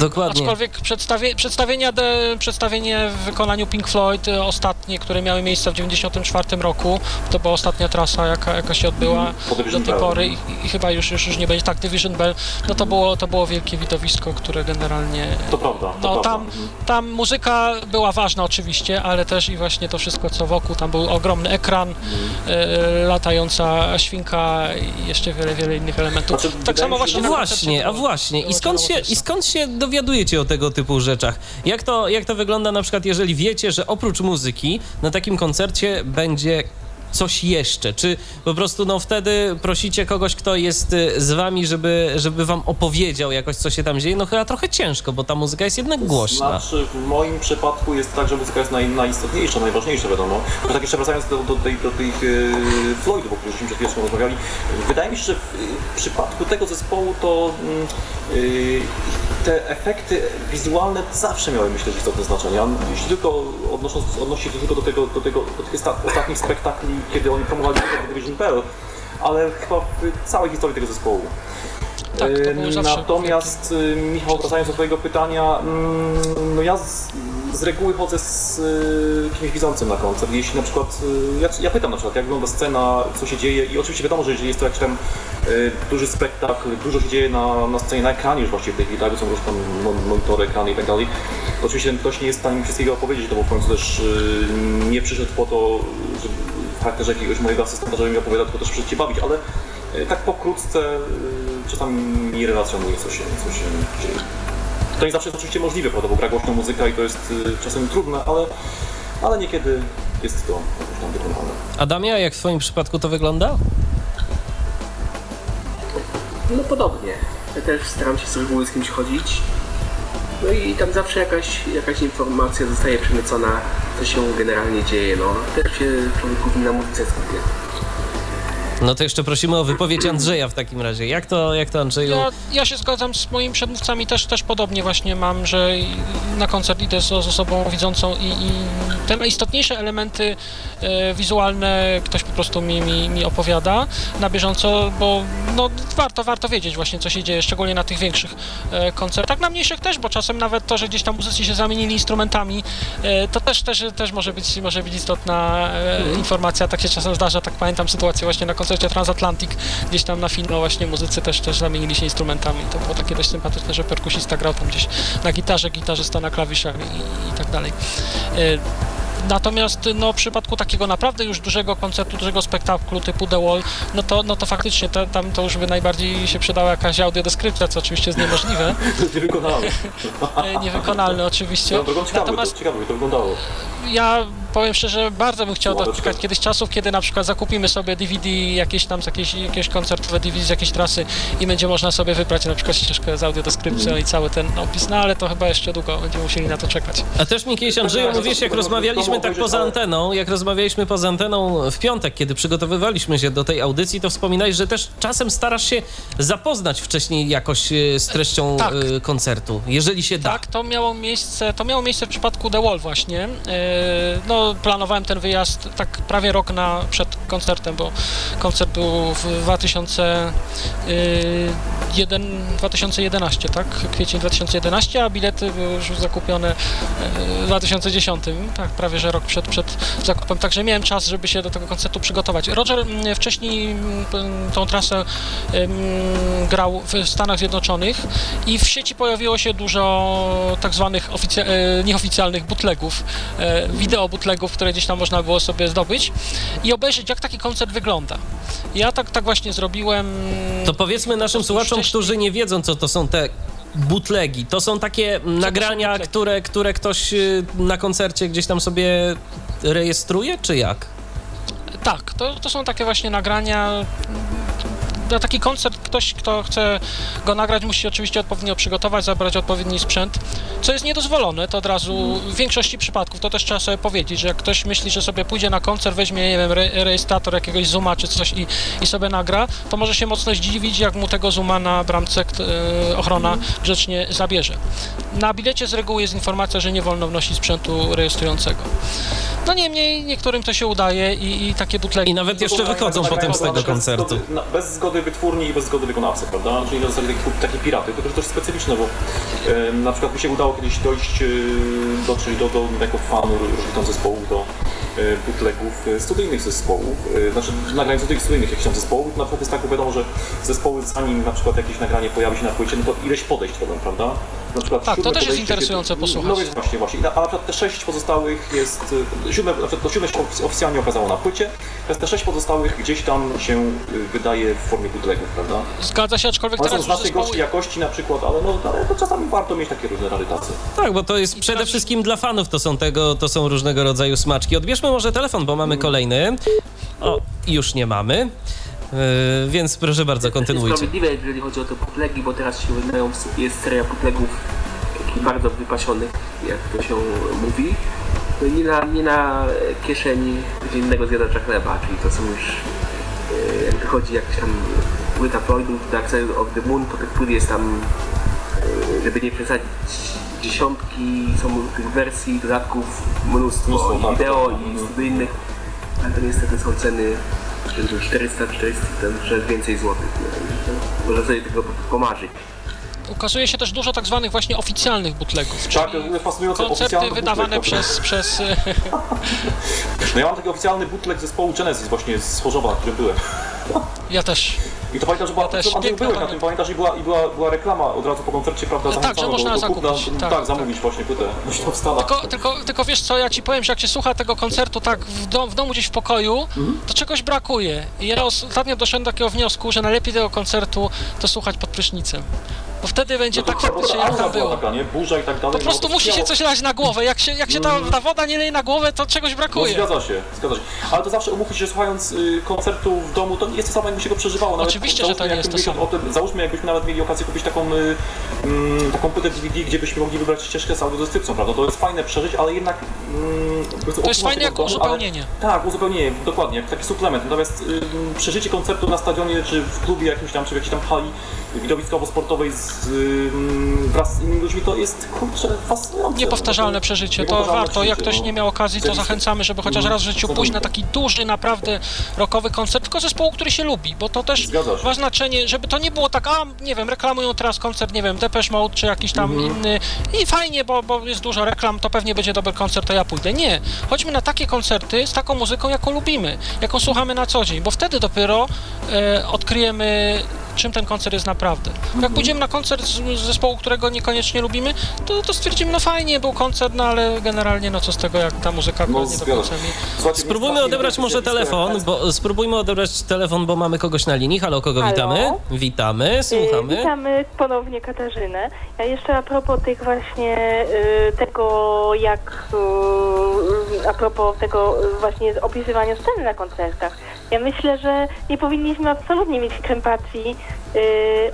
Dokładnie. Aczkolwiek przedstawie, przedstawienia, de, przedstawienie w wykonaniu Pink Floyd y, ostatnie, które miały miejsce w 94 roku, to była ostatnia trasa, jaka, jaka się odbyła Po do tej Bell. pory i, i chyba już, już, już nie będzie tak Division Bell, no to było, to było wielkie widowisko, które generalnie To prawda, to no prawda. tam, Mhm. tam muzyka była ważna oczywiście, ale też i właśnie to wszystko co wokół, tam był ogromny ekran, e, latająca świnka i jeszcze wiele, wiele innych elementów. Znaczy, tak samo się, właśnie że- na Właśnie, a właśnie. I skąd, się. I skąd się dowiadujecie o tego typu rzeczach? Jak to, jak to wygląda na przykład, jeżeli wiecie, że oprócz muzyki na takim koncercie będzie coś jeszcze? Czy po prostu no wtedy prosicie kogoś, kto jest y, z wami, żeby, żeby wam opowiedział jakoś, co się tam dzieje? No chyba trochę ciężko, bo ta muzyka jest jednak głośna. Znaczy, w moim przypadku jest tak, że muzyka jest naj, najistotniejsza, najważniejsza, wiadomo. Bo tak jeszcze wracając do, do, do tych e, Floydów, o których żeśmy przed chwilą rozmawiali, wydaje mi się, że w, w przypadku tego zespołu to e, te efekty wizualne zawsze miały, myślę, istotne znaczenie. A Jeśli tylko odnosząc, odnosić się tylko do, tego, do, tego, do tych sta- ostatnich spektakli, kiedy oni promowali Division Bell, ale chyba w całej historii tego zespołu. Tak, Natomiast y, Michał, wracając do Twojego pytania, mm, no ja z, reguły chodzę z y, kimś widzącym na koncert. Jeśli na przykład, y, ja, ja pytam na przykład, jak wygląda scena, co się dzieje i oczywiście wiadomo, że jeżeli jest to jakiś tam y, duży spektakl, dużo się dzieje na, na scenie, na ekranie już właściwie w tej chwili, tak, są różne tam mon- monitory, ekrany i tak dalej, to oczywiście ktoś nie jest w stanie mi wszystkiego opowiedzieć, no bo w końcu też nie przyszedł po to, żeby w charakterze jakiegoś mojego asystenta, żeby mi opowiadał, tylko też przyszedł się bawić, ale tak pokrótce czasami mi relacjonuje, co się, co się dzieje. To nie zawsze jest oczywiście możliwe, prawda, bo gra głośna muzyka i to jest y, czasem trudne, ale, ale niekiedy jest to jakoś tam wykonane. Adamie, a jak w twoim przypadku to wygląda? No podobnie. Ja też staram się z reguły z kimś chodzić. No i tam zawsze jakaś, jakaś informacja zostaje przemycona, co się generalnie dzieje. No. Też się człowiek głównie na muzyce skupia. No to jeszcze prosimy o wypowiedź Andrzeja w takim razie. Jak to, jak to Andrzeju? Ja, ja się zgadzam z moimi przedmówcami, też, też podobnie właśnie mam, że na koncert idę z, z osobą widzącą i, i te najistotniejsze elementy e, wizualne ktoś po prostu mi, mi, mi opowiada na bieżąco, bo no, warto, warto wiedzieć właśnie, co się dzieje, szczególnie na tych większych e, koncertach, na mniejszych też, bo czasem nawet to, że gdzieś tam muzycy się zamienili instrumentami, e, to też, też, też może, być, może być istotna e, informacja, tak się czasem zdarza, tak pamiętam sytuację właśnie na koncercie Transatlantic, gdzieś tam na Fino właśnie muzycy też, też zamienili się instrumentami, to było takie dość sympatyczne, że perkusista grał tam gdzieś na gitarze, gitarzysta na klawiszach i, i tak dalej. E, Natomiast no, w przypadku takiego naprawdę już dużego koncertu, dużego spektaklu typu The Wall, no to, no to faktycznie to, tam to już by najbardziej się przydała jakaś audiodeskrypcja, co oczywiście jest niemożliwe, To jest niewykonalne. niewykonalne oczywiście. No, drogą ciekawe, Natomiast to, ciekawe to wyglądało. ja powiem szczerze, bardzo bym chciał doczekać kiedyś czasów, kiedy na przykład zakupimy sobie DVD jakieś tam, z jakieś, jakieś koncertowe DVD z jakiejś trasy i będzie można sobie wybrać na przykład ścieżkę z audiodeskrypcją i cały ten opis, no ale to chyba jeszcze długo będziemy musieli na to czekać. A też mi kiedyś Andrzeju mówisz, jak rozmawialiśmy tak poza anteną, jak rozmawialiśmy poza anteną w piątek, kiedy przygotowywaliśmy się do tej audycji, to wspominałeś, że też czasem starasz się zapoznać wcześniej jakoś e, z treścią Tak. e, koncertu, jeżeli się da. Tak, to miało miejsce, to miało miejsce w przypadku The Wall właśnie. E, No, planowałem ten wyjazd tak prawie rok na, przed koncertem, bo koncert był w 2001, 2011, tak? Kwiecień 2011, a bilety były już zakupione e, w 2010, tak, prawie że rok przed, przed zakupem, także miałem czas, żeby się do tego koncertu przygotować. Roger mm, wcześniej mm, tą trasę grał w Stanach Zjednoczonych i w sieci pojawiło się dużo tak zwanych e, nieoficjalnych bootlegów, e, wideo bootlegów, które gdzieś tam można było sobie zdobyć i obejrzeć, jak taki koncert wygląda. Ja tak, tak właśnie zrobiłem. To powiedzmy naszym słuchaczom, wcześniej- którzy nie wiedzą, co to są te butlegi. To są takie nagrania, butlegi? które, które ktoś y, na koncercie gdzieś tam sobie rejestruje, czy jak? Tak, to, to są takie właśnie nagrania. Na taki koncert ktoś, kto chce go nagrać, musi oczywiście odpowiednio przygotować, zabrać odpowiedni sprzęt, co jest niedozwolone, to od razu w większości przypadków, to też trzeba sobie powiedzieć, że jak ktoś myśli, że sobie pójdzie na koncert, weźmie, nie wiem, re, rejestrator jakiegoś zooma czy coś i, i sobie nagra, to może się mocno zdziwić, jak mu tego zooma na bramce e, ochrona grzecznie zabierze. Na bilecie z reguły jest informacja, że nie wolno wnosić sprzętu rejestrującego. No niemniej niektórym to się udaje i, i takie butlegi I nawet jeszcze wychodzą potem z tego bez koncertu. zgody- na- Bez zgody wytwórni i bez zgody wykonawcy, prawda? Czyli na zasadzie takie, takie piraty, tylko że to jest specyficzne, bo e, na przykład mi się udało kiedyś dojść, e, dotrzeć do, do jako fanu różnych tam zespołów, do e, bootlegów e, studyjnych zespołów, e, znaczy nagrań studyjnych, studyjnych jakichś tam zespołów, na przykład jest tak, wiadomo, że zespoły zanim na przykład jakieś nagranie pojawi się na płycie, no to ileś podejść robią, prawda? Na przykład Tak, to też jest interesujące kiedy- posłuchać. No więc właśnie, właśnie. A na przykład te sześć pozostałych jest, e, siódme, na przykład to siódme się ofic- oficjalnie okazało na płycie, teraz te sześć pozostałych gdzieś tam się e, wydaje w formie bootlegów, prawda? Zgadza się, aczkolwiek One są teraz już znacznie zespoły... gorszej jakości na przykład, ale no ale to czasami warto mieć takie różne rarytacje. Tak, bo to jest przede wszystkim dla fanów, to są tego, to są różnego rodzaju smaczki. Odbierzmy może telefon, bo mamy kolejny. O, już nie mamy. Yy, więc proszę bardzo, kontynuujcie. Sprawiedliwe, jeżeli chodzi o te butlegi, bo teraz się wydają, jest seria butlegów takich bardzo wypasionych, jak to się mówi. No i nie na, nie na kieszeni codziennego zjadacza chleba, czyli to są już, e, jak wychodzi jakaś tam płyta Floydów, Dark Side of the Moon, to tych płyt jest tam, e, żeby nie przesadzić, dziesiątki, są tych wersji, dodatków mnóstwo, Mnóstwo, i wideo, tak. i studyjnych, ale to niestety są ceny 400, 400, że więcej złotych. Można sobie tego pomarzyć. Ukazuje się też dużo tak zwanych właśnie oficjalnych bootlegów, Tak, czyli fascynujące. koncerty oficjalny wydawane przez, przez... No ja mam taki oficjalny bootleg zespołu Genesis właśnie z Chorzowa, na którym byłem. Ja też. I to pamiętam, że była, też, Andrzej, byłeś na tym, pamiętasz, i była, i była, była reklama od razu po koncercie, prawda, Tak, zachęcano że można do, do kupna, zakupić, tak, tak, tak. zamówić właśnie płytę, tam w Stanach. Tylko, tylko, tylko wiesz co, ja ci powiem, że jak się słucha tego koncertu tak w, dom, w domu gdzieś w pokoju, Mhm. to czegoś brakuje. I ja ostatnio doszedłem do takiego wniosku, że najlepiej tego koncertu to słuchać pod prysznicem. Bo wtedy będzie No tak faktycznie jak tam było. taka, nie? Burza i tak dalej. Po no prostu musi się coś lać na głowę. Jak się, jak się ta, ta woda nie leje na głowę, to czegoś No, brakuje. zgadza się, zgadza się. Ale to zawsze umówmy się, że słuchając y, koncertu w domu, to nie jest to samo, jakby się go przeżywało. Nawet Oczywiście, że to nie jest to samo. Tym, załóżmy, jakbyśmy nawet mieli okazję kupić taką, y, mm, taką płytę DVD, gdzie byśmy mogli wybrać ścieżkę z audiodeskrypcją, prawda? To jest fajne przeżyć, ale jednak... Mm, To jest fajne w domu, uzupełnienie. Ale, tak, uzupełnienie, dokładnie, jak taki suplement. Natomiast y, przeżycie koncertu na stadionie, czy w klubie jakimś tam, czy w jakiejś tam hali widowiskowo-sportowej z, wraz z innymi ludźmi, to jest, kurczę, fascynujące. Niepowtarzalne przeżycie, to warto. Jak ktoś no. nie miał okazji, to zachęcamy, żeby chociaż raz w życiu pójść na taki duży, naprawdę rockowy koncert, tylko zespołu, który się lubi, bo to też ma znaczenie, żeby to nie było tak, a nie wiem, reklamują teraz koncert, nie wiem, Depeche Mode czy jakiś tam Mhm. inny i fajnie, bo, bo jest dużo reklam, to pewnie będzie dobry koncert, to ja pójdę. Nie, chodźmy na takie koncerty z taką muzyką, jaką lubimy, jaką słuchamy na co dzień, bo wtedy dopiero e, odkryjemy czym ten koncert jest naprawdę. Mhm. Jak pójdziemy na koncert z, zespołu, którego niekoniecznie lubimy, to, to stwierdzimy, no fajnie, był koncert, no ale generalnie no co z tego, jak ta muzyka No, nie do końca mi... Spróbujmy odebrać może telefon, bo spróbujmy odebrać telefon, bo mamy kogoś na linii. Halo, kogo Halo? witamy? Witamy, Y, słuchamy. Witamy ponownie Katarzynę. Ja jeszcze a propos tych właśnie y, tego, jak y, a propos tego właśnie opisywania sceny na koncertach. Ja myślę, że nie powinniśmy absolutnie mieć krępacji y,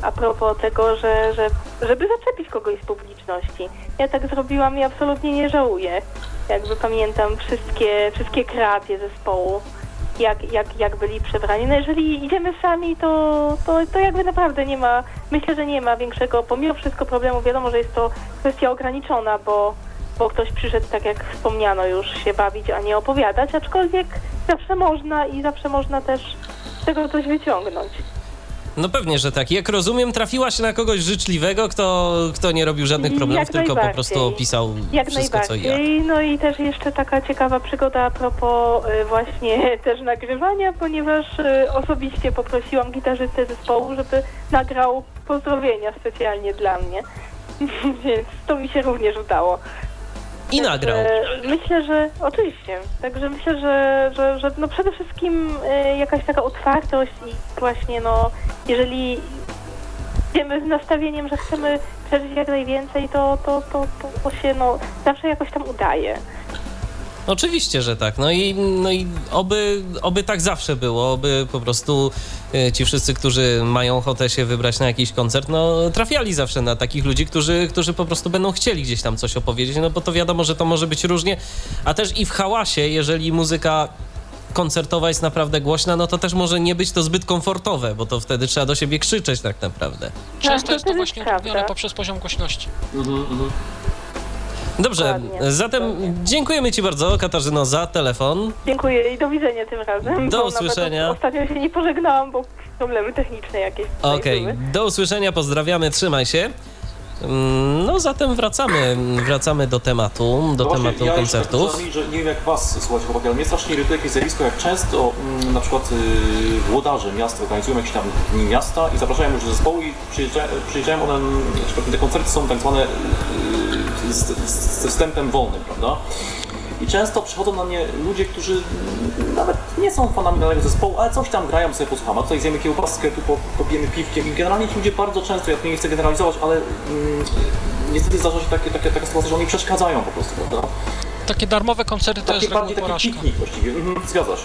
a propos tego, że, że żeby zaczepić kogoś z publiczności. Ja tak zrobiłam i absolutnie nie żałuję. Jakby pamiętam wszystkie, wszystkie kreacje zespołu jak, jak, jak byli przebrani. No jeżeli idziemy sami, to, to, to jakby naprawdę nie ma, myślę, że nie ma większego, pomimo wszystko problemu, wiadomo, że jest to kwestia ograniczona, bo, bo ktoś przyszedł, tak jak wspomniano już, się bawić, a nie opowiadać, aczkolwiek zawsze można i zawsze można też z tego coś wyciągnąć. No pewnie, że tak. Jak rozumiem, trafiła się na kogoś życzliwego, kto, kto nie robił żadnych Jak problemów, tylko po prostu opisał Jak wszystko, co i jak. najbardziej. No i też jeszcze taka ciekawa przygoda a propos y, właśnie też nagrywania, ponieważ y, osobiście poprosiłam gitarzystę zespołu, żeby nagrał pozdrowienia specjalnie dla mnie. Więc to mi się również udało. I nagrał. Myślę, że oczywiście. Także myślę, że, że, że no przede wszystkim e, jakaś taka otwartość i właśnie no, jeżeli idziemy z nastawieniem, że chcemy przeżyć jak najwięcej, to, to, to, to, to się no, zawsze jakoś tam udaje. Oczywiście, że tak. No i, no i oby, oby tak zawsze było, oby po prostu e, ci wszyscy, którzy mają ochotę się wybrać na jakiś koncert, no trafiali zawsze na takich ludzi, którzy, którzy po prostu będą chcieli gdzieś tam coś opowiedzieć, no bo to wiadomo, że to może być różnie, a też i w hałasie, jeżeli muzyka koncertowa jest naprawdę głośna, no to też może nie być to zbyt komfortowe, bo to wtedy trzeba do siebie krzyczeć tak naprawdę. Często to jest to właśnie utrudnione poprzez poziom głośności. Mhm, mhm. Dobrze, Dokładnie, zatem dokładnie. dziękujemy Ci bardzo, Katarzyno, za telefon. Dziękuję i do widzenia tym razem. Do usłyszenia. Ostatnio się nie pożegnałam, bo problemy techniczne jakieś Okej, były. do usłyszenia, pozdrawiamy, trzymaj się. Mm, No zatem wracamy, wracamy do tematu, do No Właśnie, tematu ja koncertów. Tak że nie wiem jak was, słuchajcie chłopaki, ale mnie strasznie irytuje jakieś zjawisko, jak często mm, na przykład y, włodarze miasta organizują jakieś tam dni miasta i zapraszają już zespoły i przyjeżdżają, przyjeżdżają one, na przykład te koncerty są tak zwane y, z, z, ze wstępem wolnym, prawda? I często przychodzą na mnie ludzie, którzy nawet nie są fanami danego zespołu, ale coś tam grają, sobie posłucham, a tutaj zjemy kiełbaskę, tu po- popijemy piwkiem i generalnie ci ludzie bardzo często, ja tu nie chcę generalizować, ale mm, niestety zdarza się takie, takie, taka sytuacja, że oni przeszkadzają po prostu, prawda? Takie darmowe koncerty to jest Takie z reguły bardziej taki porażka. piknik właściwie, mhm, zgadza się.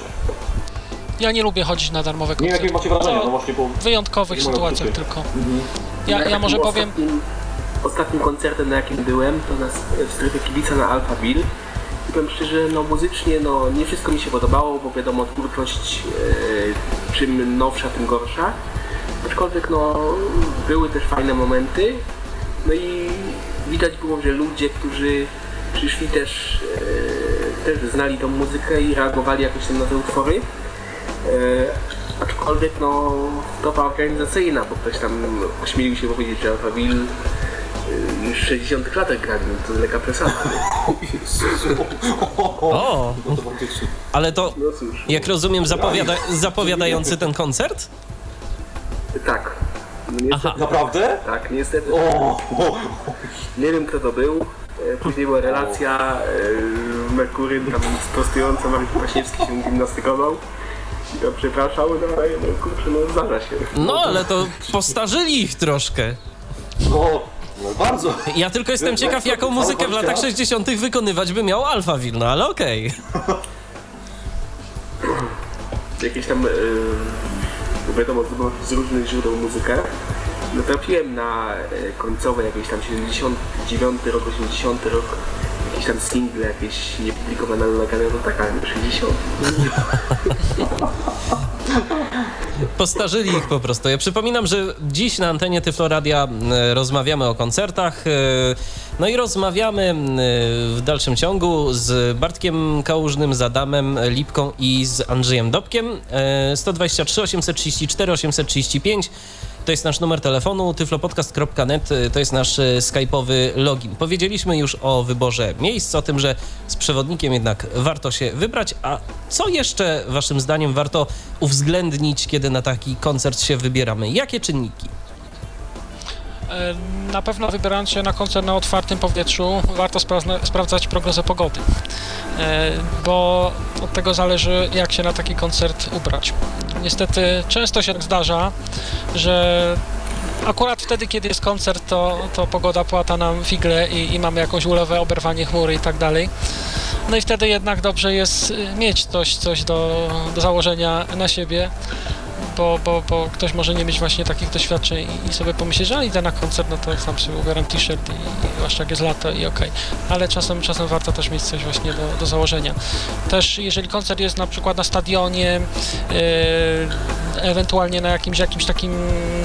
Ja nie lubię chodzić na darmowe Nie koncerty. jakie macie wrażenia, To no właśnie, bo... W wyjątkowych Nie sytuacjach tylko. Mhm. Ja, ja może takim powiem, Ostatnim, ostatnim koncertem, na jakim byłem, to na, w strefie kibica na Alphaville. I powiem szczerze, no muzycznie no, nie wszystko mi się podobało, bo wiadomo, twórczość e, czym nowsza, tym gorsza. Aczkolwiek no, były też fajne momenty. No i widać było, że ludzie, którzy przyszli też, e, też znali tą muzykę i reagowali jakoś na te utwory. E, aczkolwiek no stopa organizacyjna, bo ktoś tam ośmielił się powiedzieć, że Alphaville już 60 klatek gra, no to lekka przesada. O, No ale to, No cóż, jak rozumiem, zapowiada, zapowiadający ten koncert? tak. No niestety, Aha. Naprawdę? Tak, niestety. O, o, Nie wiem kto to był. E, Później była relacja e, Merkuryn tam prostująca, Marek Kwaśniewski się gimnastykował. I to przepraszał, no ale no kurczę, no zdarza się. No, ale to postarzyli ich troszkę. No, no bardzo. Ja tylko jestem ciekaw, jaką muzykę w latach 60. wykonywać by miał Alfa Wilno, ale okej. Jakieś tam, yy, wiadomo, z różnych źródeł muzykę. No trafiłem na e, końcowe jakieś tam 79 rok, 80 rok, jakieś tam single, jakieś niepublikowane nagrania, to taka 60. Postarzyli ich po prostu. Ja przypominam, że dziś na antenie Tyfloradia rozmawiamy o koncertach. e, No i rozmawiamy w dalszym ciągu z Bartkiem Kałużnym, z Adamem Lipką i z Andrzejem Dobkiem. E, 123 834 835 to jest nasz numer telefonu, tyflopodcast.net to jest nasz y, skype'owy login. Powiedzieliśmy już o wyborze miejsc, o tym, że z przewodnikiem jednak warto się wybrać, a co jeszcze waszym zdaniem warto uwzględnić, kiedy na taki koncert się wybieramy? Jakie czynniki? E, Na pewno wybierając się na koncert na otwartym powietrzu, warto sprawdza- sprawdzać prognozę pogody, E, bo od tego zależy, jak się na taki koncert ubrać. Niestety często się tak zdarza, że akurat wtedy, kiedy jest koncert, to, to pogoda płata nam figle i, i mamy jakąś ulewę, oberwanie chmury i tak dalej. No i wtedy jednak dobrze jest mieć coś, coś do, do założenia na siebie, bo, bo, bo ktoś może nie mieć właśnie takich doświadczeń i, i sobie pomyśleć, że idę na koncert, no to sam sobie ubieram t-shirt i, i zwłaszcza jak jest lato i okej. Ale czasem, czasem warto też mieć coś właśnie do, do założenia. Też jeżeli koncert jest na przykład na stadionie, yy, ewentualnie na jakimś, jakimś takim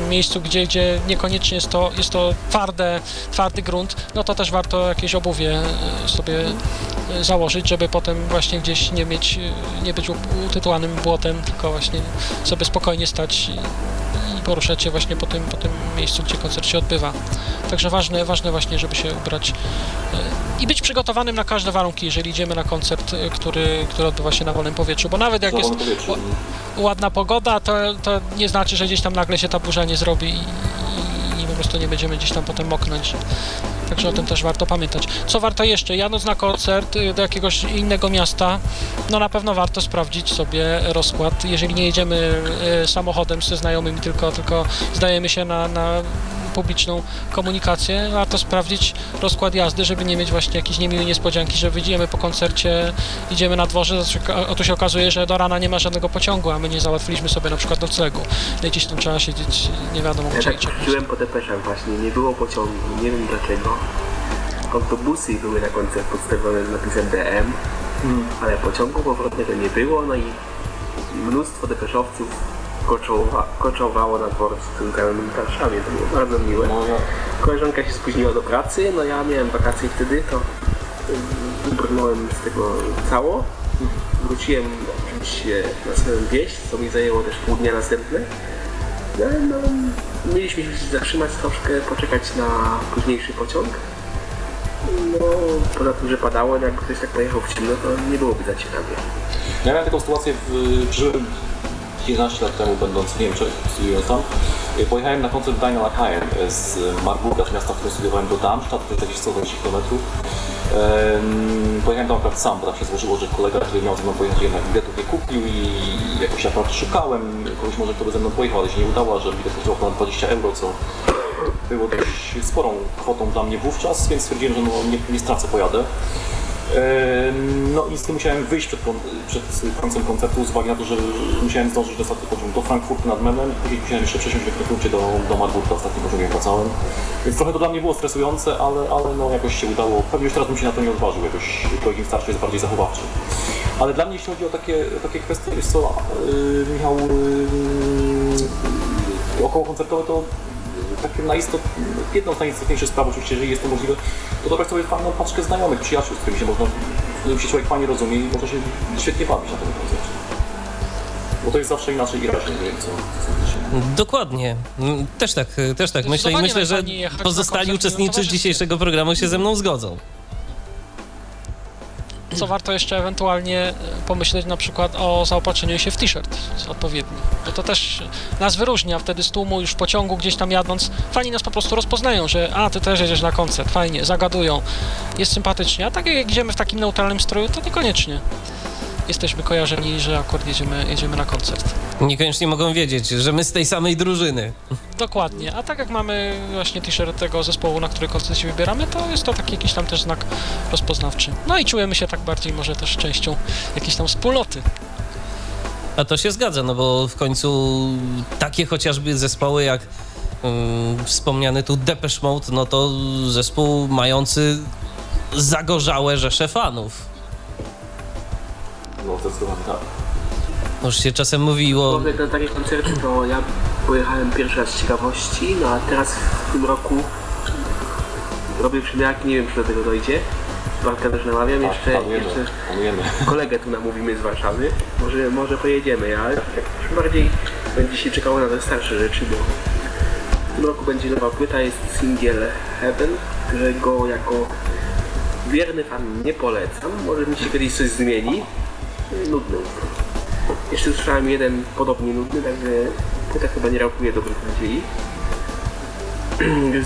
miejscu, gdzie, gdzie niekoniecznie jest to, jest to twarde, twardy grunt, no to też warto jakieś obuwie yy, sobie yy, założyć, żeby potem właśnie gdzieś nie mieć, nie być utytułanym błotem, tylko właśnie sobie spokojnie stać i, i poruszać się właśnie po tym, po tym miejscu, gdzie koncert się odbywa. Także ważne, ważne właśnie, żeby się ubrać yy, i być przygotowanym na każde warunki, jeżeli idziemy na koncert, yy, który, który odbywa się na wolnym powietrzu, bo nawet jak jest powietrze. ładna pogoda, to, to nie znaczy, że gdzieś tam nagle się ta burza nie zrobi i, i, i po prostu nie będziemy gdzieś tam potem moknąć. Także o tym też warto pamiętać. Co warto jeszcze? Jadąc na koncert y, do jakiegoś innego miasta, no na pewno warto sprawdzić sobie rozkład. Jeżeli nie jedziemy y, samochodem ze znajomymi, tylko, tylko zdajemy się na, na publiczną komunikację, warto sprawdzić rozkład jazdy, żeby nie mieć właśnie jakiejś niemiłej niespodzianki, że wyjdziemy po koncercie, idziemy na dworze, a tu się okazuje, że do rana nie ma żadnego pociągu, a my nie załatwiliśmy sobie na przykład noclegu. No i gdzieś tam trzeba siedzieć nie wiadomo Ja gdzie i tak depeszach właśnie, nie było pociągu, nie wiem dlaczego. Autobusy były na koncert podstawione z napisem DM, ale pociągu powrotnego nie było, no i mnóstwo depeszowców koczowa, koczowało na dworcu centralnym w Warszawie, to było bardzo miłe. Koleżanka się spóźniła do pracy, no ja miałem wakacje wtedy, to wybrnąłem z tego cało. Wróciłem oczywiście na swoją wieś, co mi zajęło też pół dnia następne. No, no, mieliśmy się zatrzymać troszkę, poczekać na późniejszy pociąg. No, poza tym, że padało, jakby ktoś tak pojechał w ciemno, to nie byłoby za ciekawie. ja miałem taką sytuację, w, przeżyłem 11 lat temu, będąc w Niemczech, studiując tam. Y, Pojechałem na koncert Dina Lachajen z Marburga, z miasta, w którym studiowałem, do Darmstadt, to jest jakieś 120 km. Em, Pojechałem tam sam, bo tak się złożyło, że kolega, który miał ze mną pojechać jednak biletów nie kupił i jakoś akurat szukałem kogoś może, kto by ze mną pojechał, ale się nie udało, że bilet kosztował ponad 20 euro, co było dość sporą kwotą dla mnie wówczas, więc stwierdziłem, że no, nie, nie stracę, pojadę. No i z tym musiałem wyjść przed, przed końcem koncertu z uwagi na to, że musiałem zdążyć do ostatniego pociągu do Frankfurtu nad Menem, później musiałem jeszcze przesiąść w Frankfurcie do, do Marburga, ostatnim pociągiem wracałem. Więc trochę to dla mnie było stresujące, ale, ale no jakoś się udało. Pewnie już teraz bym się na to nie odważył, jakoś godzin starszy jest bardziej zachowawczy. Ale dla mnie jeśli chodzi o takie, takie kwestie, co, yy, Michał, yy, około koncertowe to takie najistot, jedną z najistotniejszych spraw, oczywiście, jeżeli jest to możliwe, to dobrać sobie fajną paczkę znajomych, przyjaciół, z którymi się można, z którymi się człowiek fajnie rozumie i może się świetnie bawić na tym koncercie. Bo to jest zawsze inaczej i raczej, nie wiem co. co. Dokładnie. Mm, Też tak, też tak myślę i myślę, że pozostali towarzystwie. dzisiejszego programu się ze mną zgodzą. Co warto jeszcze ewentualnie e, pomyśleć na przykład o zaopatrzeniu się w t-shirt odpowiedni, bo to też nas wyróżnia wtedy z tłumu już w pociągu gdzieś tam jadąc. Fani nas po prostu rozpoznają, że a, ty też jedziesz na koncert, fajnie, zagadują, jest sympatycznie, a tak jak idziemy w takim neutralnym stroju, to niekoniecznie. Jesteśmy kojarzeni, że akurat jedziemy, jedziemy na koncert. Niekoniecznie mogą wiedzieć, że my z tej samej drużyny. Dokładnie. A tak jak mamy właśnie t-shirt tego zespołu, na który koncert się wybieramy, to jest to taki jakiś tam też znak rozpoznawczy. No i czujemy się tak bardziej może też częścią jakiejś tam wspólnoty. A to się zgadza, no bo w końcu takie chociażby zespoły jak ym, wspomniany tu Depeche Mode, no to zespół mający zagorzałe rzesze fanów. No zdecydowanie tak. Już się czasem mówiło, Powiem na takie koncerty to ja pojechałem pierwszy raz z ciekawości, no a teraz w tym roku robię przymiarki, nie wiem czy do tego dojdzie. Bartka też namawiam, jeszcze, Tak, planujemy, jeszcze planujemy. kolegę tu namówimy z Warszawy. Może, może pojedziemy, ale tak bardziej będzie się czekało na te starsze rzeczy, bo w tym roku będzie nowa płyta, jest singiel Heaven, którego jako wierny fan nie polecam. Może mi się kiedyś coś zmieni. Nudny. Jeszcze słyszałem jeden podobnie nudny, także płyta chyba nie rokuje dobrych nadziei.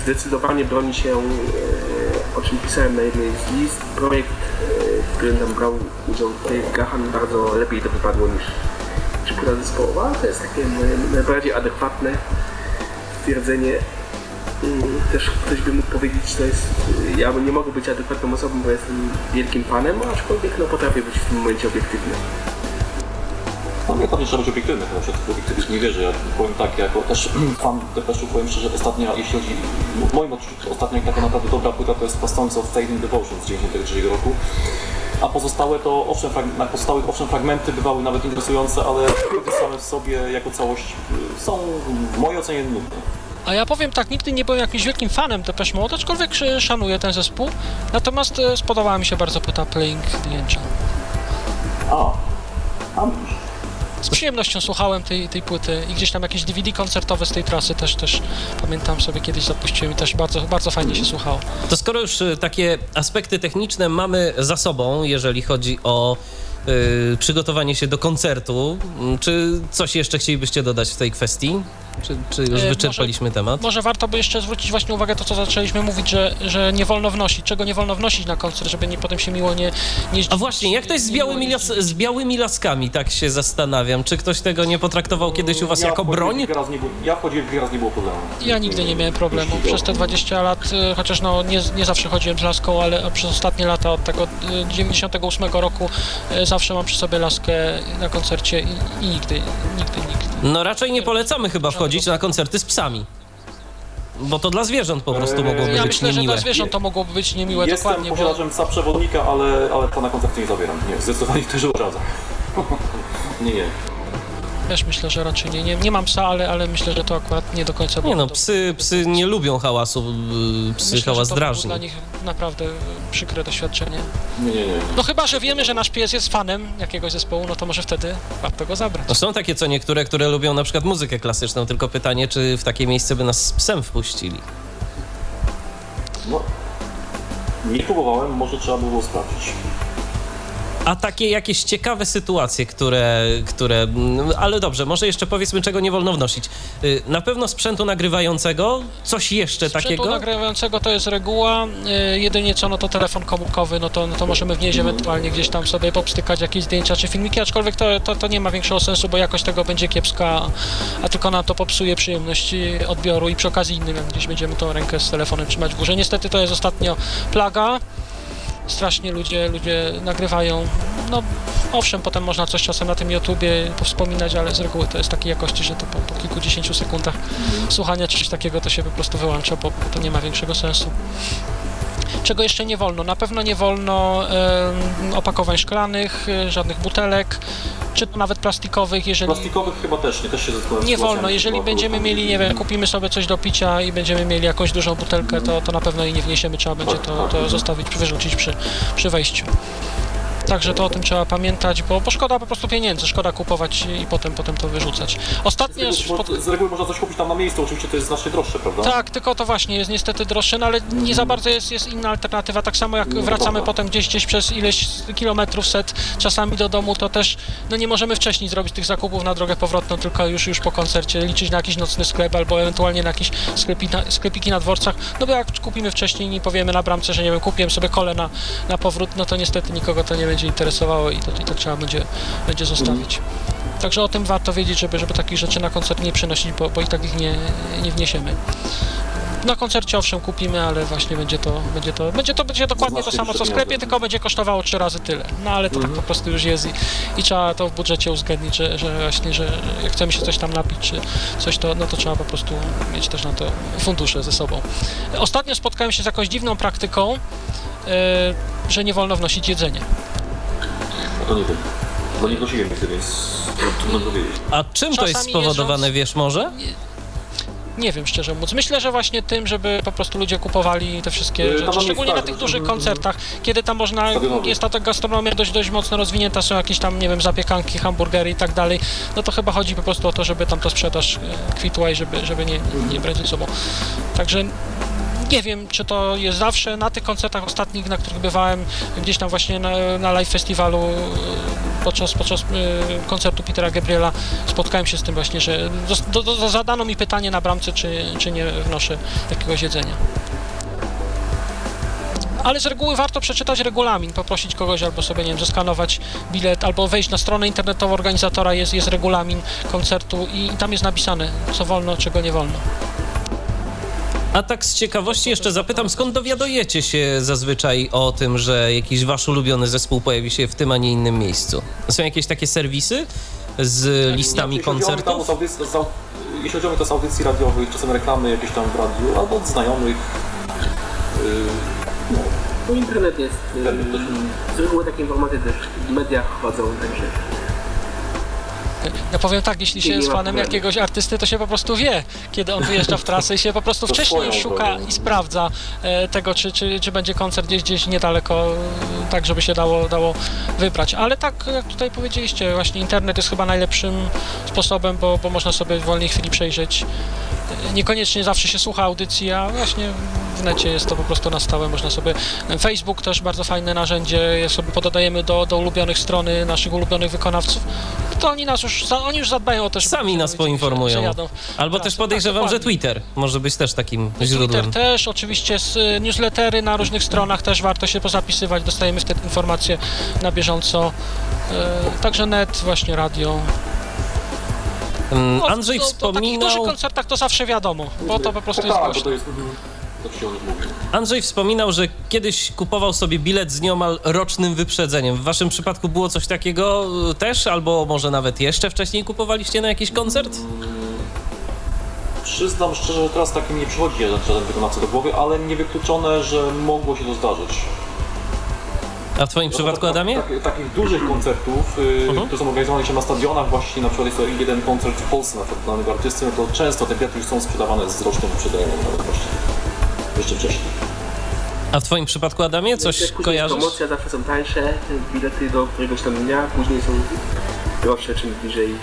Zdecydowanie broni się, e, o czym pisałem na jednej z list, projekt, e, w którym tam brał udział Dave Gahan, bardzo lepiej to wypadło niż, płyta zespołowa. To jest takie najbardziej adekwatne stwierdzenie. Mm, Też ktoś by mógł powiedzieć, to jest, ja nie mogę być adekwatną osobą, bo jestem wielkim fanem, aczkolwiek no, potrafię być w tym momencie obiektywny. No nie, tam nie trzeba być obiektywny, bo przed obiektywizm nie wierzę. Ja powiem tak, jako też fan Depeszu powiem szczerze, ostatnia, jeśli chodzi, w moim odczuciu ostatnia taka naprawdę dobra płyta to jest Pastący of Fading Devotion z 1993 roku. A pozostałe to, owszem, na pozostałych owszem fragmenty bywały nawet interesujące, ale same w sobie jako całość y, są w mojej ocenie nudne. A ja powiem tak, nigdy nie byłem jakimś wielkim fanem Depeche Mode, aczkolwiek sz- szanuję ten zespół. Natomiast e, spodobała mi się bardzo płyta Playing the Angel. Widzisz. Z przyjemnością słuchałem tej, tej płyty i gdzieś tam jakieś DVD koncertowe z tej trasy też, też pamiętam sobie kiedyś zapuściłem i też bardzo, bardzo fajnie się słuchało. to skoro już y, takie aspekty techniczne mamy za sobą, jeżeli chodzi o y, przygotowanie się do koncertu, czy coś jeszcze chcielibyście dodać w tej kwestii? Czy, czy już E, wyczerpaliśmy temat? Może warto by jeszcze zwrócić właśnie uwagę to, co zaczęliśmy mówić, że, że nie wolno wnosić, czego nie wolno wnosić na koncert, żeby nie, potem się miło nie, nie A właśnie, jak to jest z białymi, las, z białymi laskami, tak się zastanawiam. Czy ktoś tego nie potraktował kiedyś u was Ja jako broń? nie ja wchodziłem w raz nie było problemu. Ja nigdy nie miałem problemu. Przez te 20 lat, y, chociaż no nie, nie zawsze chodziłem z laską, ale przez ostatnie lata od tego y, 98 roku y, zawsze mam przy sobie laskę na koncercie i, i nigdy, nigdy, nigdy. No raczej nie polecamy chyba wchodzić na koncerty z psami. Bo to dla zwierząt po prostu mogłoby Ja być myślę, że niemiłe. dla zwierząt to mogłoby być niemiłe Jestem dokładnie, bo posiadaczem psa przewodnika, ale, ale to na koncercie nie zabieram. Nie, zdecydowanie też odradzam. nie, nie. Też myślę, że raczej nie. Nie, nie mam psa, ale, ale myślę, że to akurat nie do końca Nie było no, dobre. psy, psy nie lubią hałasu, y, psy Myślę, hałas że to drażni. dla nich naprawdę przykre doświadczenie. Nie, nie, nie. No chyba, że wiemy, że nasz pies jest fanem jakiegoś zespołu, no to może wtedy warto go zabrać. No są takie co niektóre, które lubią na przykład muzykę klasyczną, tylko pytanie, czy w takie miejsce by nas z psem wpuścili. No, nie próbowałem, może trzeba było sprawdzić. A takie jakieś ciekawe sytuacje, które, które. mm, Ale dobrze, może jeszcze powiedzmy, czego nie wolno wnosić. Y, Na pewno sprzętu nagrywającego, coś jeszcze Sprzętu takiego. nagrywającego to jest reguła, y, jedynie co, no to telefon komórkowy, no to, no to możemy wnieść ewentualnie gdzieś tam sobie popstykać jakieś zdjęcia czy filmiki, aczkolwiek to, to, to nie ma większego sensu, bo jakość tego będzie kiepska, a tylko nam to popsuje przyjemność odbioru i przy okazji innym, jak gdzieś będziemy tą rękę z telefonem trzymać w górze. Niestety to jest ostatnio plaga, strasznie ludzie, ludzie nagrywają. No owszem, potem można coś czasem na tym YouTubie powspominać, ale z reguły to jest takiej jakości, że to po, po kilkudziesięciu sekundach słuchania czegoś takiego to się po prostu wyłącza, bo, bo to nie ma większego sensu. Czego jeszcze nie wolno? Na pewno nie wolno em, opakowań szklanych, y, żadnych butelek, czy to nawet plastikowych, jeżeli... Plastikowych chyba też nie, też się Nie wolno, jeżeli będziemy mieli, nie wiem, kupimy sobie coś do picia i będziemy mieli jakąś dużą butelkę, to, to na pewno jej nie wniesiemy, trzeba będzie to, to zostawić, wyrzucić przy, przy wejściu. Także to o tym trzeba pamiętać, bo, bo szkoda po prostu pieniędzy, szkoda kupować i potem, potem to wyrzucać. Ostatnio... Z, reguły- z reguły można coś kupić tam na miejscu, oczywiście to jest znacznie droższe, prawda? Tak, tylko to właśnie jest niestety droższe, no ale nie za bardzo jest, jest inna alternatywa. Tak samo jak No wracamy dobra. potem gdzieś, gdzieś przez ileś kilometrów, set czasami do domu, to też no nie możemy wcześniej zrobić tych zakupów na drogę powrotną, tylko już już po koncercie liczyć na jakiś nocny sklep albo ewentualnie na jakieś sklepi, na, sklepiki na dworcach. No bo jak kupimy wcześniej i powiemy na bramce, że nie wiem, kupiłem sobie kole na, na powrót, no to niestety nikogo to nie będzie będzie interesowało i to, i to trzeba będzie, będzie zostawić. Także o tym warto wiedzieć, żeby, żeby takich rzeczy na koncert nie przynosić, bo, bo i tak ich nie, nie wniesiemy. Na koncercie owszem kupimy, ale właśnie będzie to, będzie to, będzie to będzie dokładnie to samo co w sklepie, tylko będzie kosztowało trzy razy tyle. No ale to tak po prostu już jest i, i trzeba to w budżecie uwzględnić, że, że właśnie, że jak chcemy się coś tam napić czy coś, to, no to trzeba po prostu mieć też na to fundusze ze sobą. Ostatnio spotkałem się z jakąś dziwną praktyką, e, że nie wolno wnosić jedzenie. No to nie wiem. Bo nie wnosiłem nigdy, więc trudno powiedzieć. A czym to jest Czasami spowodowane, jeżdżąc- wiesz może? Nie wiem, szczerze mówiąc. Myślę, że właśnie tym, żeby po prostu ludzie kupowali te wszystkie tam rzeczy, szczególnie na tych dużych koncertach, kiedy tam można, jest ta gastronomia dość, dość mocno rozwinięta, są jakieś tam, nie wiem, zapiekanki, hamburgery i tak dalej, no to chyba chodzi po prostu o to, żeby tam ta sprzedaż e, kwitła i żeby, żeby nie, nie brać ze sobą. Także nie wiem, czy to jest zawsze na tych koncertach ostatnich, na których bywałem, gdzieś tam właśnie na, na live festiwalu e, podczas, podczas e, koncertu Petera Gabriela spotkałem się z tym właśnie, że do, do, zadano mi pytanie na bramce, czy, czy nie wnoszę jakiegoś jedzenia. Ale z reguły warto przeczytać regulamin, poprosić kogoś albo sobie, nie wiem, zeskanować bilet, albo wejść na stronę internetową organizatora, jest, jest regulamin koncertu i tam jest napisane, co wolno, czego nie wolno. A tak z ciekawości jeszcze zapytam, skąd dowiadujecie się zazwyczaj o tym, że jakiś wasz ulubiony zespół pojawi się w tym, a nie innym miejscu? Są jakieś takie serwisy z listami Jeśli koncertów? audycji- Jeśli chodzi o to z audycji radiowych, czasem reklamy jakieś tam w radiu, albo od znajomych. Yy, no, No internet jest, y, Internet też. z reguły takie informacje też w mediach chodzą, także Ja powiem tak, jeśli się jest fanem jakiegoś artysty, to się po prostu wie, kiedy on wyjeżdża w trasę i się po prostu wcześniej szuka i sprawdza e, tego, czy, czy, czy będzie koncert gdzieś, gdzieś niedaleko, e, tak żeby się dało, dało wybrać. Ale tak, jak tutaj powiedzieliście, właśnie internet jest chyba najlepszym sposobem, bo, bo można sobie w wolnej chwili przejrzeć. E, Niekoniecznie zawsze się słucha audycji, a właśnie w necie jest to po prostu na stałe. Można sobie. Facebook też bardzo fajne narzędzie, je sobie pododajemy do, do ulubionych strony naszych ulubionych wykonawców. To oni nas już, za- oni już zadbają o to, żeby Sami nas poinformują. Jadą. Albo też podejrzewam, Tak, że. Twitter może być też takim Twitter źródłem. też, oczywiście z, y, newslettery na różnych stronach też warto się pozapisywać, dostajemy wtedy informacje na bieżąco. E, także net, właśnie radio. Mm, No, Andrzej to, to, o takich wspominał... dużych koncertach to zawsze wiadomo, bo to po prostu jest tak, głośno. To mówi. Andrzej wspominał, że kiedyś kupował sobie bilet z nieomal rocznym wyprzedzeniem. W waszym przypadku było coś takiego też, albo może nawet jeszcze wcześniej kupowaliście na jakiś koncert? Przyznam szczerze, że teraz taki mi nie przychodzi żaden wykonawca do głowy, ale niewykluczone, że mogło się to zdarzyć. A w twoim przypadku, Tak- Adamie? tak- takich dużych koncertów, Mhm. które są organizowane się na stadionach, właśnie na przykład jest to jeden koncert w Polsce na przykład danego artysty, no to często te bilety już są sprzedawane z rocznym wyprzedzeniem nawet właśnie. Jeszcze wcześniej. A w twoim przypadku, Adamie, coś później kojarzysz? promocja zawsze są tańsze, bilety do któregoś tam dnia, później są droższe czym bliżej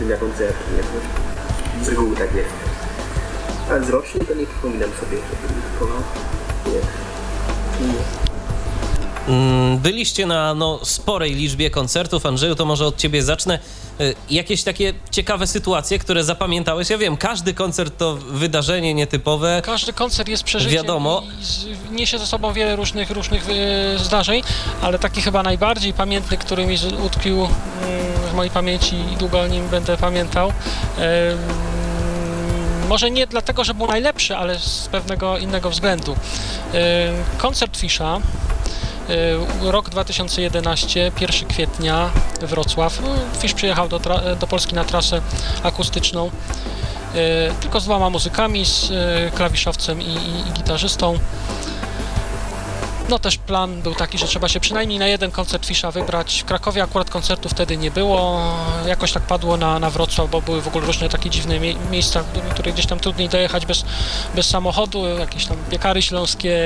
dnia koncertu. Jakoś z reguły tak jest. Ale z rocznym to nie przypominam sobie, żebym kupował. Nie. Nie. Mm, Byliście na no, sporej liczbie koncertów. Andrzeju, to może od ciebie zacznę. Y, Jakieś takie ciekawe sytuacje, które zapamiętałeś? Ja wiem, każdy koncert to wydarzenie nietypowe. Każdy koncert jest przeżyciem Wiadomo. i niesie ze sobą wiele różnych, różnych e, zdarzeń, ale taki chyba najbardziej pamiętny, który mi utkwił mm, w mojej pamięci i długo o nim będę pamiętał. może nie dlatego, że był najlepszy, ale z pewnego innego względu. Koncert Fisza Rok 2011, 1 kwietnia, Wrocław. No, Fisz przyjechał do, do Polski na trasę akustyczną. E, Tylko z dwoma muzykami, z e, klawiszowcem i, i, i gitarzystą. No też plan był taki, że trzeba się przynajmniej na jeden koncert Fisza wybrać. W Krakowie akurat koncertu wtedy nie było. Jakoś tak padło na, na Wrocław, bo były w ogóle różne takie dziwne mie- miejsca, do których gdzieś tam trudniej dojechać bez, bez samochodu. Jakieś tam piekary śląskie,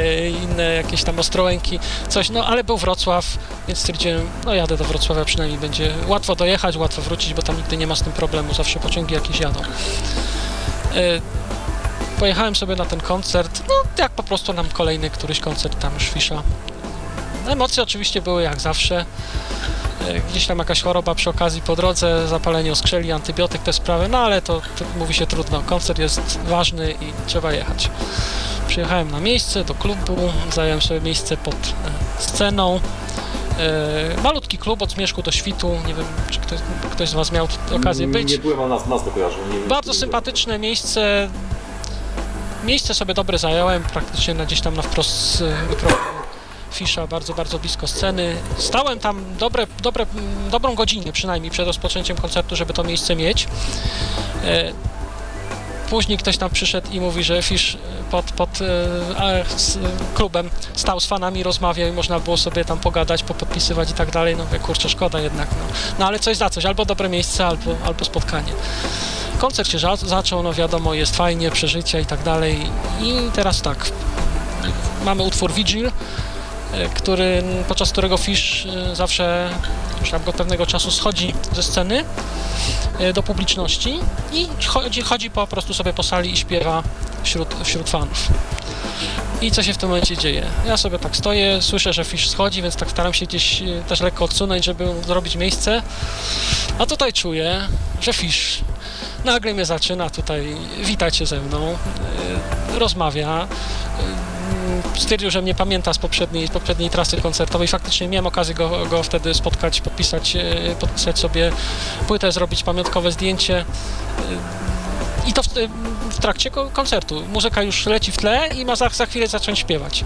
inne jakieś tam ostrołęki, coś. No ale był Wrocław, więc stwierdziłem, no jadę do Wrocławia, przynajmniej będzie łatwo dojechać, łatwo wrócić, bo tam nigdy nie ma z tym problemu, zawsze pociągi jakieś jadą. Pojechałem sobie na ten koncert, no jak po prostu nam kolejny któryś koncert tam już Fisza. Emocje oczywiście były jak zawsze. E, Gdzieś tam jakaś choroba przy okazji po drodze, zapalenie oskrzeli, antybiotyk, te sprawy, no ale to, to mówi się trudno. Koncert jest ważny i trzeba jechać. Przyjechałem na miejsce do klubu, zająłem sobie miejsce pod e, sceną. E, malutki klub od Zmierzchu do Świtu, nie wiem, czy ktoś, ktoś z Was miał okazję być. Nie byłem, nazwę kojarzę. Nie wiem, Bardzo sympatyczne miejsce. Miejsce sobie dobre zająłem, praktycznie na gdzieś tam na wprost mikrofonu Fisza, bardzo, bardzo blisko sceny. Stałem tam dobre, dobre, mm, dobrą godzinę przynajmniej przed rozpoczęciem koncertu, żeby to miejsce mieć. E, Później ktoś tam przyszedł i mówi, że Fish pod, pod e, z, klubem stał z fanami, rozmawiał i można było sobie tam pogadać, popodpisywać i tak dalej. No mówię, kurczę, szkoda jednak. No, no ale coś za coś, albo dobre miejsce, albo, albo spotkanie. Koncert się za- zaczął, no wiadomo, jest fajnie, przeżycia i tak dalej. I teraz tak, mamy utwór Vigil, e, który, podczas którego Fish e, zawsze już tam go pewnego czasu schodzi ze sceny e, do publiczności i chodzi, chodzi po prostu sobie po sali i śpiewa wśród, wśród fanów. I co się w tym momencie dzieje? Ja sobie tak stoję, słyszę, że Fish schodzi, więc tak staram się gdzieś też lekko odsunąć, żeby zrobić miejsce. A tutaj czuję, że Fish nagle mnie zaczyna tutaj witać się ze mną, e, rozmawia. e, Stwierdził, że mnie pamięta z poprzedniej, z poprzedniej trasy koncertowej. Faktycznie miałem okazję go, go wtedy spotkać, podpisać, e, podpisać sobie płytę, zrobić pamiątkowe zdjęcie. I to w, w trakcie ko- koncertu. Muzyka już leci w tle i ma za, za chwilę zacząć śpiewać.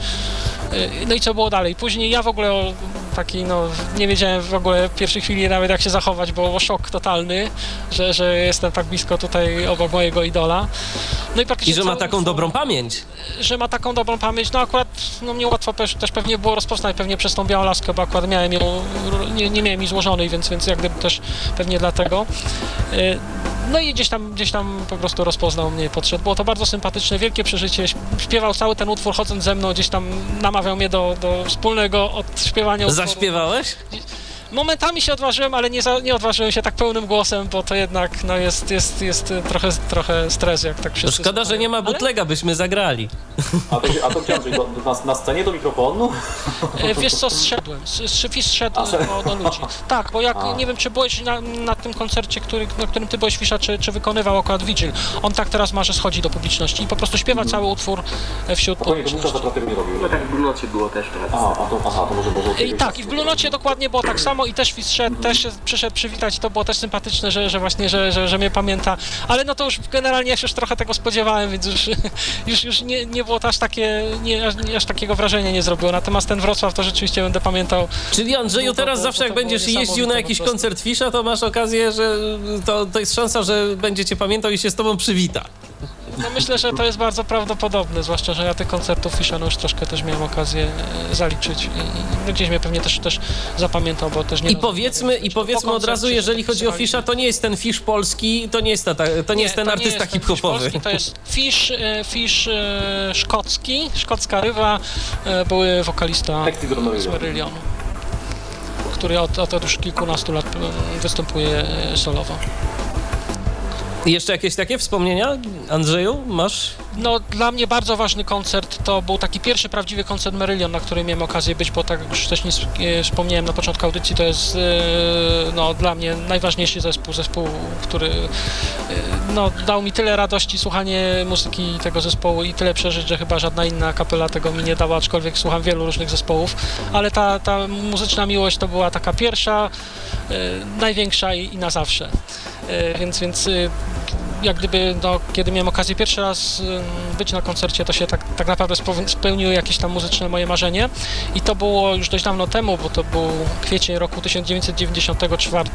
E, No i co było dalej? Później ja w ogóle taki, no, nie wiedziałem w ogóle w pierwszej chwili nawet jak się zachować, bo szok totalny, że, że jestem tak blisko tutaj obok mojego idola. No i, praktycznie I że ma taką dobrą pamięć. że ma taką dobrą pamięć, no akurat no mnie łatwo też, też pewnie było rozpoznać, pewnie przez tą białą laskę, bo akurat miałem ją, nie, nie miałem jej złożonej, więc, więc jak gdyby też pewnie dlatego. No i gdzieś tam, gdzieś tam po prostu rozpoznał mnie, podszedł. Było to bardzo sympatyczne, wielkie przeżycie. Śpiewał cały ten utwór chodząc ze mną, gdzieś tam namawiał mnie do, do wspólnego odśpiewania utworu. Zaśpiewałeś? Momentami się odważyłem, ale nie, za, nie odważyłem się tak pełnym głosem, bo to jednak no, jest, jest, jest trochę, trochę stres, jak tak To wszyscy szkoda, że nie ma Ale- butlega, byśmy zagrali. A to, a to chciałem, że do, do, na, na scenie do mikrofonu? E, Wiesz co, zszedłem. Szefis zszedł do, do ludzi. Tak, bo jak, A. nie wiem, czy byłeś na, na tym koncercie, który, na którym ty byłeś, Fisza, czy, czy wykonywał akurat Vigil. On tak teraz ma, że schodzi do publiczności i po prostu śpiewa cały utwór e, wśród to to publiczności. tak tego nie robił. No tak w Brunocie było też A, teraz. a to, aha, to może może... I tak, i w Blue Nocie dokładnie było tak samo i też Fis szedł, też przyszedł przywitać to było też sympatyczne, że, że właśnie, że, że, że mnie pamięta, ale no to już generalnie ja się już trochę tego spodziewałem, więc już, już, już nie, nie było to aż takie, nie, aż, aż takiego wrażenia nie zrobiło, natomiast ten Wrocław to rzeczywiście będę pamiętał. Czyli Andrzeju, No to- teraz to- zawsze to jak będziesz jeździł na jakiś koncert Fisza, to masz okazję, że to, to jest szansa, że będzie cię pamiętał i się z tobą przywita. No myślę, że to jest bardzo prawdopodobne, zwłaszcza, że ja tych koncertów Fisza no już troszkę też miałem okazję e, zaliczyć i, i no gdzieś mnie pewnie też, też zapamiętał, bo też nie... I powiedzmy, i powiedzmy Po od razu, jeżeli chodzi o Fisza, to nie jest ten Fisz polski, to nie jest, ta, to nie jest ten to artysta jest ten hip-hopowy. polski, To jest fisz, e, fisz e, szkocki, szkocka rywa, były wokalista do z Marylionu. Marylionu, który od, od, już kilkunastu lat występuje solowo. Jeszcze jakieś takie wspomnienia, Andrzeju, masz? No, dla mnie bardzo ważny koncert to był taki pierwszy prawdziwy koncert Marylion, na którym miałem okazję być, bo tak jak już wcześniej e, wspomniałem na początku audycji, to jest e, no, dla mnie najważniejszy zespół, zespół, który e, no, dał mi tyle radości słuchanie muzyki tego zespołu i tyle przeżyć, że chyba żadna inna kapela tego mi nie dała, aczkolwiek słucham wielu różnych zespołów, ale ta, ta muzyczna miłość to była taka pierwsza, największa i, i na zawsze. Więc, więc jak gdyby, no, kiedy miałem okazję pierwszy raz być na koncercie, to się tak, tak naprawdę speł- spełniło jakieś tam muzyczne moje marzenie i to było już dość dawno temu, bo to był kwiecień roku 1994.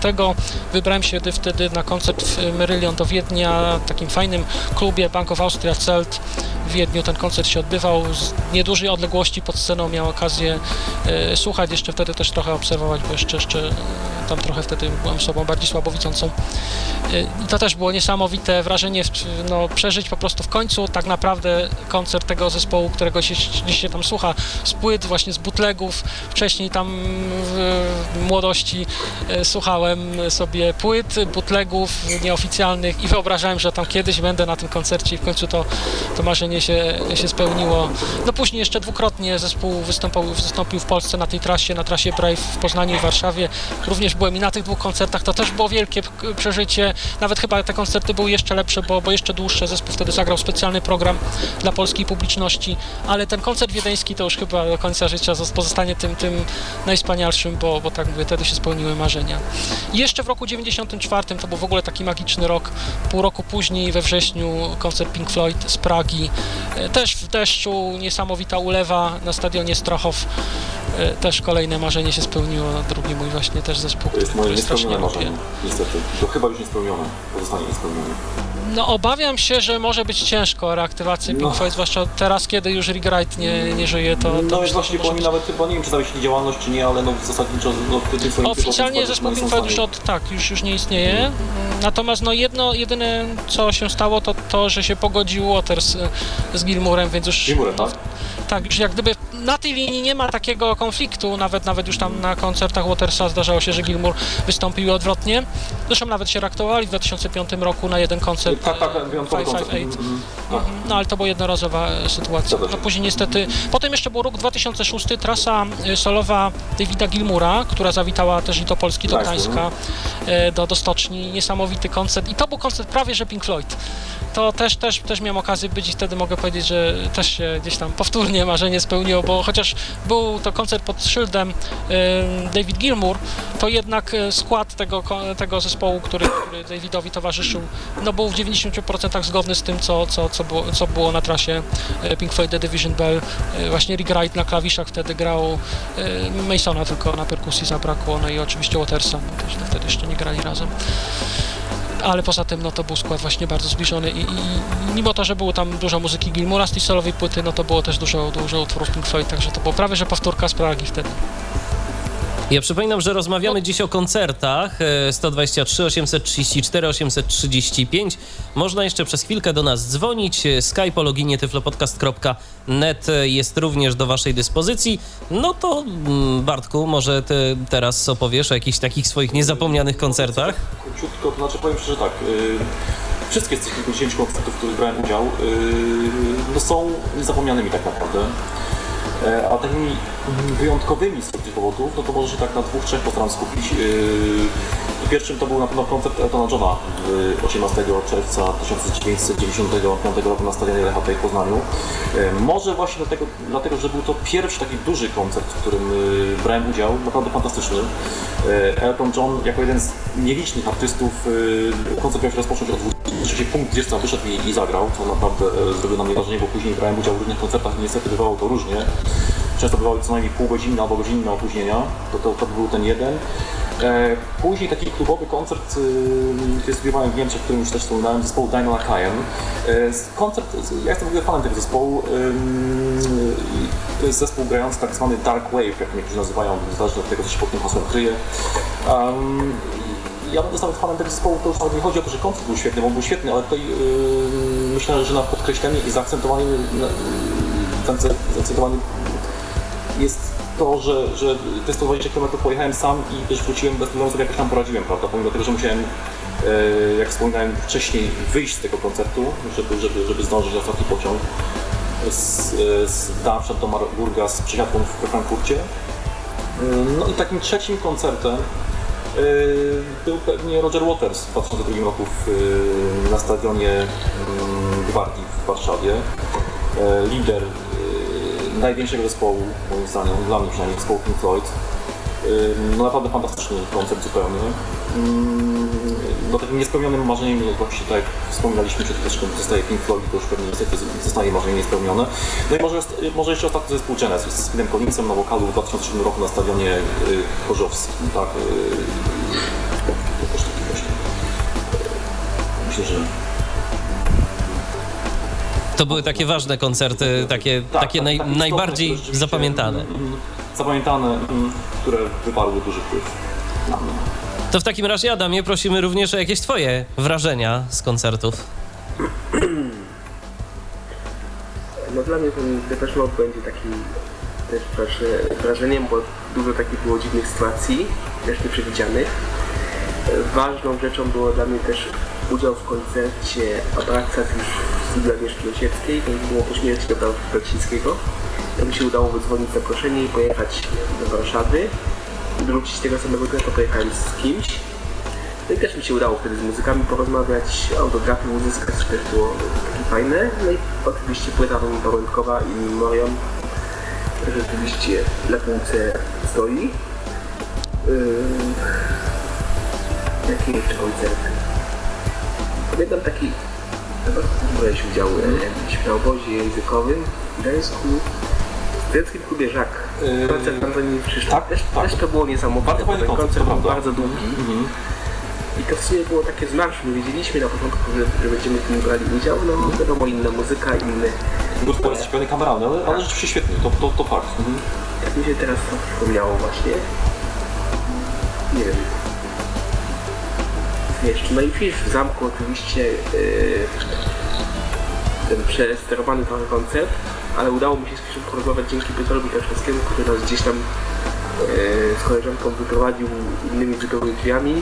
Wybrałem się wtedy- na koncert w Merylion do Wiednia, w takim fajnym klubie Bank of Austria Celt w Wiedniu. Ten koncert się odbywał z niedużej odległości pod sceną, miałem okazję e, słuchać, jeszcze wtedy też trochę obserwować, bo jeszcze, jeszcze tam trochę wtedy byłem osobą bardziej słabowidzącą. I to też było niesamowite wrażenie, no, przeżyć po prostu w końcu tak naprawdę koncert tego zespołu, którego się, się tam słucha, z płyt, właśnie z bootlegów. Wcześniej tam w młodości e, słuchałem sobie płyt, bootlegów nieoficjalnych i wyobrażałem, że tam kiedyś będę na tym koncercie i w końcu to, to marzenie się, się spełniło. No później jeszcze dwukrotnie zespół wystąpił, wystąpił w Polsce na tej trasie, na trasie Brave w Poznaniu i Warszawie. Również byłem i na tych dwóch koncertach, to też było wielkie przeżycie. Nawet chyba te koncerty były jeszcze lepsze, bo, bo jeszcze dłuższe. Zespół wtedy zagrał specjalny program dla polskiej publiczności, ale ten koncert wiedeński to już chyba do końca życia zos- pozostanie tym, tym najwspanialszym, bo, bo tak mówię, wtedy się spełniły marzenia. I jeszcze w roku 94 to był w ogóle taki magiczny rok. Pół roku później, we wrześniu, koncert Pink Floyd z Pragi. E, Też w deszczu, niesamowita ulewa na stadionie Strachow. E, Też kolejne marzenie się spełniło. Drugi mój właśnie też zespół, To jest moje który strasznie lubię. marzenie, niestety. To chyba już niespełnione, pozostanie niespełnione. No obawiam się, że może być ciężko reaktywacja Pink No. Floyd, zwłaszcza teraz, kiedy już Wright nie, nie żyje, to, No że właśnie, bo oni nawet chyba, nie wiem czy zawiesili działalność czy nie, ale no zasadniczo no, swoim Oficjalnie zespół Floyd już od, tak, już, już nie istnieje. Natomiast no jedno, jedyne co się stało to to, że się pogodził Waters z Gilmurem, więc już Gilmourem, tak? Tak, już jak gdyby na tej linii nie ma takiego konfliktu, nawet nawet już tam na koncertach Watersa zdarzało się, że Gilmour wystąpił odwrotnie. Zresztą nawet się reaktowali w 2005 roku na jeden koncert. Tak, tak, e, wyjątkowy koncert. 558. Mhm, tak. No ale to była jednorazowa e, sytuacja. No później niestety, potem jeszcze był rok 2006, trasa e, solowa Davida Gilmura, która zawitała też i do Polski, do Tak, Gdańska, e, do, do Stoczni. Niesamowity koncert i to był koncert prawie, że Pink Floyd. To też, też, też miałem okazję być i wtedy mogę powiedzieć, że też się gdzieś tam powtórnie marzenie spełniło, bo chociaż był to koncert pod szyldem David Gilmour, to jednak e, skład tego, tego zespołu, który, który Davidowi towarzyszył, no był w 90% zgodny z tym, co, co, co, było, co było na trasie e, Pink Floyd The Division Bell. E, Właśnie Rick Wright na klawiszach wtedy grał, Masona tylko na perkusji zabrakło, no i oczywiście Watersa, wtedy jeszcze nie grali razem. Ale poza tym, no to był skład właśnie bardzo zbliżony i, i, i mimo to, że było tam dużo muzyki Gilmura z tej solowej płyty, no to było też dużo, dużo utworów Pink Floyd, także to było prawie, że powtórka z Pragi wtedy. Ja przypominam, że rozmawiamy dziś o koncertach e, 123 834 835. Można jeszcze przez chwilkę do nas dzwonić. E, Skype o loginie tyflopodcast.net e, jest również do waszej dyspozycji. No to mm, Bartku, może ty teraz opowiesz o jakichś takich swoich niezapomnianych koncertach? Króciutko, to znaczy powiem szczerze tak, y, wszystkie z tych kilkudziesięciu koncertów, w których brałem udział, y, no są niezapomnianymi tak naprawdę. E, A takimi wyjątkowymi z tych powodów, no to może się tak na dwóch, trzech postaram skupić. Pierwszym to był na pewno koncert Eltona Johna w 18 czerwca 1995 roku na stadionie Lecha w Poznaniu. E, Może właśnie dlatego, dlatego, że był to pierwszy taki duży koncert, w którym y, brałem udział, naprawdę fantastyczny. E, Elton John jako jeden z nielicznych artystów koncert miał się rozpocząć od 20. punkt 20 wyszedł i, i zagrał, co naprawdę e, zrobiło na mnie wrażenie, bo później brałem udział w różnych koncertach i niestety bywało to różnie. Często bywały co najmniej pół godziny albo godzinne opóźnienia, to, to, to był ten jeden. E, Później taki klubowy koncert, y, który studiowałem w Niemczech, w którym już też wspominałem, zespołu Dino Lakajen. Koncert, ja jestem w ogóle fanem tego zespołu. To jest zespół grający tak zwany Dark Wave, jak niektórzy nazywają, zależnie od tego, co się pod tym hasłem kryje. Ja będę nawet fanem tego zespołu, to już nawet nie chodzi o to, że koncert był świetny, bo był świetny, ale tutaj myślę, że na podkreślenie i zaakcentowanie, zaakcentowanie jest to, że, że te 120 km pojechałem sam i też wróciłem bez problemu sobie jakoś tam poradziłem, prawda? Pomimo tego, że musiałem, e, jak wspominałem wcześniej, wyjść z tego koncertu, żeby, żeby, żeby zdążyć na ostatni pociąg z, z do Marburga z przesiadką we Frankfurcie. No i takim trzecim koncertem e, był pewnie Roger Waters w 2002 roku w, e, na stadionie mm, Gwardii w Warszawie. Lider największego zespołu, moim zdaniem, dla mnie przynajmniej, zespołu Pink Floyd. Y, No naprawdę fantastyczny koncert zupełnie. No takim niespełnionym marzeniem, właśnie tak jak wspominaliśmy przed chwileczką, zostaje Pink Floyd, to już pewnie niestety zostaje marzenie niespełnione. No i może, jest- może jeszcze ostatni zespół Genesis z Philem Collinsem na wokalu w 2007 roku na stadionie y, Chorzowskim, tak. y, y, Myślę, że To były takie ważne koncerty, takie, Tak, takie tak, naj, tak, najbardziej zapamiętane. mm, mm, Zapamiętane, mm, które wywarły duży wpływ na mnie. To w takim razie, Adamie, prosimy również o jakieś twoje wrażenia z koncertów. No dla mnie ten Depeche Mode będzie takim też wraże- wrażeniem, bo dużo takich było dziwnych sytuacji, też nieprzewidzianych. Ważną rzeczą było dla mnie też udział w koncercie Abraxas już studiu Agnieszki Osieckiej, to było po śmierci Dobra Belsińskiego. To mi się udało wydzwonić zaproszenie i pojechać do Warszawy. Wrócić tego samego dnia, to pojechałem z kimś. No i też mi się udało wtedy z muzykami porozmawiać, autografy uzyskać, to też było takie fajne. No i oczywiście płyta pamiątkowa i też rzeczywiście na półce stoi. Yy, jakie jeszcze koncerty? Pamiętam taki, brałeś udział e, jakimś obozie językowym w Gdańsku, w Gdańskim klubie Żak. Yy, Koncert Antoni Krzysztof. tak, też, tak. też to było niesamowite, Bardzo ten koncert, był bardzo długi. Mhm. I to w sumie było takie z marszu. My wiedzieliśmy na początku, że, że będziemy w tym brali udział. No wiadomo, inna muzyka, inny. Był to zaśpiewany kameralny, ale, ale rzeczywiście świetnie, to, to, to fakt. Mhm. Tak mi się teraz to przypomniało właśnie. Nie wiem. No i Fisz w zamku oczywiście yy, ten przesterowany trochę koncert, ale udało mi się z Fiszem porozmawiać dzięki Piotrowi Kaszewskiemu, który nas gdzieś tam yy, z koleżanką wyprowadził innymi zupełnie drzwiami.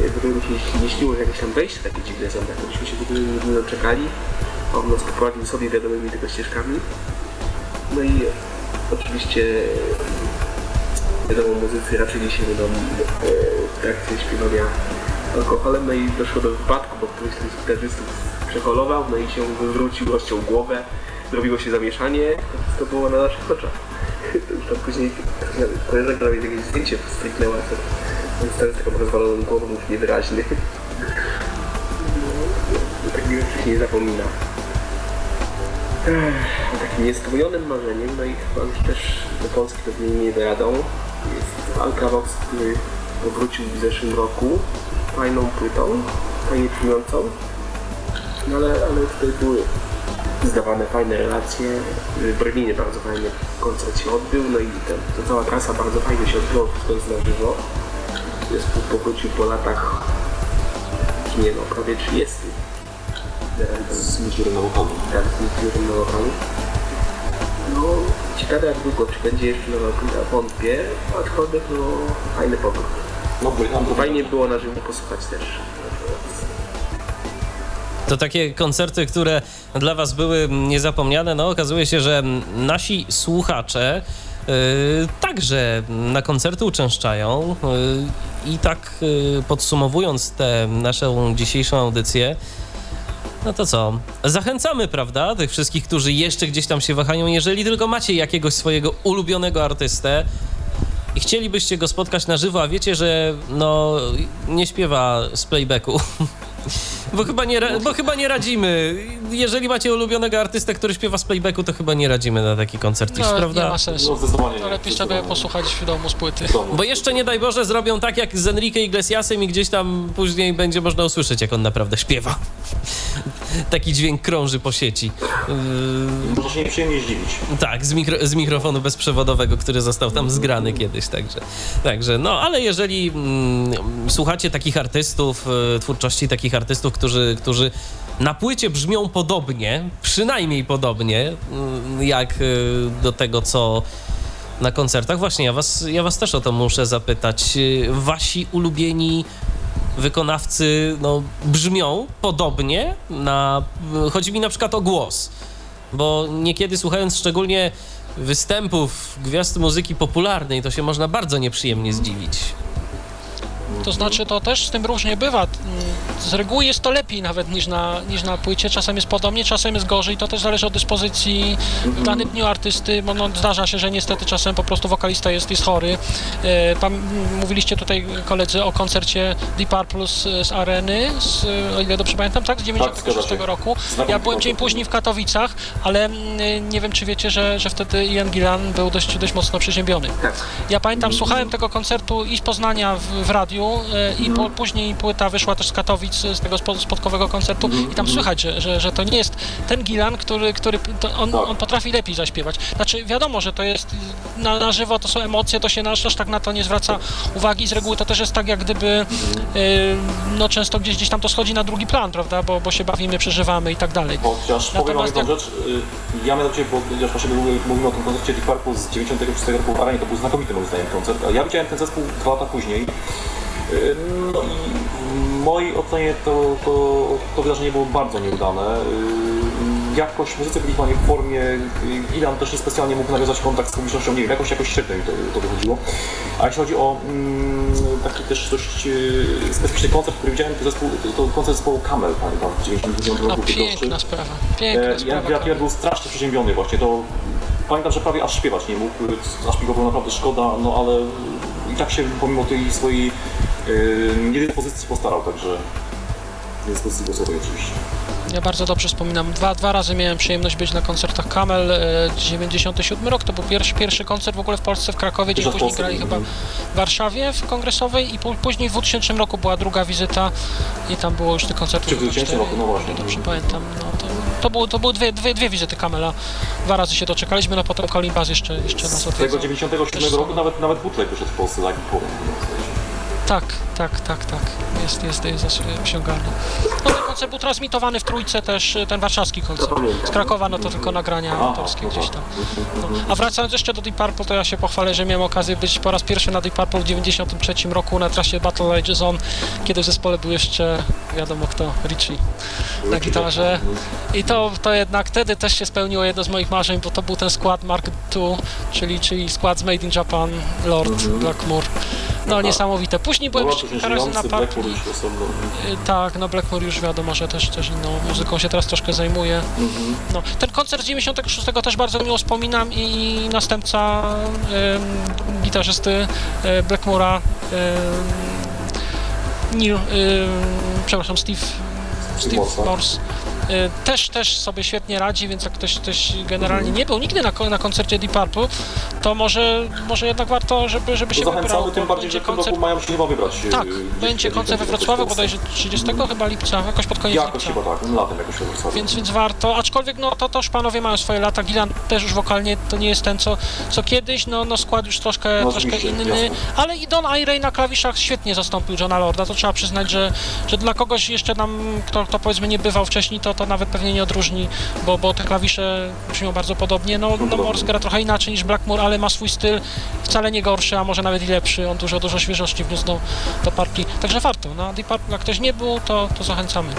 Yy, w mi się nie śniło, jakieś tam wejście takie dziwne są, tak myśmy się w ogóle nie, doczekali. On nas poprowadził sobie wiadomymi tylko ścieżkami. No i oczywiście wiadomo, muzycy raczyli się będą w trakcie śpiewania alkoholem, no i doszło do wypadku, bo któryś z gitarzystów przeholował, no i się wywrócił, rozciął głowę, zrobiło się zamieszanie, to było na naszych oczach. Tam później koleżanka nawet jakieś zdjęcie stryknęła, to on stary z taką rozwaloną głową, niewyraźny. Takich rzeczy się nie zapomina. Ech, takim niespełnionym marzeniem, no i chyba też do Polski pewnie nie dojadą, jest Alcavox, który powrócił w zeszłym roku fajną płytą, fajnie brzmiącą, no ale, ale tutaj były zdawane fajne relacje, w Berlinie bardzo fajny koncert się odbył, no i ta, ta cała trasa bardzo fajnie się odbyła, wszystko jest na żywo. Jest powrócił po latach, nie no, prawie 30. Z wokalu. Tak, z nowokami. No, ciekawe jak długo, czy będzie jeszcze nowa płyta, wątpię, aczkolwiek no, fajny powrót. No, bo tam Fajnie było na żywo posłuchać też. To takie koncerty, które dla Was były niezapomniane, no okazuje się, że nasi słuchacze yy, także na koncerty uczęszczają yy, i tak yy, podsumowując tę naszą dzisiejszą audycję, no to co? Zachęcamy, prawda, tych wszystkich, którzy jeszcze gdzieś tam się wahają, jeżeli tylko macie jakiegoś swojego ulubionego artystę i chcielibyście go spotkać na żywo, a wiecie, że no nie śpiewa z playbacku. Bo chyba, nie, bo chyba nie radzimy. Jeżeli macie ulubionego artystę, który śpiewa z playbacku, to chyba nie radzimy na taki koncert, No, prawda? nie ma sensu. No, lepiej sobie posłuchać w domu z płyty. Bo jeszcze nie daj Boże zrobią tak jak z Enrique Iglesiasem i gdzieś tam później będzie można usłyszeć, jak on naprawdę śpiewa. Taki dźwięk krąży po sieci. Yy, Można się nieprzyjemnie zdziwić. tak, z, mikro, z mikrofonu bezprzewodowego, który został tam zgrany kiedyś, także. Także, no, ale jeżeli mm, słuchacie takich artystów, y, twórczości takich artystów, którzy, którzy na płycie brzmią podobnie, przynajmniej podobnie, y, jak y, do tego, co na koncertach. Właśnie, ja was, ja was też o to muszę zapytać. Y, Wasi ulubieni wykonawcy no, brzmią podobnie na... Chodzi mi na przykład o głos, bo niekiedy słuchając szczególnie występów gwiazd muzyki popularnej, to się można bardzo nieprzyjemnie zdziwić. To znaczy, to też z tym różnie bywa. Mm, Z reguły jest to lepiej nawet niż na, niż na płycie. Czasem jest podobnie, czasem jest gorzej. To też zależy od dyspozycji w danym dniu artysty, bo no, zdarza się, że niestety czasem po prostu wokalista jest, jest chory. E, Pam, m, mówiliście tutaj koledzy o koncercie Deep Purple z, z Areny, z, o ile dobrze pamiętam, tak? Z 96 zgadza się. roku. Ja byłem dzień później w Katowicach, ale mm, nie wiem, czy wiecie, że, że wtedy Ian Gillan był dość, dość mocno przeziębiony. Tak. Ja pamiętam, słuchałem tego koncertu i z Poznania w, w radiu e, i po, później płyta wyszła też z Katowic, z tego spo- spotkowego koncertu i tam słychać, że, że, że to nie jest ten Gilan, który, który on, Tak. on potrafi lepiej zaśpiewać. Znaczy wiadomo, że to jest na, na żywo, to są emocje, to się aż, aż tak na to nie zwraca uwagi. Z reguły to też jest tak jak gdyby e, no często gdzieś, gdzieś tam to schodzi na drugi plan, prawda, bo, bo się bawimy, przeżywamy i tak dalej. Chociaż powiem wam jedną rzecz, y, ja mianowicie, bo chociaż właśnie mówimy, mówimy o tym koncercie Deep Purple z 96 roku w Arenie, to był znakomity moim zdaniem koncert, a ja widziałem ten zespół dwa lata później. Y, No i w mojej ocenie to, to, to wydarzenie było bardzo nieudane. Yy, Jakoś muzycy byli chyba nie w formie, yy, Ilan też niespecjalnie mógł nawiązać kontakt z publicznością, nie wiem, jakoś, jakoś średnio to, to wychodziło. A jeśli chodzi o mm, taki też dość specyficzny koncert, który widziałem, to, zespół, to koncert zespołu Camel, pamiętam, w 99 A roku. piękna sprawa, piękna E, sprawa. ja, ja był strasznie przeziębiony właśnie, to pamiętam, że prawie aż śpiewać nie mógł, aż mi go było naprawdę szkoda, no ale i tak się pomimo tej swojej yy, niedyspozycji postarał, także niedyspozycji głosowej oczywiście. Ja bardzo dobrze wspominam. Dwa, dwa razy miałem przyjemność być na koncertach Kamel. E, 97 rok to był pierwszy, pierwszy koncert w ogóle w Polsce w Krakowie, gdzie później grali chyba mhm. w Warszawie w kongresowej i pó- później w 2000 roku była druga wizyta i tam było już tych koncertów. Czy w chyba 2000 cztery, roku, no właśnie. Dobrze pamiętam. No, to, to, było, to były dwie, dwie, dwie wizyty Kamela. Dwa razy się doczekaliśmy, no potem Colin Bass jeszcze, jeszcze nas Z tego odwiedzał. 97 Też roku nawet, nawet Butlek wyszedł w Polsce, tak? Po, Tak, tak, tak, tak. Jest, jest, jest osiągalny. No ten koncert był transmitowany w Trójce też, ten warszawski koncert. Z Krakowa no to tylko nagrania autorskie gdzieś tam. No. A wracając jeszcze do Deep Purple, to ja się pochwalę, że miałem okazję być po raz pierwszy na Deep Purple w 93 roku na trasie Battle Ages On, kiedy w zespole był jeszcze, wiadomo kto, Richie na gitarze. I to, to jednak wtedy też się spełniło jedno z moich marzeń, bo to był ten skład Mark II, czyli, czyli skład z Made in Japan, Lord, Blackmore. No niesamowite. Później byłem Była jeszcze też kilka razy na żyjący partii. Blackpool już osobno. Y, Tak, no Blackmore już wiadomo, że też, też inną muzyką się teraz troszkę zajmuje. No, ten koncert z 96 też bardzo miło wspominam i następca ym, gitarzysty y, Blackmora ym, Neil, ym, przepraszam, Steve, Steve Morse. Y, Też, też sobie świetnie radzi, więc jak ktoś, ktoś generalnie nie był nigdy na, na koncercie Deep Purple, to może, może jednak warto, żeby, żeby się To wybrał. zachęcamy, tym bardziej, że będzie w tym mają się chyba wybrać. tak, yy, będzie koncert we Wrocławiu, bodajże 30 chyba lipca, jakoś pod koniec Jakoś lipca. chyba tak, latem jakoś we Wrocławiu. Więc, więc warto, aczkolwiek no to też panowie mają swoje lata, Gilan też już wokalnie to nie jest ten co, co kiedyś, no, no skład już troszkę, No troszkę inny, jasne. ale i Don Iray na klawiszach świetnie zastąpił Johna Lorda, to trzeba przyznać, że, że dla kogoś jeszcze nam, kto, kto powiedzmy nie bywał wcześniej, to, to nawet pewnie nie odróżni, bo, bo te klawisze brzmią bardzo podobnie, no, no Morse gra trochę inaczej niż Blackmore, ale ma swój styl, wcale nie gorszy, a może nawet i lepszy, on dużo, dużo świeżości wniósł do, do partii, także warto, na Deep Purple jak ktoś nie był, to, to zachęcamy.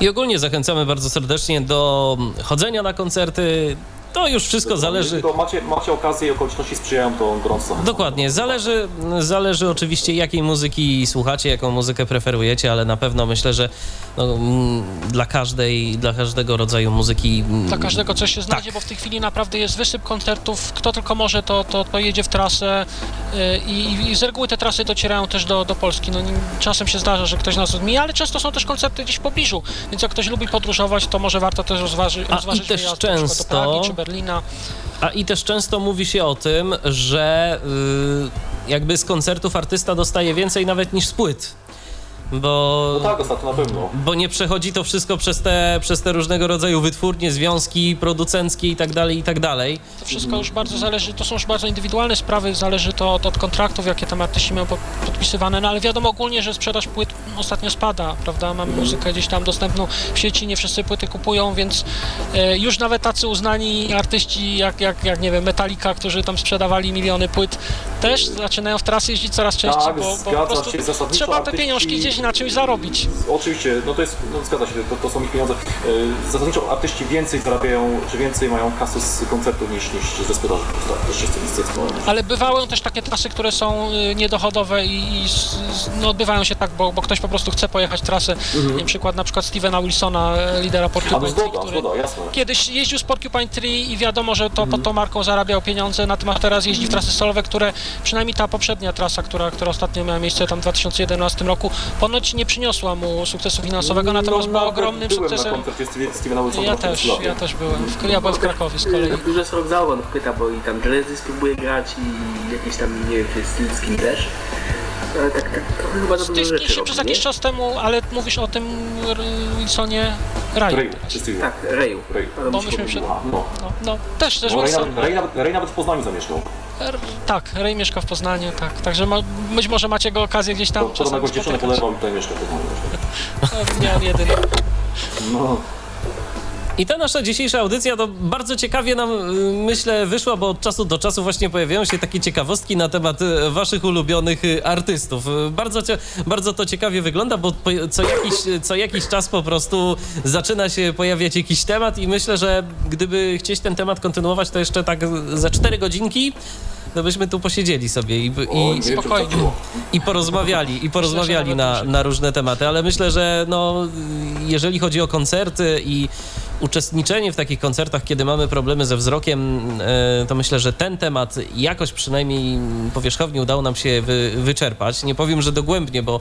I ogólnie zachęcamy bardzo serdecznie do chodzenia na koncerty. To już wszystko zależy. Tylko macie, macie okazję i okoliczności sprzyjają, to gorąco. Dokładnie, zależy, zależy oczywiście jakiej muzyki słuchacie, jaką muzykę preferujecie, ale na pewno myślę, że no, mm, dla każdej, dla każdego rodzaju muzyki. mm, Dla każdego coś się znajdzie, Tak. bo w tej chwili naprawdę jest wysyp koncertów. Kto tylko może, to, to, to jedzie w trasę y, i, i z reguły te trasy docierają też do, do Polski. No, czasem się zdarza, że ktoś nas odmija, ale często są też koncerty gdzieś w pobliżu, więc jak ktoś lubi podróżować, to może warto też rozważy, A, i rozważyć też wyjazd często- do Pragi czy Berlina. A i też często mówi się o tym, że y, jakby z koncertów artysta dostaje więcej nawet niż z płyt. Bo, No tak, ostatnio na pewno. bo nie przechodzi to wszystko przez te, przez te różnego rodzaju wytwórnie, związki producenckie i tak dalej, i tak dalej. To wszystko już bardzo zależy, to są już bardzo indywidualne sprawy, zależy to od, od kontraktów, jakie tam artyści mają po- podpisywane, no ale wiadomo ogólnie, że sprzedaż płyt ostatnio spada, prawda, mamy muzykę gdzieś tam dostępną w sieci, nie wszyscy płyty kupują, więc e, już nawet tacy uznani artyści jak, jak, jak nie wiem, Metallica, którzy tam sprzedawali miliony płyt, też zaczynają w trasy jeździć coraz częściej, Tak, bo, bo po prostu trzeba te pieniążki gdzieś na czymś zarobić. Oczywiście, no to jest, no zgadza się, to, to są ich pieniądze. Yy, Zasadniczo artyści więcej zarabiają, czy więcej mają kasy z koncertów niż, niż ze sprzedaży. Ale bywają też takie trasy, które są y, niedochodowe i, i no, odbywają się tak, bo, bo ktoś po prostu chce pojechać trasę. Wiem, przykład na przykład Stevena Wilsona, e, lidera A no Porcupine Tree, który zgoda, jasne. kiedyś jeździł z Porcupine Tree i wiadomo, że to pod tą marką zarabiał pieniądze, natomiast teraz jeździ w trasy solowe, które przynajmniej ta poprzednia trasa, która, która ostatnio miała miejsce tam w 2011 roku, ponoć nie przyniosła mu sukcesu finansowego, natomiast no, była nawet ogromnym byłem sukcesem. na koncercie Stevena Wilsona Ja też, ja też byłem. W, ja byłem w Krakowie z kolei. Dużo jest rok za on chwyta, bo i tam Genesis próbuje grać i jakieś tam, nie wiem, czy z też. Ale tak, tak trochę chyba się robi, przez jakiś czas temu, ale mówisz o tym Wilsonie Raju. Steve? Tak, Reju. Ray. Ale Bo się myśmy przed- no. No, no też, też No, Ray, Wilson. nawet, Ray, nawet, Ray nawet w Poznaniu zamieszkał. R- Tak, Ray mieszka w Poznaniu, tak. Także ma, być może macie go okazję gdzieś tam To, to jakąś dziewczynę polewał i tutaj mieszka w Poznaniu. No, Nie on jedyny. No. I ta nasza dzisiejsza audycja to bardzo ciekawie nam, y, myślę, wyszła, bo od czasu do czasu właśnie pojawiają się takie ciekawostki na temat y, waszych ulubionych y, artystów. Bardzo, bardzo to ciekawie wygląda, bo co jakiś, co jakiś czas po prostu zaczyna się pojawiać jakiś temat i myślę, że gdyby chcieć ten temat kontynuować, to jeszcze tak za cztery godzinki to byśmy tu posiedzieli sobie i, i, Spokojnie. i porozmawiali, i porozmawiali na, na różne tematy, ale myślę, że no, jeżeli chodzi o koncerty i uczestniczenie w takich koncertach, kiedy mamy problemy ze wzrokiem, e, to myślę, że ten temat jakoś przynajmniej powierzchownie udało nam się wy, wyczerpać. Nie powiem, że dogłębnie, bo,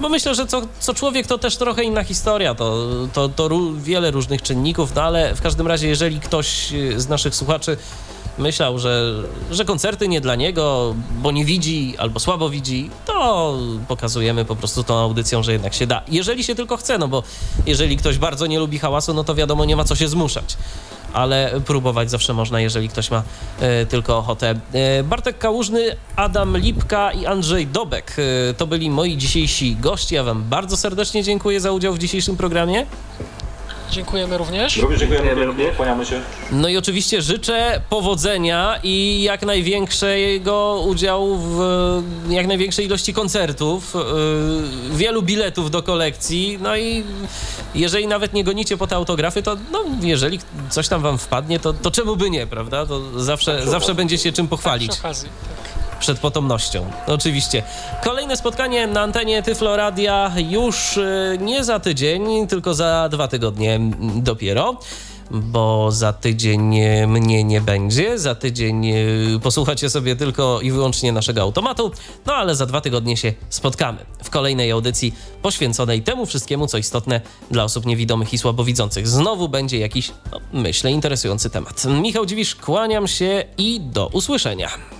bo myślę, że co, co człowiek to też trochę inna historia, to, to, to wiele różnych czynników, no ale w każdym razie, jeżeli ktoś z naszych słuchaczy myślał, że, że koncerty nie dla niego, bo nie widzi albo słabo widzi, to pokazujemy po prostu tą audycją, że jednak się da. Jeżeli się tylko chce, no bo jeżeli ktoś bardzo nie lubi hałasu, no to wiadomo, nie ma co się zmuszać. Ale próbować zawsze można, jeżeli ktoś ma e, tylko ochotę. E, Bartek Kałużny, Adam Lipka i Andrzej Dobek e, to byli moi dzisiejsi goście. Ja Wam bardzo serdecznie dziękuję za udział w dzisiejszym programie. Dziękujemy również. Również dziękujemy, Dziękujemy również. kłaniamy się. No i oczywiście życzę powodzenia i jak największego udziału w jak największej ilości koncertów, yy, wielu biletów do kolekcji. No i jeżeli nawet nie gonicie po te autografy, to no, jeżeli coś tam wam wpadnie, to, to czemu by nie, prawda? To zawsze, zawsze będzie się czym pochwalić Przy okazji. Przed potomnością. Oczywiście. Kolejne spotkanie na antenie Tyflo Radia już y, nie za tydzień, tylko za dwa tygodnie dopiero. Bo za tydzień mnie nie będzie, za tydzień y, posłuchacie sobie tylko i wyłącznie naszego automatu, no ale za dwa tygodnie się spotkamy w kolejnej audycji poświęconej temu wszystkiemu, co istotne dla osób niewidomych i słabowidzących. Znowu będzie jakiś, no, myślę, interesujący temat. Michał Dziwisz, kłaniam się i do usłyszenia.